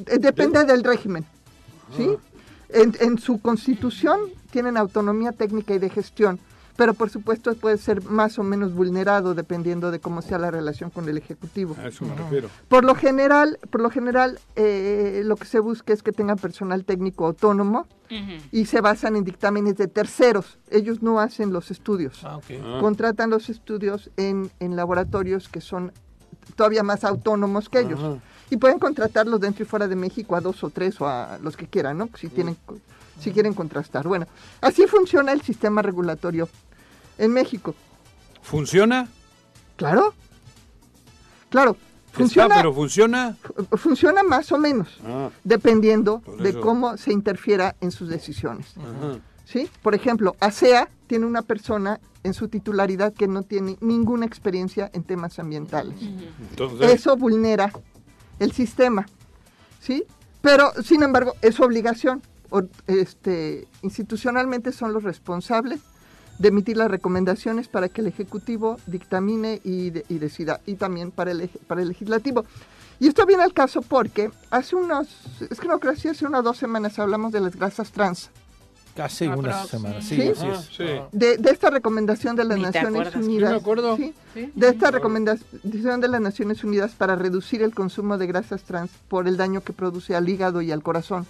[SPEAKER 10] Eh, Depende del régimen, ¿sí? En, en su constitución tienen autonomía técnica y de gestión, pero por supuesto puede ser más o menos vulnerado dependiendo de cómo sea la relación con el Ejecutivo.
[SPEAKER 4] A eso me refiero.
[SPEAKER 10] Por lo general, por lo general eh, lo que se busca es que tengan personal técnico autónomo y se basan en dictámenes de terceros. Ellos no hacen los estudios.
[SPEAKER 5] Ah.
[SPEAKER 4] Ah.
[SPEAKER 10] Contratan los estudios en, en laboratorios que son todavía más autónomos que ellos.
[SPEAKER 4] Ajá.
[SPEAKER 10] Y pueden contratarlos dentro y fuera de México a dos o tres o a los que quieran, ¿no? Si, tienen, si quieren contrastar. Bueno, así funciona el sistema regulatorio en México.
[SPEAKER 4] ¿Funciona?
[SPEAKER 10] Claro. Claro.
[SPEAKER 4] Está,
[SPEAKER 10] Funciona,
[SPEAKER 4] pero funciona.
[SPEAKER 10] fu- funciona más o menos,
[SPEAKER 4] Ah,
[SPEAKER 10] dependiendo de cómo se interfiera en sus decisiones.
[SPEAKER 4] ajá.
[SPEAKER 10] ¿sí? Por ejemplo, ASEA tiene una persona en su titularidad que no tiene ninguna experiencia en temas ambientales.
[SPEAKER 4] Entonces,
[SPEAKER 10] Eso vulnera el sistema, ¿sí? Pero, sin embargo, es su obligación. O- este, institucionalmente son los responsables de emitir las recomendaciones para que el Ejecutivo dictamine y, de- y decida, y también para el, para el Legislativo. Y esto viene al caso porque hace unos, es que no creo hace unas dos semanas hablamos de las grasas trans.
[SPEAKER 5] Casi
[SPEAKER 3] Ah,
[SPEAKER 5] unas
[SPEAKER 3] pero-
[SPEAKER 5] semanas. Sí,
[SPEAKER 10] ¿Sí?
[SPEAKER 5] así
[SPEAKER 4] Ah,
[SPEAKER 5] es.
[SPEAKER 4] sí.
[SPEAKER 5] Ah.
[SPEAKER 10] de, de esta recomendación de las Naciones
[SPEAKER 3] acuerdas.
[SPEAKER 10] Unidas.
[SPEAKER 4] me acuerdo.
[SPEAKER 10] ¿sí? De esta recomendación de las Naciones Unidas para reducir el consumo de grasas trans por el daño que produce al hígado y al corazón.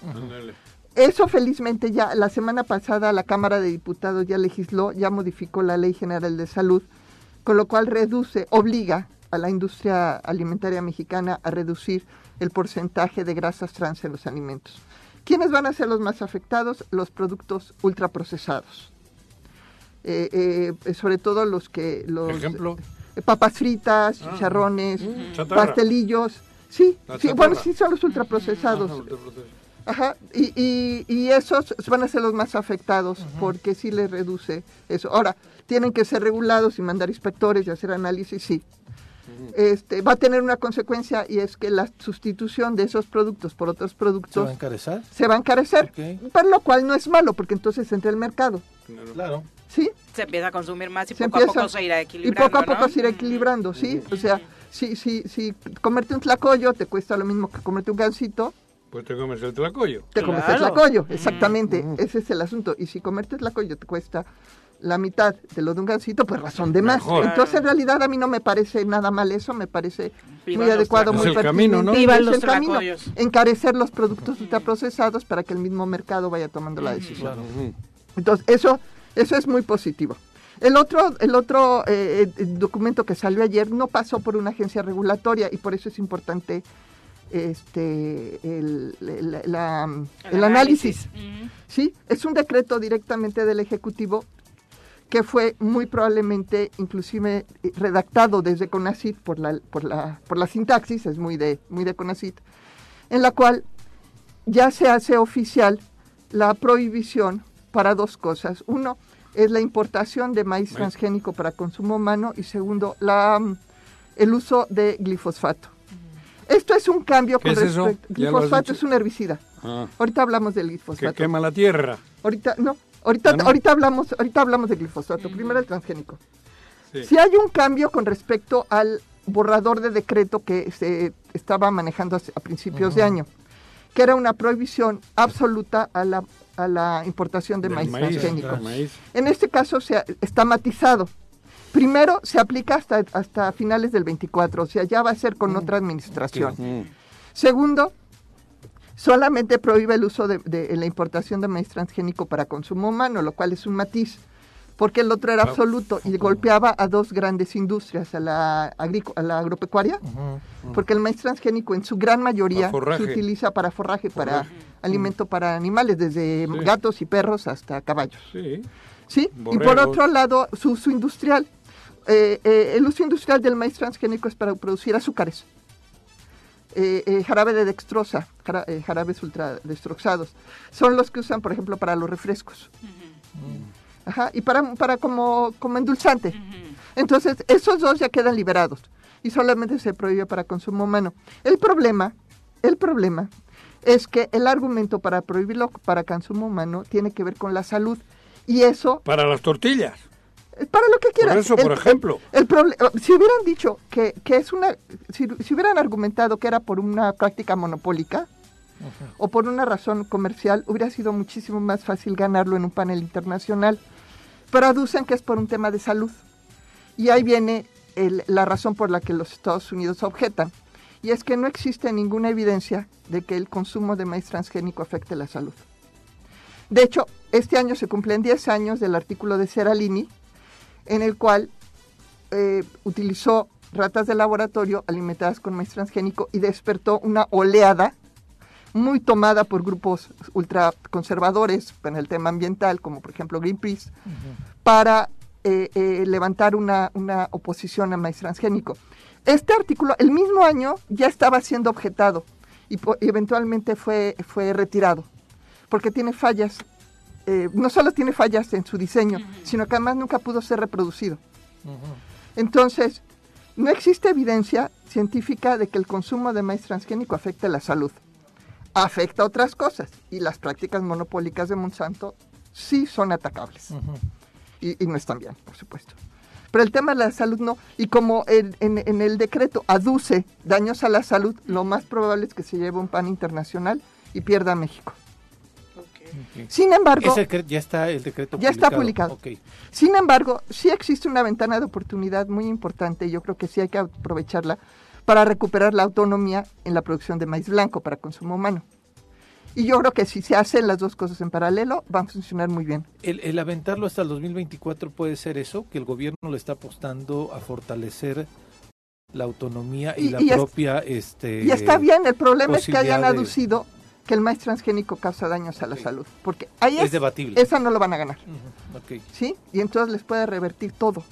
[SPEAKER 10] Eso felizmente ya la semana pasada la Cámara de Diputados ya legisló, ya modificó la Ley General de Salud, con lo cual reduce, obliga a la industria alimentaria mexicana a reducir el porcentaje de grasas trans en los alimentos. ¿Quiénes van a ser los más afectados? Los productos ultraprocesados. Eh, eh, sobre todo los que... Los,
[SPEAKER 4] Ejemplo.
[SPEAKER 10] eh, papas fritas, chicharrones,
[SPEAKER 4] Chatarra.
[SPEAKER 10] pastelillos. Sí, sí bueno, sí son los ultraprocesados.
[SPEAKER 4] Ajá, ultraprocesados.
[SPEAKER 10] Ajá, y, y, y esos van a ser los más afectados porque sí les reduce eso. Ahora, tienen que ser regulados y mandar inspectores y hacer análisis, sí. Este, va a tener una consecuencia y es que la sustitución de esos productos por otros
[SPEAKER 5] ¿Se
[SPEAKER 10] productos
[SPEAKER 5] va a encarecer?
[SPEAKER 10] se va a encarecer,
[SPEAKER 5] Ok.
[SPEAKER 10] pero lo cual no es malo porque entonces entra el mercado,
[SPEAKER 5] Claro.
[SPEAKER 10] ¿sí?
[SPEAKER 3] Se empieza a consumir más y
[SPEAKER 10] Se
[SPEAKER 3] poco a poco se irá
[SPEAKER 10] Y
[SPEAKER 3] equilibrando.
[SPEAKER 10] poco a poco
[SPEAKER 3] ¿no?
[SPEAKER 10] se irá equilibrando, ¿sí? O sea, si, si, si comerte un tlacoyo te cuesta lo mismo que comerte un gansito,
[SPEAKER 4] Pues te comes el tlacoyo.
[SPEAKER 10] te comes el
[SPEAKER 3] Claro.
[SPEAKER 10] tlacoyo, exactamente, ese es el asunto. Y si comerte el tlacoyo te cuesta la mitad de lo de un gansito, pues razón de más.
[SPEAKER 4] Mejor.
[SPEAKER 10] Entonces, en realidad, a mí no me parece nada mal eso, me parece
[SPEAKER 3] Viva
[SPEAKER 10] muy adecuado, muy
[SPEAKER 4] Es el camino, ¿no?
[SPEAKER 10] pertinente,
[SPEAKER 3] Viva
[SPEAKER 10] es
[SPEAKER 3] los
[SPEAKER 10] el camino. Encarecer los productos ultraprocesados para que el mismo mercado vaya tomando la decisión. Entonces, eso, eso es muy positivo. El otro, el otro eh, eh, documento que salió ayer no pasó por una agencia regulatoria y por eso es importante este el, el- la- el análisis. ¿sí? Es un decreto directamente del Ejecutivo que fue muy probablemente inclusive eh, redactado desde CONACIT por la, por la, por la sintaxis, es muy de, muy de CONACIT, en la cual ya se hace oficial la prohibición para dos cosas. Uno es la importación de maíz transgénico para consumo humano y segundo, la, mm, el uso de glifosfato. Esto es un cambio
[SPEAKER 4] ¿Qué
[SPEAKER 10] con
[SPEAKER 4] es
[SPEAKER 10] respecto.
[SPEAKER 4] ¿Ya lo has
[SPEAKER 10] Glifosfato es un herbicida.
[SPEAKER 4] Ah,
[SPEAKER 10] Ahorita hablamos del
[SPEAKER 4] que
[SPEAKER 10] glifosfato.
[SPEAKER 4] quema la tierra.
[SPEAKER 10] Ahorita no, ahorita
[SPEAKER 4] ¿Ah, no?
[SPEAKER 10] ahorita hablamos, ahorita hablamos de glifosato. Primero el transgénico.
[SPEAKER 4] Sí.
[SPEAKER 10] Si hay un cambio con respecto al borrador de decreto que se estaba manejando a principios de año, que era una prohibición absoluta a la, a la importación de maíz,
[SPEAKER 4] maíz,
[SPEAKER 10] transgénico.
[SPEAKER 4] maíz.
[SPEAKER 10] En este caso se ha- está matizado. Primero se aplica hasta, hasta finales del 24, o sea, ya va a ser con otra administración.
[SPEAKER 4] Mm.
[SPEAKER 10] Segundo, solamente prohíbe el uso de, de la importación de maíz transgénico para consumo humano, lo cual es un matiz, porque el otro era absoluto y golpeaba a dos grandes industrias, a la, agrico- a la agropecuaria, porque el maíz transgénico en su gran mayoría se utiliza para forraje, para alimento para animales, desde
[SPEAKER 4] Sí.
[SPEAKER 10] gatos y perros hasta caballos.
[SPEAKER 4] Sí.
[SPEAKER 10] ¿sí? Y por otro lado, su uso industrial. Eh, eh, el uso industrial del maíz transgénico es para producir azúcares. Eh, eh, jarabe de dextrosa, jara- eh, jarabes son los que usan, por ejemplo, para los refrescos. Ajá, y para, para como, como endulzante. Entonces, esos dos ya quedan liberados y solamente se prohíbe para consumo humano. El problema, el problema es que el argumento para prohibirlo para consumo humano tiene que ver con la salud y eso
[SPEAKER 4] Para las tortillas.
[SPEAKER 10] Para lo que quieras.
[SPEAKER 4] Por eso,
[SPEAKER 10] El-
[SPEAKER 4] por ejemplo.
[SPEAKER 10] el proble- si hubieran dicho que, que es una, si, si hubieran argumentado que era por una práctica monopólica o por una razón comercial, hubiera sido muchísimo más fácil ganarlo en un panel internacional. Pero aducen que es por un tema de salud. Y ahí viene el- la razón por la que los Estados Unidos objetan. Y es que no existe ninguna evidencia de que el consumo de maíz transgénico afecte la salud. De hecho, este año se cumplen 10 años del artículo de Seralini, en el cual eh, utilizó ratas de laboratorio alimentadas con maíz transgénico y despertó una oleada muy tomada por grupos ultraconservadores en el tema ambiental, como por ejemplo Greenpeace, para eh, eh, levantar una, una oposición al maíz transgénico. Este artículo, el mismo año, ya estaba siendo objetado y, y eventualmente fue, fue retirado, porque tiene fallas, eh, no solo tiene fallas en su diseño, sino que además nunca pudo ser reproducido. Entonces, no existe evidencia científica de que el consumo de maíz transgénico afecte la salud. Afecta otras cosas y las prácticas monopólicas de Monsanto sí son atacables. y, y no están bien, por supuesto. Pero el tema de la salud no. Y como en, en- en el decreto aduce daños a la salud, lo más probable es que se lleve un pan internacional y pierda a México. Sin embargo,
[SPEAKER 5] Ese ya está el decreto
[SPEAKER 10] ya está publicado.
[SPEAKER 5] Ok.
[SPEAKER 10] Sin embargo, sí existe una ventana de oportunidad muy importante, y yo creo que sí hay que aprovecharla para recuperar la autonomía en la producción de maíz blanco para consumo humano. Y yo creo que si se hacen las dos cosas en paralelo, van a funcionar muy bien.
[SPEAKER 5] El, el aventarlo hasta el 2024 puede ser eso, que el gobierno le está apostando a fortalecer la autonomía y,
[SPEAKER 10] Y-
[SPEAKER 5] la
[SPEAKER 10] y es-
[SPEAKER 5] propia... este,
[SPEAKER 10] Y está bien, el problema es que hayan
[SPEAKER 5] de-
[SPEAKER 10] aducido que el maíz transgénico causa daños a la salud. Porque ahí
[SPEAKER 5] Es
[SPEAKER 10] es,
[SPEAKER 5] debatible.
[SPEAKER 10] Esa no lo van a ganar.
[SPEAKER 5] Ok.
[SPEAKER 10] ¿Sí? Y entonces les puede revertir todo.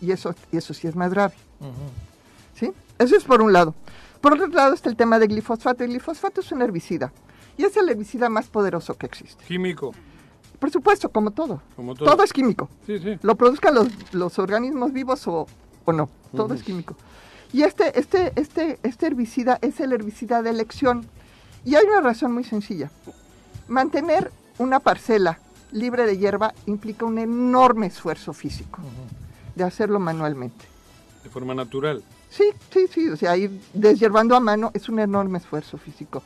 [SPEAKER 10] Y eso, y eso sí es más grave. ¿Sí? Eso es por un lado. Por otro lado está el tema del glifosfato. El glifosfato es un herbicida. Y es el herbicida más poderoso que existe.
[SPEAKER 4] Químico.
[SPEAKER 10] Por supuesto, como todo.
[SPEAKER 4] Como todo.
[SPEAKER 10] Todo es químico.
[SPEAKER 4] Sí, sí.
[SPEAKER 10] Lo produzcan los, los organismos vivos o, o no. Todo es químico. Y este, este, este, este herbicida es el herbicida de elección. Y hay una razón muy sencilla. Mantener una parcela libre de hierba implica un enorme esfuerzo físico de hacerlo manualmente.
[SPEAKER 4] De forma natural.
[SPEAKER 10] Sí, sí, sí, o sea, ir deshiervando a mano es un enorme esfuerzo físico.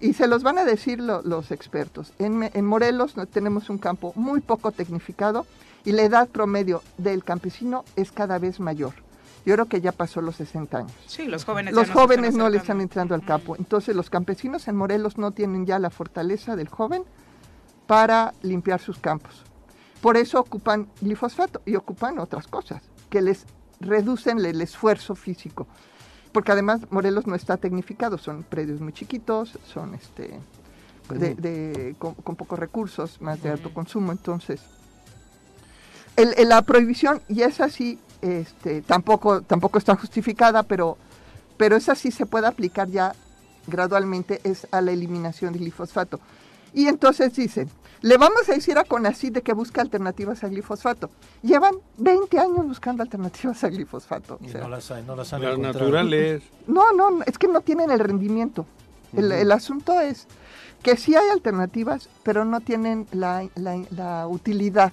[SPEAKER 10] Y se los van a decir lo- los expertos. En, Me- en Morelos no- tenemos un campo muy poco tecnificado y la edad promedio del campesino es cada vez mayor. Yo creo que ya pasó los 60 años.
[SPEAKER 1] Sí, los jóvenes.
[SPEAKER 10] Los
[SPEAKER 1] no
[SPEAKER 10] jóvenes no le están entrando al campo. Entonces los campesinos en Morelos no tienen ya la fortaleza del joven para limpiar sus campos. Por eso ocupan glifosfato y ocupan otras cosas que les reducen el esfuerzo físico. Porque además Morelos no está tecnificado, son predios muy chiquitos, son este de, de- con, con pocos recursos, más de alto consumo. Entonces, el- el- la prohibición, y esa sí, este, tampoco, tampoco está justificada, pero, pero esa sí se puede aplicar ya gradualmente, es a la eliminación del glifosfato. Y entonces dicen, le vamos a decir a CONACYT de que busca alternativas al glifosfato. Llevan 20 años buscando alternativas al glifosfato.
[SPEAKER 5] Y
[SPEAKER 10] O sea,
[SPEAKER 5] no las, hay, no las han
[SPEAKER 4] Las naturales.
[SPEAKER 10] no, no, no, es que no tienen el rendimiento. El, el asunto es que sí hay alternativas, pero no tienen la, la- la utilidad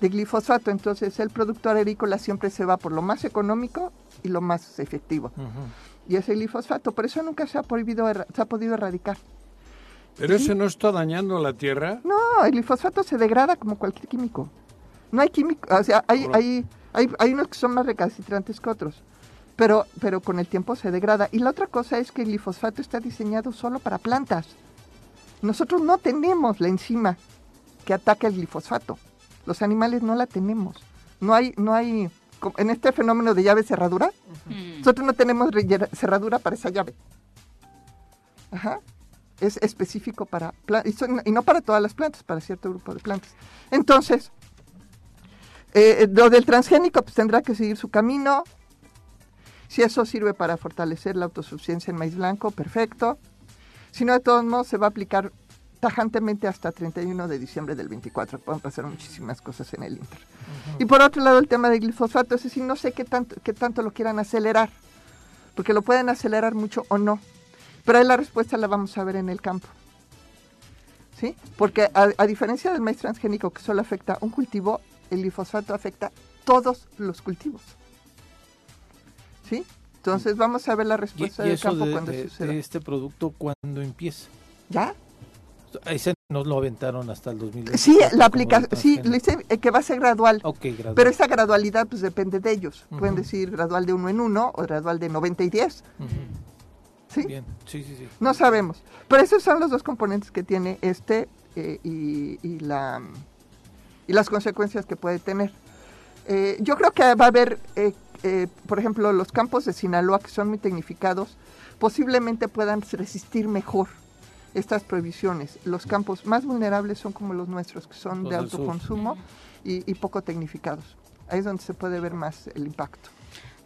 [SPEAKER 10] de glifosato. Entonces el productor agrícola siempre se va por lo más económico y lo más efectivo. Y es el glifosato. Por eso nunca se ha, prohibido, se ha podido erradicar.
[SPEAKER 4] Pero ese no está dañando la tierra.
[SPEAKER 10] No, el glifosato se degrada como cualquier químico. No hay químico, o sea, hay, hay, hay, hay unos que son más recalcitrantes que otros, pero, pero con el tiempo se degrada. Y la otra cosa es que el glifosato está diseñado solo para plantas. Nosotros no tenemos la enzima que ataca el glifosato. Los animales no la tenemos. No hay, no hay, en este fenómeno de llave cerradura, nosotros no tenemos cerradura para esa llave. Ajá. Es específico para plantas, y, son- y no para todas las plantas, para cierto grupo de plantas. Entonces, Eh, lo del transgénico pues tendrá que seguir su camino. Si eso sirve para fortalecer la autosuficiencia en maíz blanco, perfecto. Si no, de todos modos se va a aplicar tajantemente hasta 31 de diciembre del 24. Pueden pasar muchísimas cosas en el Inter. Y por otro lado, el tema del glifosato, es decir, no sé qué tanto, qué tanto lo quieran acelerar, porque lo pueden acelerar mucho o no. Pero ahí la respuesta la vamos a ver en el campo. ¿Sí? Porque a, a diferencia del maíz transgénico que solo afecta un cultivo, el glifosato afecta todos los cultivos. ¿Sí? Entonces vamos a ver la respuesta
[SPEAKER 5] y
[SPEAKER 10] del campo
[SPEAKER 5] de,
[SPEAKER 10] cuando
[SPEAKER 5] de-
[SPEAKER 10] suceda.
[SPEAKER 5] de este producto, cuando empieza?
[SPEAKER 10] ¿Ya?
[SPEAKER 5] Nos lo aventaron hasta el 2020.
[SPEAKER 10] Sí, la aplicación, sí, que va a ser gradual. Pero esa gradualidad pues depende de ellos. Pueden decir gradual de uno en uno o gradual de 90 y 10. ¿Sí?
[SPEAKER 5] Bien, sí, sí, sí.
[SPEAKER 10] No sabemos. Pero esos son los dos componentes que tiene este eh, y, y la, y las consecuencias que puede tener. Eh, yo creo que va a haber, eh, eh, por ejemplo, los campos de Sinaloa, que son muy tecnificados, posiblemente puedan resistir mejor estas prohibiciones. Los campos más vulnerables son como los nuestros, que son
[SPEAKER 5] Los
[SPEAKER 10] de autoconsumo y, y poco tecnificados. Ahí es donde se puede ver más el impacto.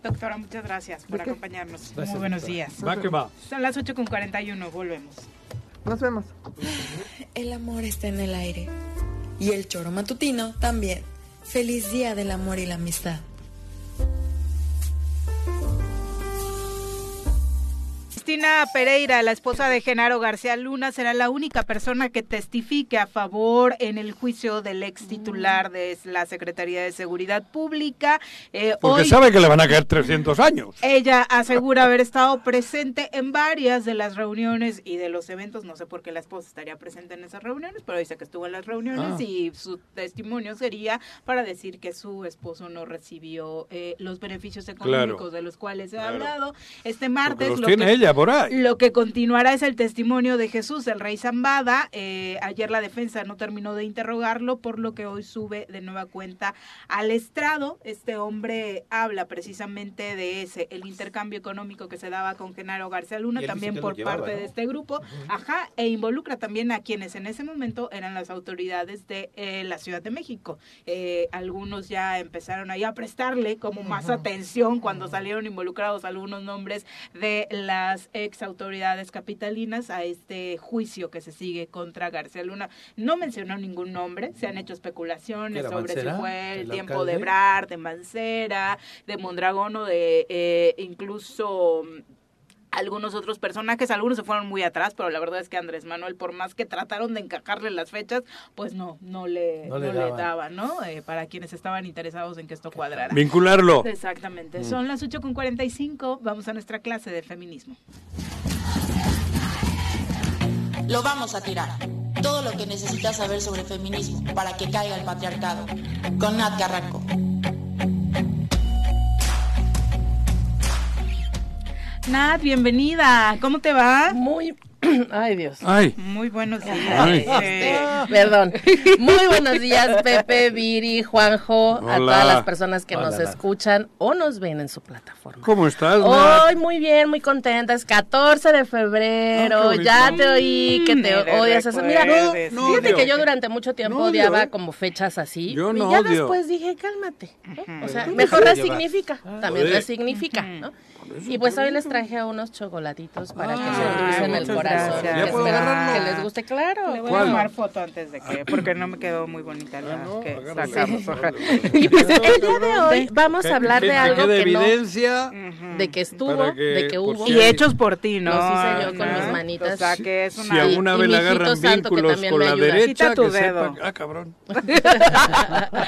[SPEAKER 3] Doctora, muchas gracias por acompañarnos.
[SPEAKER 10] Gracias,
[SPEAKER 3] Muy buenos
[SPEAKER 10] doctora.
[SPEAKER 3] días.
[SPEAKER 10] Va que va.
[SPEAKER 3] Son las 8 con 41, volvemos.
[SPEAKER 10] Nos vemos.
[SPEAKER 11] El amor está en el aire. Y el choro matutino también. Feliz día del amor y la amistad.
[SPEAKER 3] Cristina Pereira, la esposa de Genaro García Luna, será la única persona que testifique a favor en el juicio del ex titular de la Secretaría de Seguridad Pública. Eh,
[SPEAKER 4] Porque
[SPEAKER 3] hoy-
[SPEAKER 4] sabe que le van a caer 300 años.
[SPEAKER 3] Ella asegura haber estado presente en varias de las reuniones y de los eventos. No sé por qué la esposa estaría presente en esas reuniones, pero dice que estuvo en las reuniones
[SPEAKER 12] Ah.
[SPEAKER 3] y su testimonio sería para decir que su esposo no recibió eh, los beneficios económicos
[SPEAKER 4] Claro.
[SPEAKER 3] de los cuales se ha
[SPEAKER 4] Claro.
[SPEAKER 3] hablado. Este martes
[SPEAKER 4] los
[SPEAKER 3] lo
[SPEAKER 4] tiene
[SPEAKER 3] que,
[SPEAKER 4] ella por ahí.
[SPEAKER 3] lo que continuará es el testimonio de Jesús, el rey Zambada. Eh, ayer la defensa no terminó de interrogarlo, por lo que hoy sube de nueva cuenta al estrado. Este hombre habla precisamente de ese, el intercambio económico que se daba con Genaro García Luna, también por
[SPEAKER 12] llevaba,
[SPEAKER 3] parte
[SPEAKER 12] ¿no?
[SPEAKER 3] de este grupo. Ajá, e involucra también a quienes en ese momento eran las autoridades de eh, la Ciudad de México. Eh, algunos ya empezaron ahí a prestarle como más atención cuando salieron involucrados algunos nombres de las ex autoridades capitalinas a este juicio que se sigue contra García Luna. No mencionó ningún nombre, se han hecho especulaciones
[SPEAKER 12] ¿Era
[SPEAKER 3] sobre
[SPEAKER 12] Mancera,
[SPEAKER 3] si fue el
[SPEAKER 12] el
[SPEAKER 3] tiempo
[SPEAKER 12] alcalde?
[SPEAKER 3] de Brad, de Mancera, de Mondragón o de eh, incluso mm, algunos otros personajes, algunos se fueron muy atrás, pero la verdad es que Andrés Manuel, por más que trataron de encajarle las fechas, pues no, no le,
[SPEAKER 4] No
[SPEAKER 3] no
[SPEAKER 4] le
[SPEAKER 3] daba, ¿no? Eh, para quienes estaban interesados en que esto cuadrara.
[SPEAKER 4] Vincularlo.
[SPEAKER 3] Exactamente.
[SPEAKER 4] Mm.
[SPEAKER 3] Son las 8 con 45, vamos a nuestra clase de feminismo.
[SPEAKER 13] Lo vamos a tirar. Todo lo que necesitas saber sobre feminismo para que caiga el patriarcado. Con Nat Carranco.
[SPEAKER 3] Nat, bienvenida. ¿Cómo te va?
[SPEAKER 14] Muy, [CLEARS THROAT] ay Dios.
[SPEAKER 4] Ay.
[SPEAKER 3] Muy buenos días.
[SPEAKER 14] Ay.
[SPEAKER 3] Eh,
[SPEAKER 14] Perdón. Muy buenos días, Pepe, Viri, Juanjo, a todas las personas que
[SPEAKER 4] Hola,
[SPEAKER 14] nos
[SPEAKER 4] Nat.
[SPEAKER 14] escuchan o nos ven en su plataforma.
[SPEAKER 4] ¿Cómo estás, Nat?
[SPEAKER 14] Hoy muy bien, muy contenta. Es 14 de febrero. Ya te oí que
[SPEAKER 3] Mm,
[SPEAKER 14] te
[SPEAKER 3] le
[SPEAKER 14] odias eso. Mira.
[SPEAKER 4] No, no
[SPEAKER 14] fíjate
[SPEAKER 4] odio.
[SPEAKER 14] que yo durante mucho tiempo
[SPEAKER 4] No odio,
[SPEAKER 14] odiaba
[SPEAKER 4] ¿eh?
[SPEAKER 14] como fechas así.
[SPEAKER 4] Yo
[SPEAKER 14] y
[SPEAKER 4] no
[SPEAKER 14] ya
[SPEAKER 4] odio.
[SPEAKER 14] después dije, cálmate. O sea, mejor resignifica. También resignifica, ¿no? Y pues hoy les traje unos chocolatitos para que se endulcen el corazón.
[SPEAKER 3] gracias.
[SPEAKER 14] que
[SPEAKER 3] ¿Ya puedo
[SPEAKER 14] espero
[SPEAKER 3] agarrarlo?
[SPEAKER 14] que les guste, claro.
[SPEAKER 3] Le voy a tomar foto antes de que, porque no me quedó muy bonita la que sacamos.
[SPEAKER 14] Sí.
[SPEAKER 3] Ajá. [LAUGHS]
[SPEAKER 14] Y pues el día de hoy vamos a hablar
[SPEAKER 4] Que-
[SPEAKER 14] de
[SPEAKER 4] que
[SPEAKER 14] algo que no-
[SPEAKER 4] evidencia
[SPEAKER 14] de que estuvo,
[SPEAKER 4] que,
[SPEAKER 14] de que hubo.
[SPEAKER 4] si
[SPEAKER 3] Y hechos por ti, ¿no?
[SPEAKER 14] Los hice yo con
[SPEAKER 3] ¿no?
[SPEAKER 14] mis manitas.
[SPEAKER 3] O sea, que es
[SPEAKER 4] Si
[SPEAKER 3] una...
[SPEAKER 4] alguna
[SPEAKER 14] y
[SPEAKER 4] vez le agarran
[SPEAKER 14] santo que
[SPEAKER 4] vínculos
[SPEAKER 14] también
[SPEAKER 4] con
[SPEAKER 14] me
[SPEAKER 4] la
[SPEAKER 14] ayuda.
[SPEAKER 4] derecha,
[SPEAKER 3] Quita tu
[SPEAKER 4] que
[SPEAKER 3] dedo.
[SPEAKER 4] Ah, cabrón. [LAUGHS]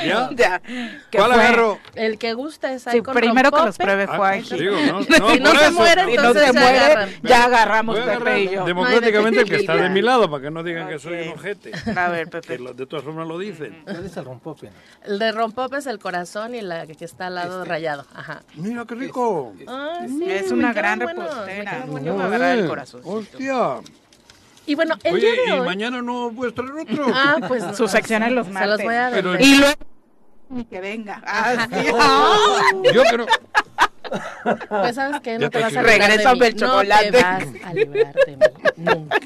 [SPEAKER 3] ¿Ya? [LAUGHS]
[SPEAKER 4] ¿Ya?
[SPEAKER 3] ¿Qué
[SPEAKER 4] ¿Cuál
[SPEAKER 3] fue?
[SPEAKER 4] agarro?
[SPEAKER 14] El que gusta es ahí con
[SPEAKER 3] primero que los pruebe
[SPEAKER 4] Ah,
[SPEAKER 3] Juan.
[SPEAKER 4] digo, no, no, [LAUGHS]
[SPEAKER 14] Si no se muere,
[SPEAKER 3] Si no
[SPEAKER 14] entonces
[SPEAKER 3] se
[SPEAKER 14] se
[SPEAKER 3] muere,
[SPEAKER 14] agarran.
[SPEAKER 3] ya agarramos Pepe y yo.
[SPEAKER 4] democráticamente el que está de mi lado, para que no digan que soy un ojete.
[SPEAKER 3] A ver, Pepe.
[SPEAKER 4] Que lo- de todas formas lo dicen.
[SPEAKER 5] ¿Cuál es el rompope?
[SPEAKER 14] El de rompope es el corazón y la que está al lado rayado. Ajá.
[SPEAKER 4] Mira qué rico.
[SPEAKER 14] Ah, sí,
[SPEAKER 3] Es una gran
[SPEAKER 14] buenos, me
[SPEAKER 3] repostera. Yo voy a agarrar el corazón.
[SPEAKER 4] Hostia.
[SPEAKER 14] Y bueno, el
[SPEAKER 4] Oye,
[SPEAKER 14] día de
[SPEAKER 4] ¿y
[SPEAKER 14] hoy.
[SPEAKER 4] mañana no puedes traer otro?
[SPEAKER 14] Ah, pues
[SPEAKER 3] Sus secciones los
[SPEAKER 14] Se
[SPEAKER 3] martes.
[SPEAKER 14] los voy a
[SPEAKER 4] Pero-
[SPEAKER 14] vender.
[SPEAKER 3] Y luego... Y que venga. Ah, sí. [LAUGHS]
[SPEAKER 4] Yo creo...
[SPEAKER 14] Pues sabes que no te
[SPEAKER 4] te
[SPEAKER 14] vas a librar de mí.
[SPEAKER 3] el chocolate.
[SPEAKER 14] No te vas a librar de mí. Nunca.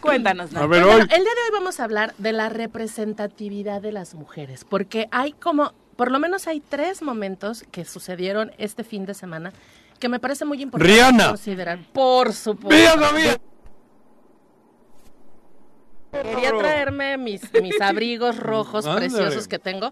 [SPEAKER 3] Cuéntanos, Nat.
[SPEAKER 4] A ver,
[SPEAKER 14] Bueno,
[SPEAKER 4] hoy.
[SPEAKER 14] el día de hoy vamos a hablar de la representatividad de las mujeres, porque hay como, por lo menos hay tres momentos que sucedieron este fin de semana que me parece muy importante
[SPEAKER 4] Rihanna.
[SPEAKER 14] considerar. Por supuesto.
[SPEAKER 4] Mira, David.
[SPEAKER 14] Quería traerme mis, mis abrigos rojos
[SPEAKER 4] Ándale.
[SPEAKER 14] preciosos que tengo,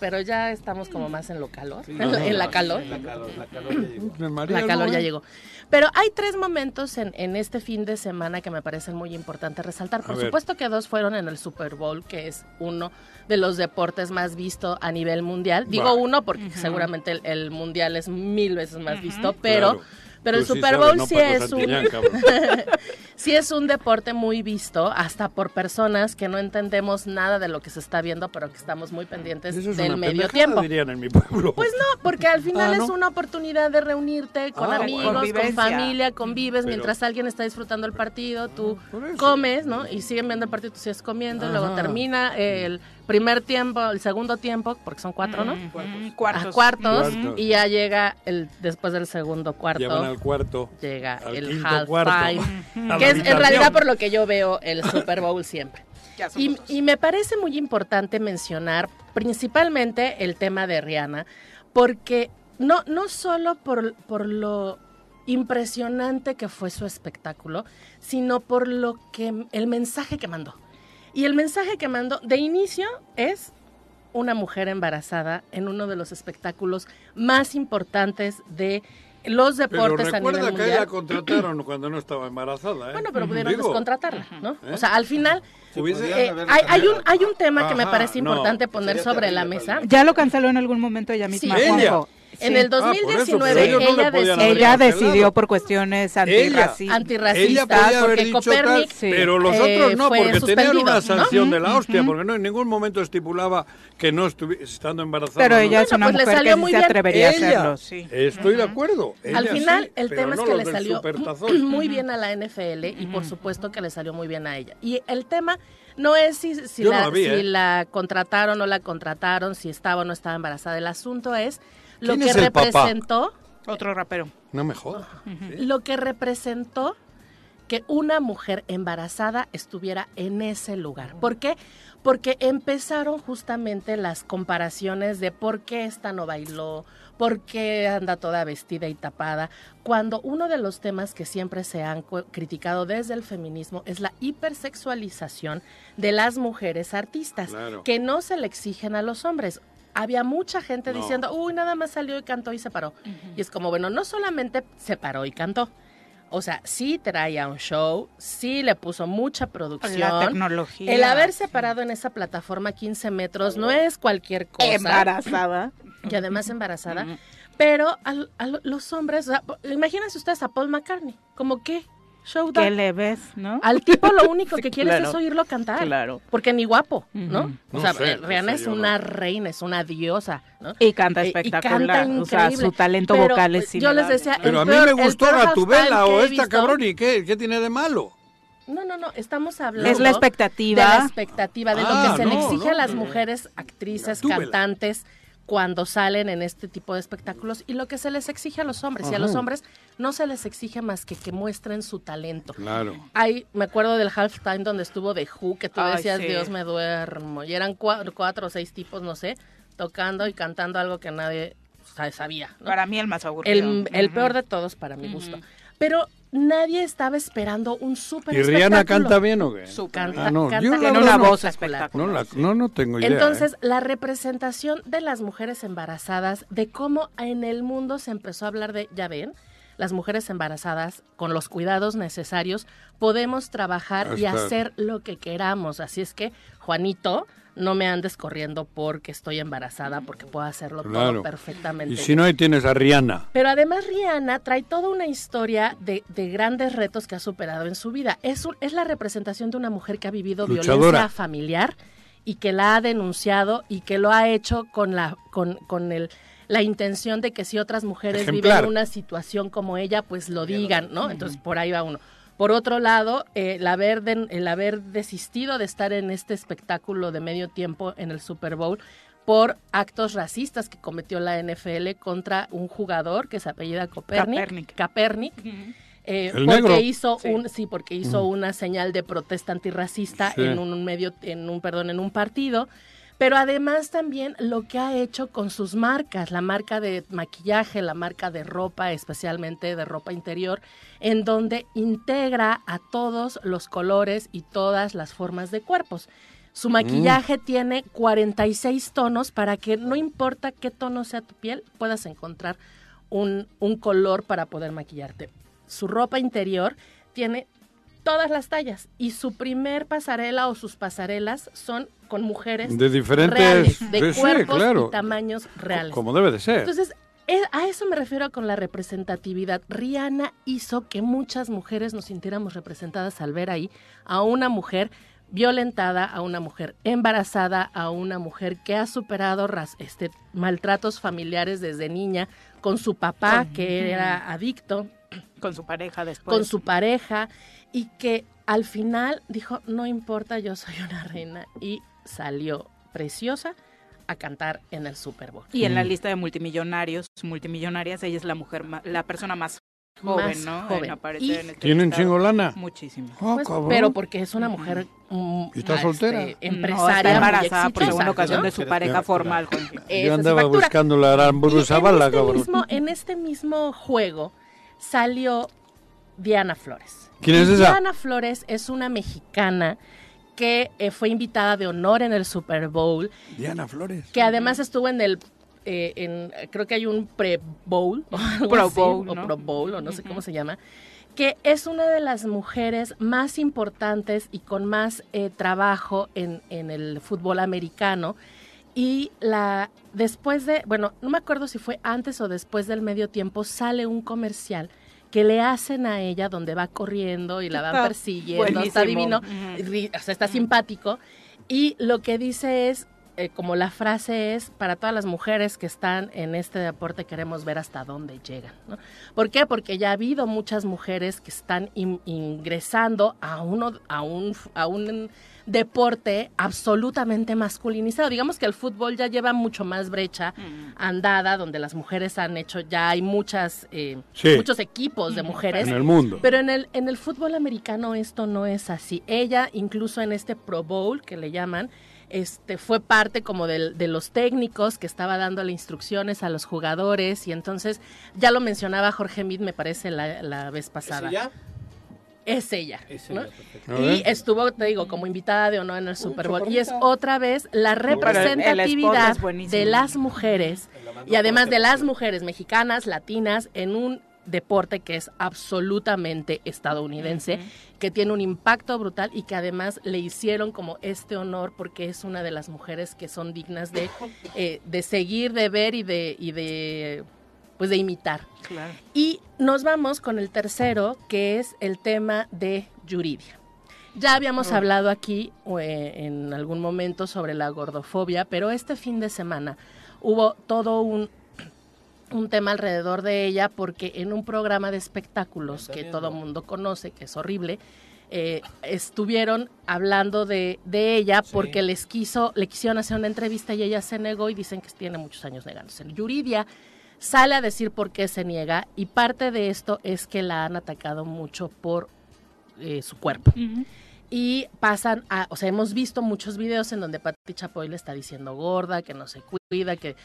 [SPEAKER 14] pero ya estamos como más en lo calor,
[SPEAKER 5] Sí, [LAUGHS]
[SPEAKER 14] en, la, en la calor.
[SPEAKER 5] La calor, la calor ya llegó. [LAUGHS]
[SPEAKER 14] La calor ya llegó. Pero hay tres momentos en, en este fin de semana que me parecen muy importantes resaltar. Por
[SPEAKER 12] A ver.
[SPEAKER 14] supuesto que dos fueron en el Super Bowl, que es uno de los deportes más visto a nivel mundial. Digo
[SPEAKER 12] Bah.
[SPEAKER 14] uno porque seguramente el, el mundial es mil veces más visto, pero...
[SPEAKER 12] Claro.
[SPEAKER 14] Pero el
[SPEAKER 12] sí
[SPEAKER 14] Super
[SPEAKER 12] sabes,
[SPEAKER 14] Bowl
[SPEAKER 12] no
[SPEAKER 14] sí es un [LAUGHS] sí es un deporte muy visto hasta por personas que no entendemos nada de lo que se está viendo, pero que estamos muy pendientes
[SPEAKER 4] Eso es
[SPEAKER 14] del
[SPEAKER 4] una
[SPEAKER 14] medio tiempo.
[SPEAKER 4] dirían en mi pueblo.
[SPEAKER 14] Pues no, porque al final
[SPEAKER 4] Ah, ¿no?
[SPEAKER 14] es una oportunidad de reunirte con
[SPEAKER 4] Ah,
[SPEAKER 14] amigos,
[SPEAKER 4] bueno.
[SPEAKER 14] con familia, convives
[SPEAKER 4] Pero-
[SPEAKER 14] mientras alguien está disfrutando el partido, tú comes, ¿no? Y siguen viendo el partido, tú sigues comiendo, y luego termina el primer tiempo, el segundo tiempo, porque son cuatro, ¿no?
[SPEAKER 3] Ujú, cuartos.
[SPEAKER 14] A cuartos,
[SPEAKER 4] Cuartos.
[SPEAKER 14] y ya llega el después del segundo cuarto.
[SPEAKER 4] Llevan al cuarto.
[SPEAKER 14] Llega
[SPEAKER 4] al
[SPEAKER 14] el
[SPEAKER 4] cuarto. [LAUGHS] A la
[SPEAKER 14] que es en realidad por lo que yo veo el [LAUGHS] Super Bowl siempre. Y, y me parece muy importante mencionar principalmente el tema de Rihanna, porque no, no solo por, por lo impresionante que fue su espectáculo, sino por lo que el mensaje que mandó. Y el mensaje que mandó de inicio es una mujer embarazada en uno de los espectáculos más importantes de los
[SPEAKER 4] Pero
[SPEAKER 14] deportes a nivel
[SPEAKER 4] recuerda que ella contrataron [CLEARS THROAT] cuando no estaba embarazada. ¿eh?
[SPEAKER 14] Bueno, pero pudieron
[SPEAKER 4] Digo,
[SPEAKER 14] descontratarla, ¿no?
[SPEAKER 4] ¿Eh?
[SPEAKER 14] O sea, al final eh, hay, hay un hay un tema que me parece
[SPEAKER 4] no,
[SPEAKER 14] importante poner sobre la mesa.
[SPEAKER 15] Ya lo canceló en algún momento ella misma,
[SPEAKER 4] Sí. Ella.
[SPEAKER 15] Juanjo.
[SPEAKER 14] En el
[SPEAKER 4] Ah, por eso,
[SPEAKER 14] 2019
[SPEAKER 4] pero ellos no le
[SPEAKER 14] ella decidió,
[SPEAKER 15] Ella decidió por cuestiones antirracistas.
[SPEAKER 4] Haber
[SPEAKER 14] porque
[SPEAKER 4] dicho tal,
[SPEAKER 14] Copernic
[SPEAKER 4] pero los
[SPEAKER 14] eh,
[SPEAKER 4] otros no,
[SPEAKER 14] fue
[SPEAKER 4] porque tenían una
[SPEAKER 14] ¿no?
[SPEAKER 4] sanción de la hostia, porque no en ningún momento estipulaba que no estuviese estando embarazada.
[SPEAKER 15] Pero
[SPEAKER 4] ¿no?
[SPEAKER 15] ella es una
[SPEAKER 14] pues le
[SPEAKER 15] mujer
[SPEAKER 14] salió
[SPEAKER 15] que
[SPEAKER 14] muy
[SPEAKER 15] se
[SPEAKER 14] bien.
[SPEAKER 15] atrevería a hacerlo, sí.
[SPEAKER 4] Estoy de acuerdo.
[SPEAKER 14] Al final,
[SPEAKER 4] sí,
[SPEAKER 14] el tema
[SPEAKER 4] no
[SPEAKER 14] es que le salió [CLEARS THROAT] muy bien a la NFL y por supuesto que le salió muy bien a ella. Y el tema no es si,
[SPEAKER 4] no
[SPEAKER 14] la,
[SPEAKER 4] la vi,
[SPEAKER 14] si
[SPEAKER 4] ¿eh?
[SPEAKER 14] la contrataron o no la contrataron, si estaba o no estaba embarazada. El asunto es lo
[SPEAKER 4] ¿Quién
[SPEAKER 14] que
[SPEAKER 4] es el papá?
[SPEAKER 14] representó,
[SPEAKER 3] Otro rapero.
[SPEAKER 4] No me jodas.
[SPEAKER 14] lo que representó que una mujer embarazada estuviera en ese lugar. ¿Por qué? Porque empezaron justamente las comparaciones de por qué esta no bailó, por qué anda toda vestida y tapada, cuando uno de los temas que siempre se han criticado desde el feminismo es la hipersexualización de las mujeres artistas,
[SPEAKER 12] Claro.
[SPEAKER 14] que no se le exigen a los hombres. Había mucha gente
[SPEAKER 12] No.
[SPEAKER 14] diciendo, uy, nada más salió y cantó y se paró. Y es como, bueno, no solamente se paró y cantó. O sea, sí traía un show, sí le puso mucha producción.
[SPEAKER 3] La tecnología.
[SPEAKER 14] El haberse parado en esa plataforma 15 metros no es cualquier cosa.
[SPEAKER 3] Embarazada.
[SPEAKER 14] Y además embarazada. Pero a lo- los hombres, o sea, imagínense ustedes a Paul McCartney, como qué show?
[SPEAKER 3] ¿Qué le ves, no?
[SPEAKER 14] Al tipo lo único que quieres
[SPEAKER 3] claro.
[SPEAKER 14] es oírlo cantar.
[SPEAKER 3] Claro.
[SPEAKER 14] Porque ni guapo, ¿no?
[SPEAKER 3] Ujú.
[SPEAKER 14] O
[SPEAKER 3] No
[SPEAKER 14] sea,
[SPEAKER 3] sé, no
[SPEAKER 14] Rihanna
[SPEAKER 3] sé,
[SPEAKER 14] es una
[SPEAKER 3] no.
[SPEAKER 14] reina, es una diosa, ¿no?
[SPEAKER 3] Y canta espectacular,
[SPEAKER 14] canta
[SPEAKER 3] o sea, su
[SPEAKER 14] increíble.
[SPEAKER 3] talento
[SPEAKER 14] Pero,
[SPEAKER 3] vocal es
[SPEAKER 14] Yo les decía,
[SPEAKER 4] Pero a mí
[SPEAKER 14] peor-
[SPEAKER 4] me gustó Gatubela o esta
[SPEAKER 14] visto-
[SPEAKER 4] cabrón y qué, qué tiene de malo.
[SPEAKER 14] No, no, no, estamos hablando
[SPEAKER 3] Es la expectativa.
[SPEAKER 14] de la expectativa, de
[SPEAKER 4] Ah,
[SPEAKER 14] lo que se le exige
[SPEAKER 4] no,
[SPEAKER 14] a las mujeres, actrices,
[SPEAKER 4] Gatúbela.
[SPEAKER 14] cantantes, cuando salen en este tipo de espectáculos y lo que se les exige a los hombres. Y a los
[SPEAKER 4] Ajá.
[SPEAKER 14] hombres no se les exige más que que muestren su talento.
[SPEAKER 4] Claro.
[SPEAKER 14] Hay, me acuerdo del halftime donde estuvo The Who, que tú
[SPEAKER 3] Ay,
[SPEAKER 14] decías,
[SPEAKER 3] sí.
[SPEAKER 14] Dios me duermo. Y eran cuatro, cuatro o seis tipos, no sé, tocando y cantando algo que nadie sa- sabía. ¿no?
[SPEAKER 3] Para mí el más aburrido.
[SPEAKER 14] El, peor de todos para mi gusto. Pero nadie estaba esperando un súper
[SPEAKER 4] ¿Y Rihanna canta bien o qué?
[SPEAKER 14] Canta,
[SPEAKER 4] Ah, no,
[SPEAKER 14] canta
[SPEAKER 4] yo la
[SPEAKER 14] tiene
[SPEAKER 4] verdad
[SPEAKER 14] una
[SPEAKER 4] no-
[SPEAKER 14] voz espectacular.
[SPEAKER 4] No, la- no, no tengo idea.
[SPEAKER 14] Entonces,
[SPEAKER 4] ¿eh?
[SPEAKER 14] la representación de las mujeres embarazadas, de cómo en el mundo se empezó a hablar de, ya ven, las mujeres embarazadas, con los cuidados necesarios, podemos trabajar y hacer lo que queramos. Así es que, Juanito, no me andes corriendo porque estoy embarazada, porque puedo hacerlo todo perfectamente.
[SPEAKER 4] Y si no, ahí tienes a Rihanna.
[SPEAKER 14] Pero además Rihanna trae toda una historia de, de grandes retos que ha superado en su vida. Es, un- es la representación de una mujer que ha vivido
[SPEAKER 4] Luchadora.
[SPEAKER 14] violencia familiar y que la ha denunciado y que lo ha hecho con la con, con el la intención de que si otras mujeres
[SPEAKER 4] Ejemplar.
[SPEAKER 14] viven una situación como ella, pues lo digan, ¿no? Entonces por ahí va uno. Por otro lado, eh, el, haber de- el haber desistido de estar en este espectáculo de medio tiempo en el Super Bowl por actos racistas que cometió la NFL contra un jugador que se apellida Copernic,
[SPEAKER 3] Kaepernick.
[SPEAKER 14] Kaepernick, eh,
[SPEAKER 4] El
[SPEAKER 14] porque
[SPEAKER 4] negro.
[SPEAKER 14] hizo
[SPEAKER 4] Sí.
[SPEAKER 14] un sí porque hizo
[SPEAKER 4] Mm.
[SPEAKER 14] una señal de protesta antirracista
[SPEAKER 4] Sí.
[SPEAKER 14] en un medio en un perdón en un partido pero además también lo que ha hecho con sus marcas, la marca de maquillaje, la marca de ropa, especialmente de ropa interior, en donde integra a todos los colores y todas las formas de cuerpos. Su maquillaje tiene 46 tonos para que no importa qué tono sea tu piel, puedas encontrar un, un color para poder maquillarte. Su ropa interior tiene todas las tallas y su primer pasarela o sus pasarelas son con mujeres
[SPEAKER 4] De diferentes-
[SPEAKER 14] reales, de
[SPEAKER 4] sí, sí,
[SPEAKER 14] cuerpos
[SPEAKER 4] claro.
[SPEAKER 14] y tamaños reales.
[SPEAKER 4] Como debe de ser.
[SPEAKER 14] Entonces, e- a eso me refiero con la representatividad. Rihanna hizo que muchas mujeres nos sintiéramos representadas al ver ahí a una mujer violentada, a una mujer embarazada, a una mujer que ha superado ras- este, maltratos familiares desde niña con su papá, que era adicto,
[SPEAKER 15] Con su pareja después.
[SPEAKER 14] con su pareja, y que al final dijo, no importa, yo soy una reina, y salió preciosa a cantar en el Super Bowl.
[SPEAKER 15] Y en la lista de multimillonarios, multimillonarias, ella es la mujer, ma- la persona más joven,
[SPEAKER 14] Más
[SPEAKER 15] ¿no?
[SPEAKER 14] joven.
[SPEAKER 15] En aparecer
[SPEAKER 14] Y-
[SPEAKER 15] en este
[SPEAKER 4] ¿Tienen
[SPEAKER 15] listado.
[SPEAKER 4] chingo lana?
[SPEAKER 15] Muchísimo.
[SPEAKER 4] Ah,
[SPEAKER 14] Pues, pero porque es una mujer mm,
[SPEAKER 4] ¿Y está
[SPEAKER 14] ah,
[SPEAKER 4] soltera?
[SPEAKER 14] este,
[SPEAKER 15] No,
[SPEAKER 14] empresaria
[SPEAKER 15] está embarazada por segunda ocasión
[SPEAKER 14] ¿no?
[SPEAKER 15] de su pareja formal.
[SPEAKER 14] Esa
[SPEAKER 4] Yo andaba buscando la Aramburu Zavala,
[SPEAKER 14] este
[SPEAKER 4] cabrón.
[SPEAKER 14] mismo, en este mismo juego salió Diana Flores.
[SPEAKER 4] ¿Quién es esa?
[SPEAKER 14] Diana Flores es una mexicana que eh, fue invitada de honor en el Super Bowl,
[SPEAKER 4] Diana Flores.
[SPEAKER 14] que además estuvo en el eh, en, creo que hay un pre-bowl [LAUGHS] o algo
[SPEAKER 15] Pro
[SPEAKER 14] así,
[SPEAKER 15] Bowl,
[SPEAKER 14] o
[SPEAKER 15] ¿no?
[SPEAKER 14] pro bowl o no sé cómo se llama que es una de las mujeres más importantes y con más eh, trabajo en, en el fútbol americano y la después de bueno no me acuerdo si fue antes o después del medio tiempo sale un comercial que le hacen a ella donde va corriendo y la van
[SPEAKER 15] Está
[SPEAKER 14] persiguiendo está divino. O sea, está simpático. Y lo que dice es eh, como la frase es para todas las mujeres que están en este deporte queremos ver hasta dónde llegan ¿no? ¿por qué? porque ya ha habido muchas mujeres que están in- ingresando a uno a un a un deporte absolutamente masculinizado digamos que el fútbol ya lleva mucho más brecha andada donde las mujeres han hecho ya hay muchas eh,
[SPEAKER 4] Sí.
[SPEAKER 14] muchos equipos de mujeres
[SPEAKER 4] En el mundo.
[SPEAKER 14] pero en el, en el fútbol americano esto no es así. Ella, incluso en este Pro Bowl, que le llaman, este, fue parte como del- de los técnicos que estaba dándole instrucciones a los jugadores y entonces, ya lo mencionaba Jorge Mid, me parece, la, la vez pasada.
[SPEAKER 5] ella?
[SPEAKER 14] Es ella.
[SPEAKER 5] Es
[SPEAKER 14] ¿no?
[SPEAKER 5] ella, perfecto.
[SPEAKER 14] Y estuvo, te digo, como invitada de honor en el Super Bowl. Y es otra vez la representatividad de las mujeres y además de las mujeres mexicanas, latinas, en un deporte que es absolutamente estadounidense, que tiene un impacto brutal y que además le hicieron como este honor porque es una de las mujeres que son dignas de, eh, de seguir, de ver y de, y de pues de imitar.
[SPEAKER 15] Claro.
[SPEAKER 14] Y nos vamos con el tercero, que es el tema de Yuridia. Ya habíamos
[SPEAKER 15] Oh.
[SPEAKER 14] hablado aquí eh, en algún momento sobre la gordofobia, pero este fin de semana hubo todo un, [CLEARS THROAT] un tema alrededor de ella porque en un programa de espectáculos que todo mundo conoce, que es horrible, eh, estuvieron hablando de, de ella porque les quiso, le quisieron hacer una entrevista y ella se negó y dicen que tiene muchos años negándose. Yuridia sale a decir por qué se niega y parte de esto es que la han atacado mucho por eh, su cuerpo. Y pasan a, o sea, hemos visto muchos videos en donde Pati Chapoy le está diciendo gorda, que no se cuida, que,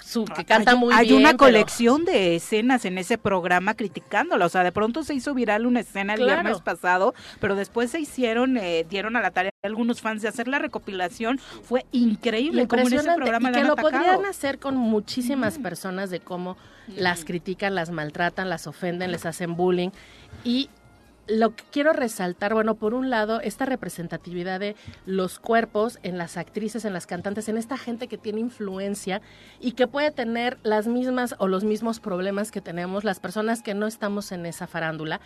[SPEAKER 14] su, que canta
[SPEAKER 15] hay,
[SPEAKER 14] muy
[SPEAKER 15] hay
[SPEAKER 14] bien.
[SPEAKER 15] una
[SPEAKER 14] pero-
[SPEAKER 15] colección de escenas en ese programa criticándola. O sea, de pronto se hizo viral una escena el
[SPEAKER 14] Claro.
[SPEAKER 15] viernes pasado, pero después se hicieron, eh, dieron a la tarea algunos fans de hacer la recopilación. Fue increíble como en ese programa
[SPEAKER 14] y que lo
[SPEAKER 15] atacado.
[SPEAKER 14] podrían hacer con muchísimas personas de cómo las critican, las maltratan, las ofenden, les hacen bullying y lo que quiero resaltar, bueno, por un lado, esta representatividad de los cuerpos en las actrices, en las cantantes, en esta gente que tiene influencia y que puede tener las mismas o los mismos problemas que tenemos las personas que no estamos en esa farándula.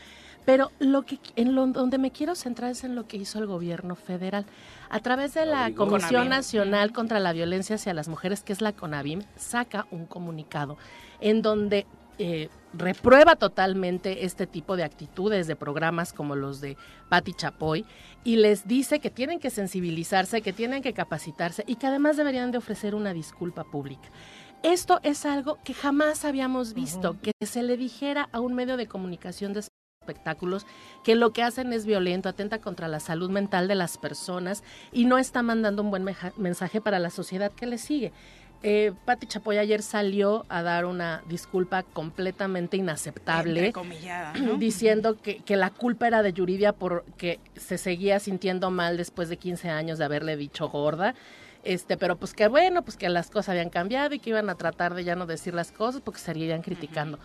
[SPEAKER 14] Pero lo que en lo, donde me quiero centrar es en lo que hizo el gobierno federal. A través de la. Comisión. Nacional contra la Violencia hacia las Mujeres, que es la CONAVIM, saca un comunicado en donde eh, reprueba totalmente este tipo de actitudes de programas como los de Patti Chapoy y les dice que tienen que sensibilizarse, que tienen que capacitarse y que además deberían de ofrecer una disculpa pública. Esto es algo que jamás habíamos visto, que se le dijera a un medio de comunicación de espectáculos que lo que hacen es violento, atenta contra la salud mental de las personas y no está mandando un buen mensaje para la sociedad que le sigue. Eh, Patti Chapoy ayer salió a dar una disculpa completamente inaceptable, [CLEARS THROAT] diciendo que, que, la culpa era de Yuridia porque se seguía sintiendo mal después de 15 años de haberle dicho gorda. Este, pero pues que bueno, pues que las cosas habían cambiado y que iban a tratar de ya no decir las cosas porque estarían criticando.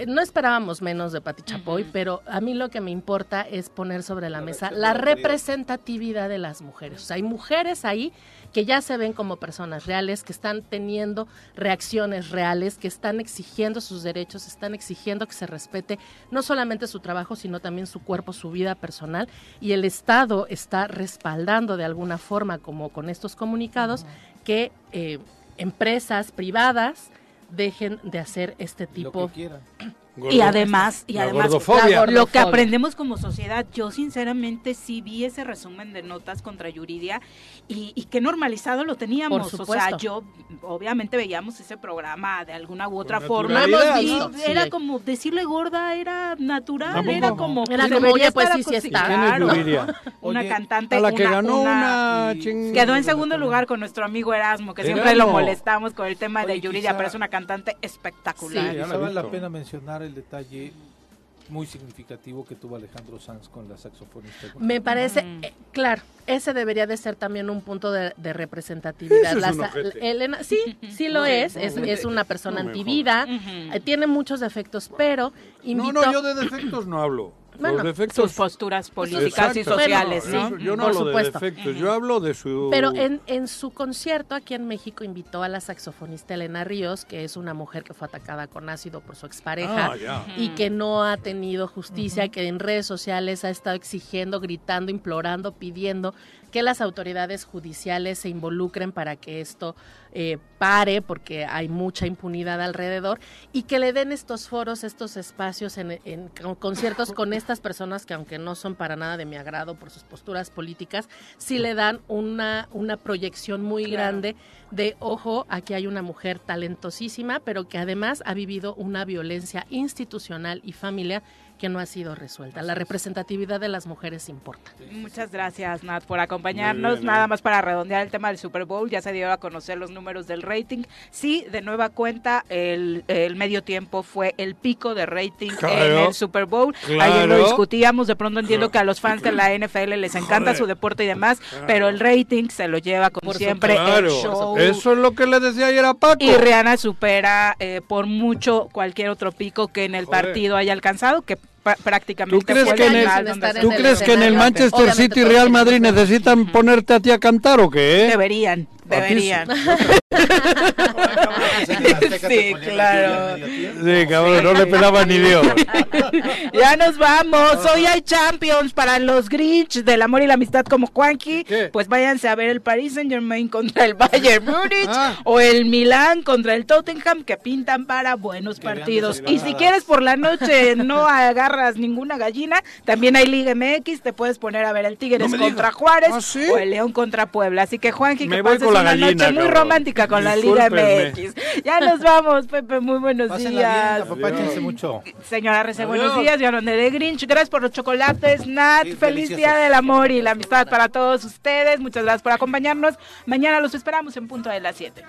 [SPEAKER 14] Eh, no esperábamos menos de Pati Chapoy, pero a mí lo que me importa es poner sobre la, mesa la representatividad de las mujeres. hay mujeres ahí que ya se ven como personas reales, que están teniendo reacciones reales, que están exigiendo sus derechos, están exigiendo que se respete no solamente su trabajo, sino también su cuerpo, su vida personal. Y el Estado está respaldando de alguna forma, como con estos comunicados, que eh, empresas privadas dejen de hacer este tipo
[SPEAKER 3] y además, y además lo que aprendemos como sociedad, yo sinceramente sí vi ese resumen de notas contra Yuridia y, y qué normalizado lo teníamos. o sea, yo obviamente veíamos ese programa de alguna u otra forma. era como decirle gorda, era natural, era como
[SPEAKER 14] era como oye, pues sí, sí está. [LAUGHS]
[SPEAKER 3] una cantante.
[SPEAKER 4] A la que ganó una,
[SPEAKER 3] Quedó en segundo lugar con nuestro amigo Erasmo, que siempre lo molestamos con el tema de Yuridia, pero es una cantante espectacular.
[SPEAKER 5] Sí, vale la pena mencionar el detalle muy significativo que tuvo Alejandro Sanz con la saxofonista.
[SPEAKER 14] Me parece, eh, claro, ese debería de ser también un punto de, representatividad. Elena, sí, sí lo [LAUGHS] es, es, una persona antivida, eh, tiene muchos defectos, pero
[SPEAKER 4] No, no, yo de defectos no hablo
[SPEAKER 3] sus posturas políticas y sociales,
[SPEAKER 4] Yo no hablo de defectos, yo hablo de su...
[SPEAKER 14] Pero en, en su concierto aquí en México invitó a la saxofonista Elena Ríos, que es una mujer que fue atacada con ácido por su expareja ah, y que no ha tenido justicia, que en redes sociales ha estado exigiendo, gritando, implorando, pidiendo que las autoridades judiciales se involucren para que esto eh, pare, porque hay mucha impunidad alrededor, y que le den estos foros, estos espacios en, conciertos con estas personas que aunque no son para nada de mi agrado por sus posturas políticas, sí le dan una, una proyección muy grande de, ojo, aquí hay una mujer talentosísima, pero que además ha vivido una violencia institucional y familiar que no ha sido resuelta. La representatividad de las mujeres importa.
[SPEAKER 3] Muchas gracias, Nat, por acompañarnos. Nada más para redondear el tema del Super Bowl, ya se dio a conocer los números del rating. Sí, de nueva cuenta, el, medio tiempo fue el pico de rating en el Super Bowl. Ayer lo discutíamos, de pronto entiendo que a los fans de la NFL les encanta su deporte y demás, pero el rating se lo lleva como siempre el show.
[SPEAKER 4] Eso es lo que le decía ayer a Paco.
[SPEAKER 3] Y Rihanna supera eh, por mucho cualquier otro pico que en el partido haya alcanzado, que prácticamente
[SPEAKER 4] ¿Tú crees, que en, el, ¿tú crees que en el Manchester City y Real Madrid necesitan ponerte a ti a cantar o qué?
[SPEAKER 3] Deberían. Deberían. [LAUGHS] [LAUGHS] sí, claro.
[SPEAKER 4] Sí, cabrón, no le pelaba ni Dios. [LAUGHS]
[SPEAKER 3] ya nos vamos. Hoy hay Champions para los Grinch del amor y la amistad como Juanqui. Pues váyanse a ver el Paris Saint Germain contra el Bayern ah. o el Milán contra el Tottenham que pintan para buenos partidos. Y si quieres por la noche no agarras ninguna gallina, también hay Liga MX. Te puedes poner a ver el Tigres contra Juárez
[SPEAKER 4] ¿Ah,
[SPEAKER 3] o el León contra Puebla. Así que Juanqui, que pases una noche muy romántica con la Liga MX. Ya nos vamos, Pepe, muy buenos días.
[SPEAKER 5] mucho.
[SPEAKER 3] Señora Rece, buenos días. Yo de Grinch, gracias por los chocolates. Nat, feliz día del amor y la amistad para todos ustedes. Muchas gracias por acompañarnos. Mañana los esperamos en punto de las 7.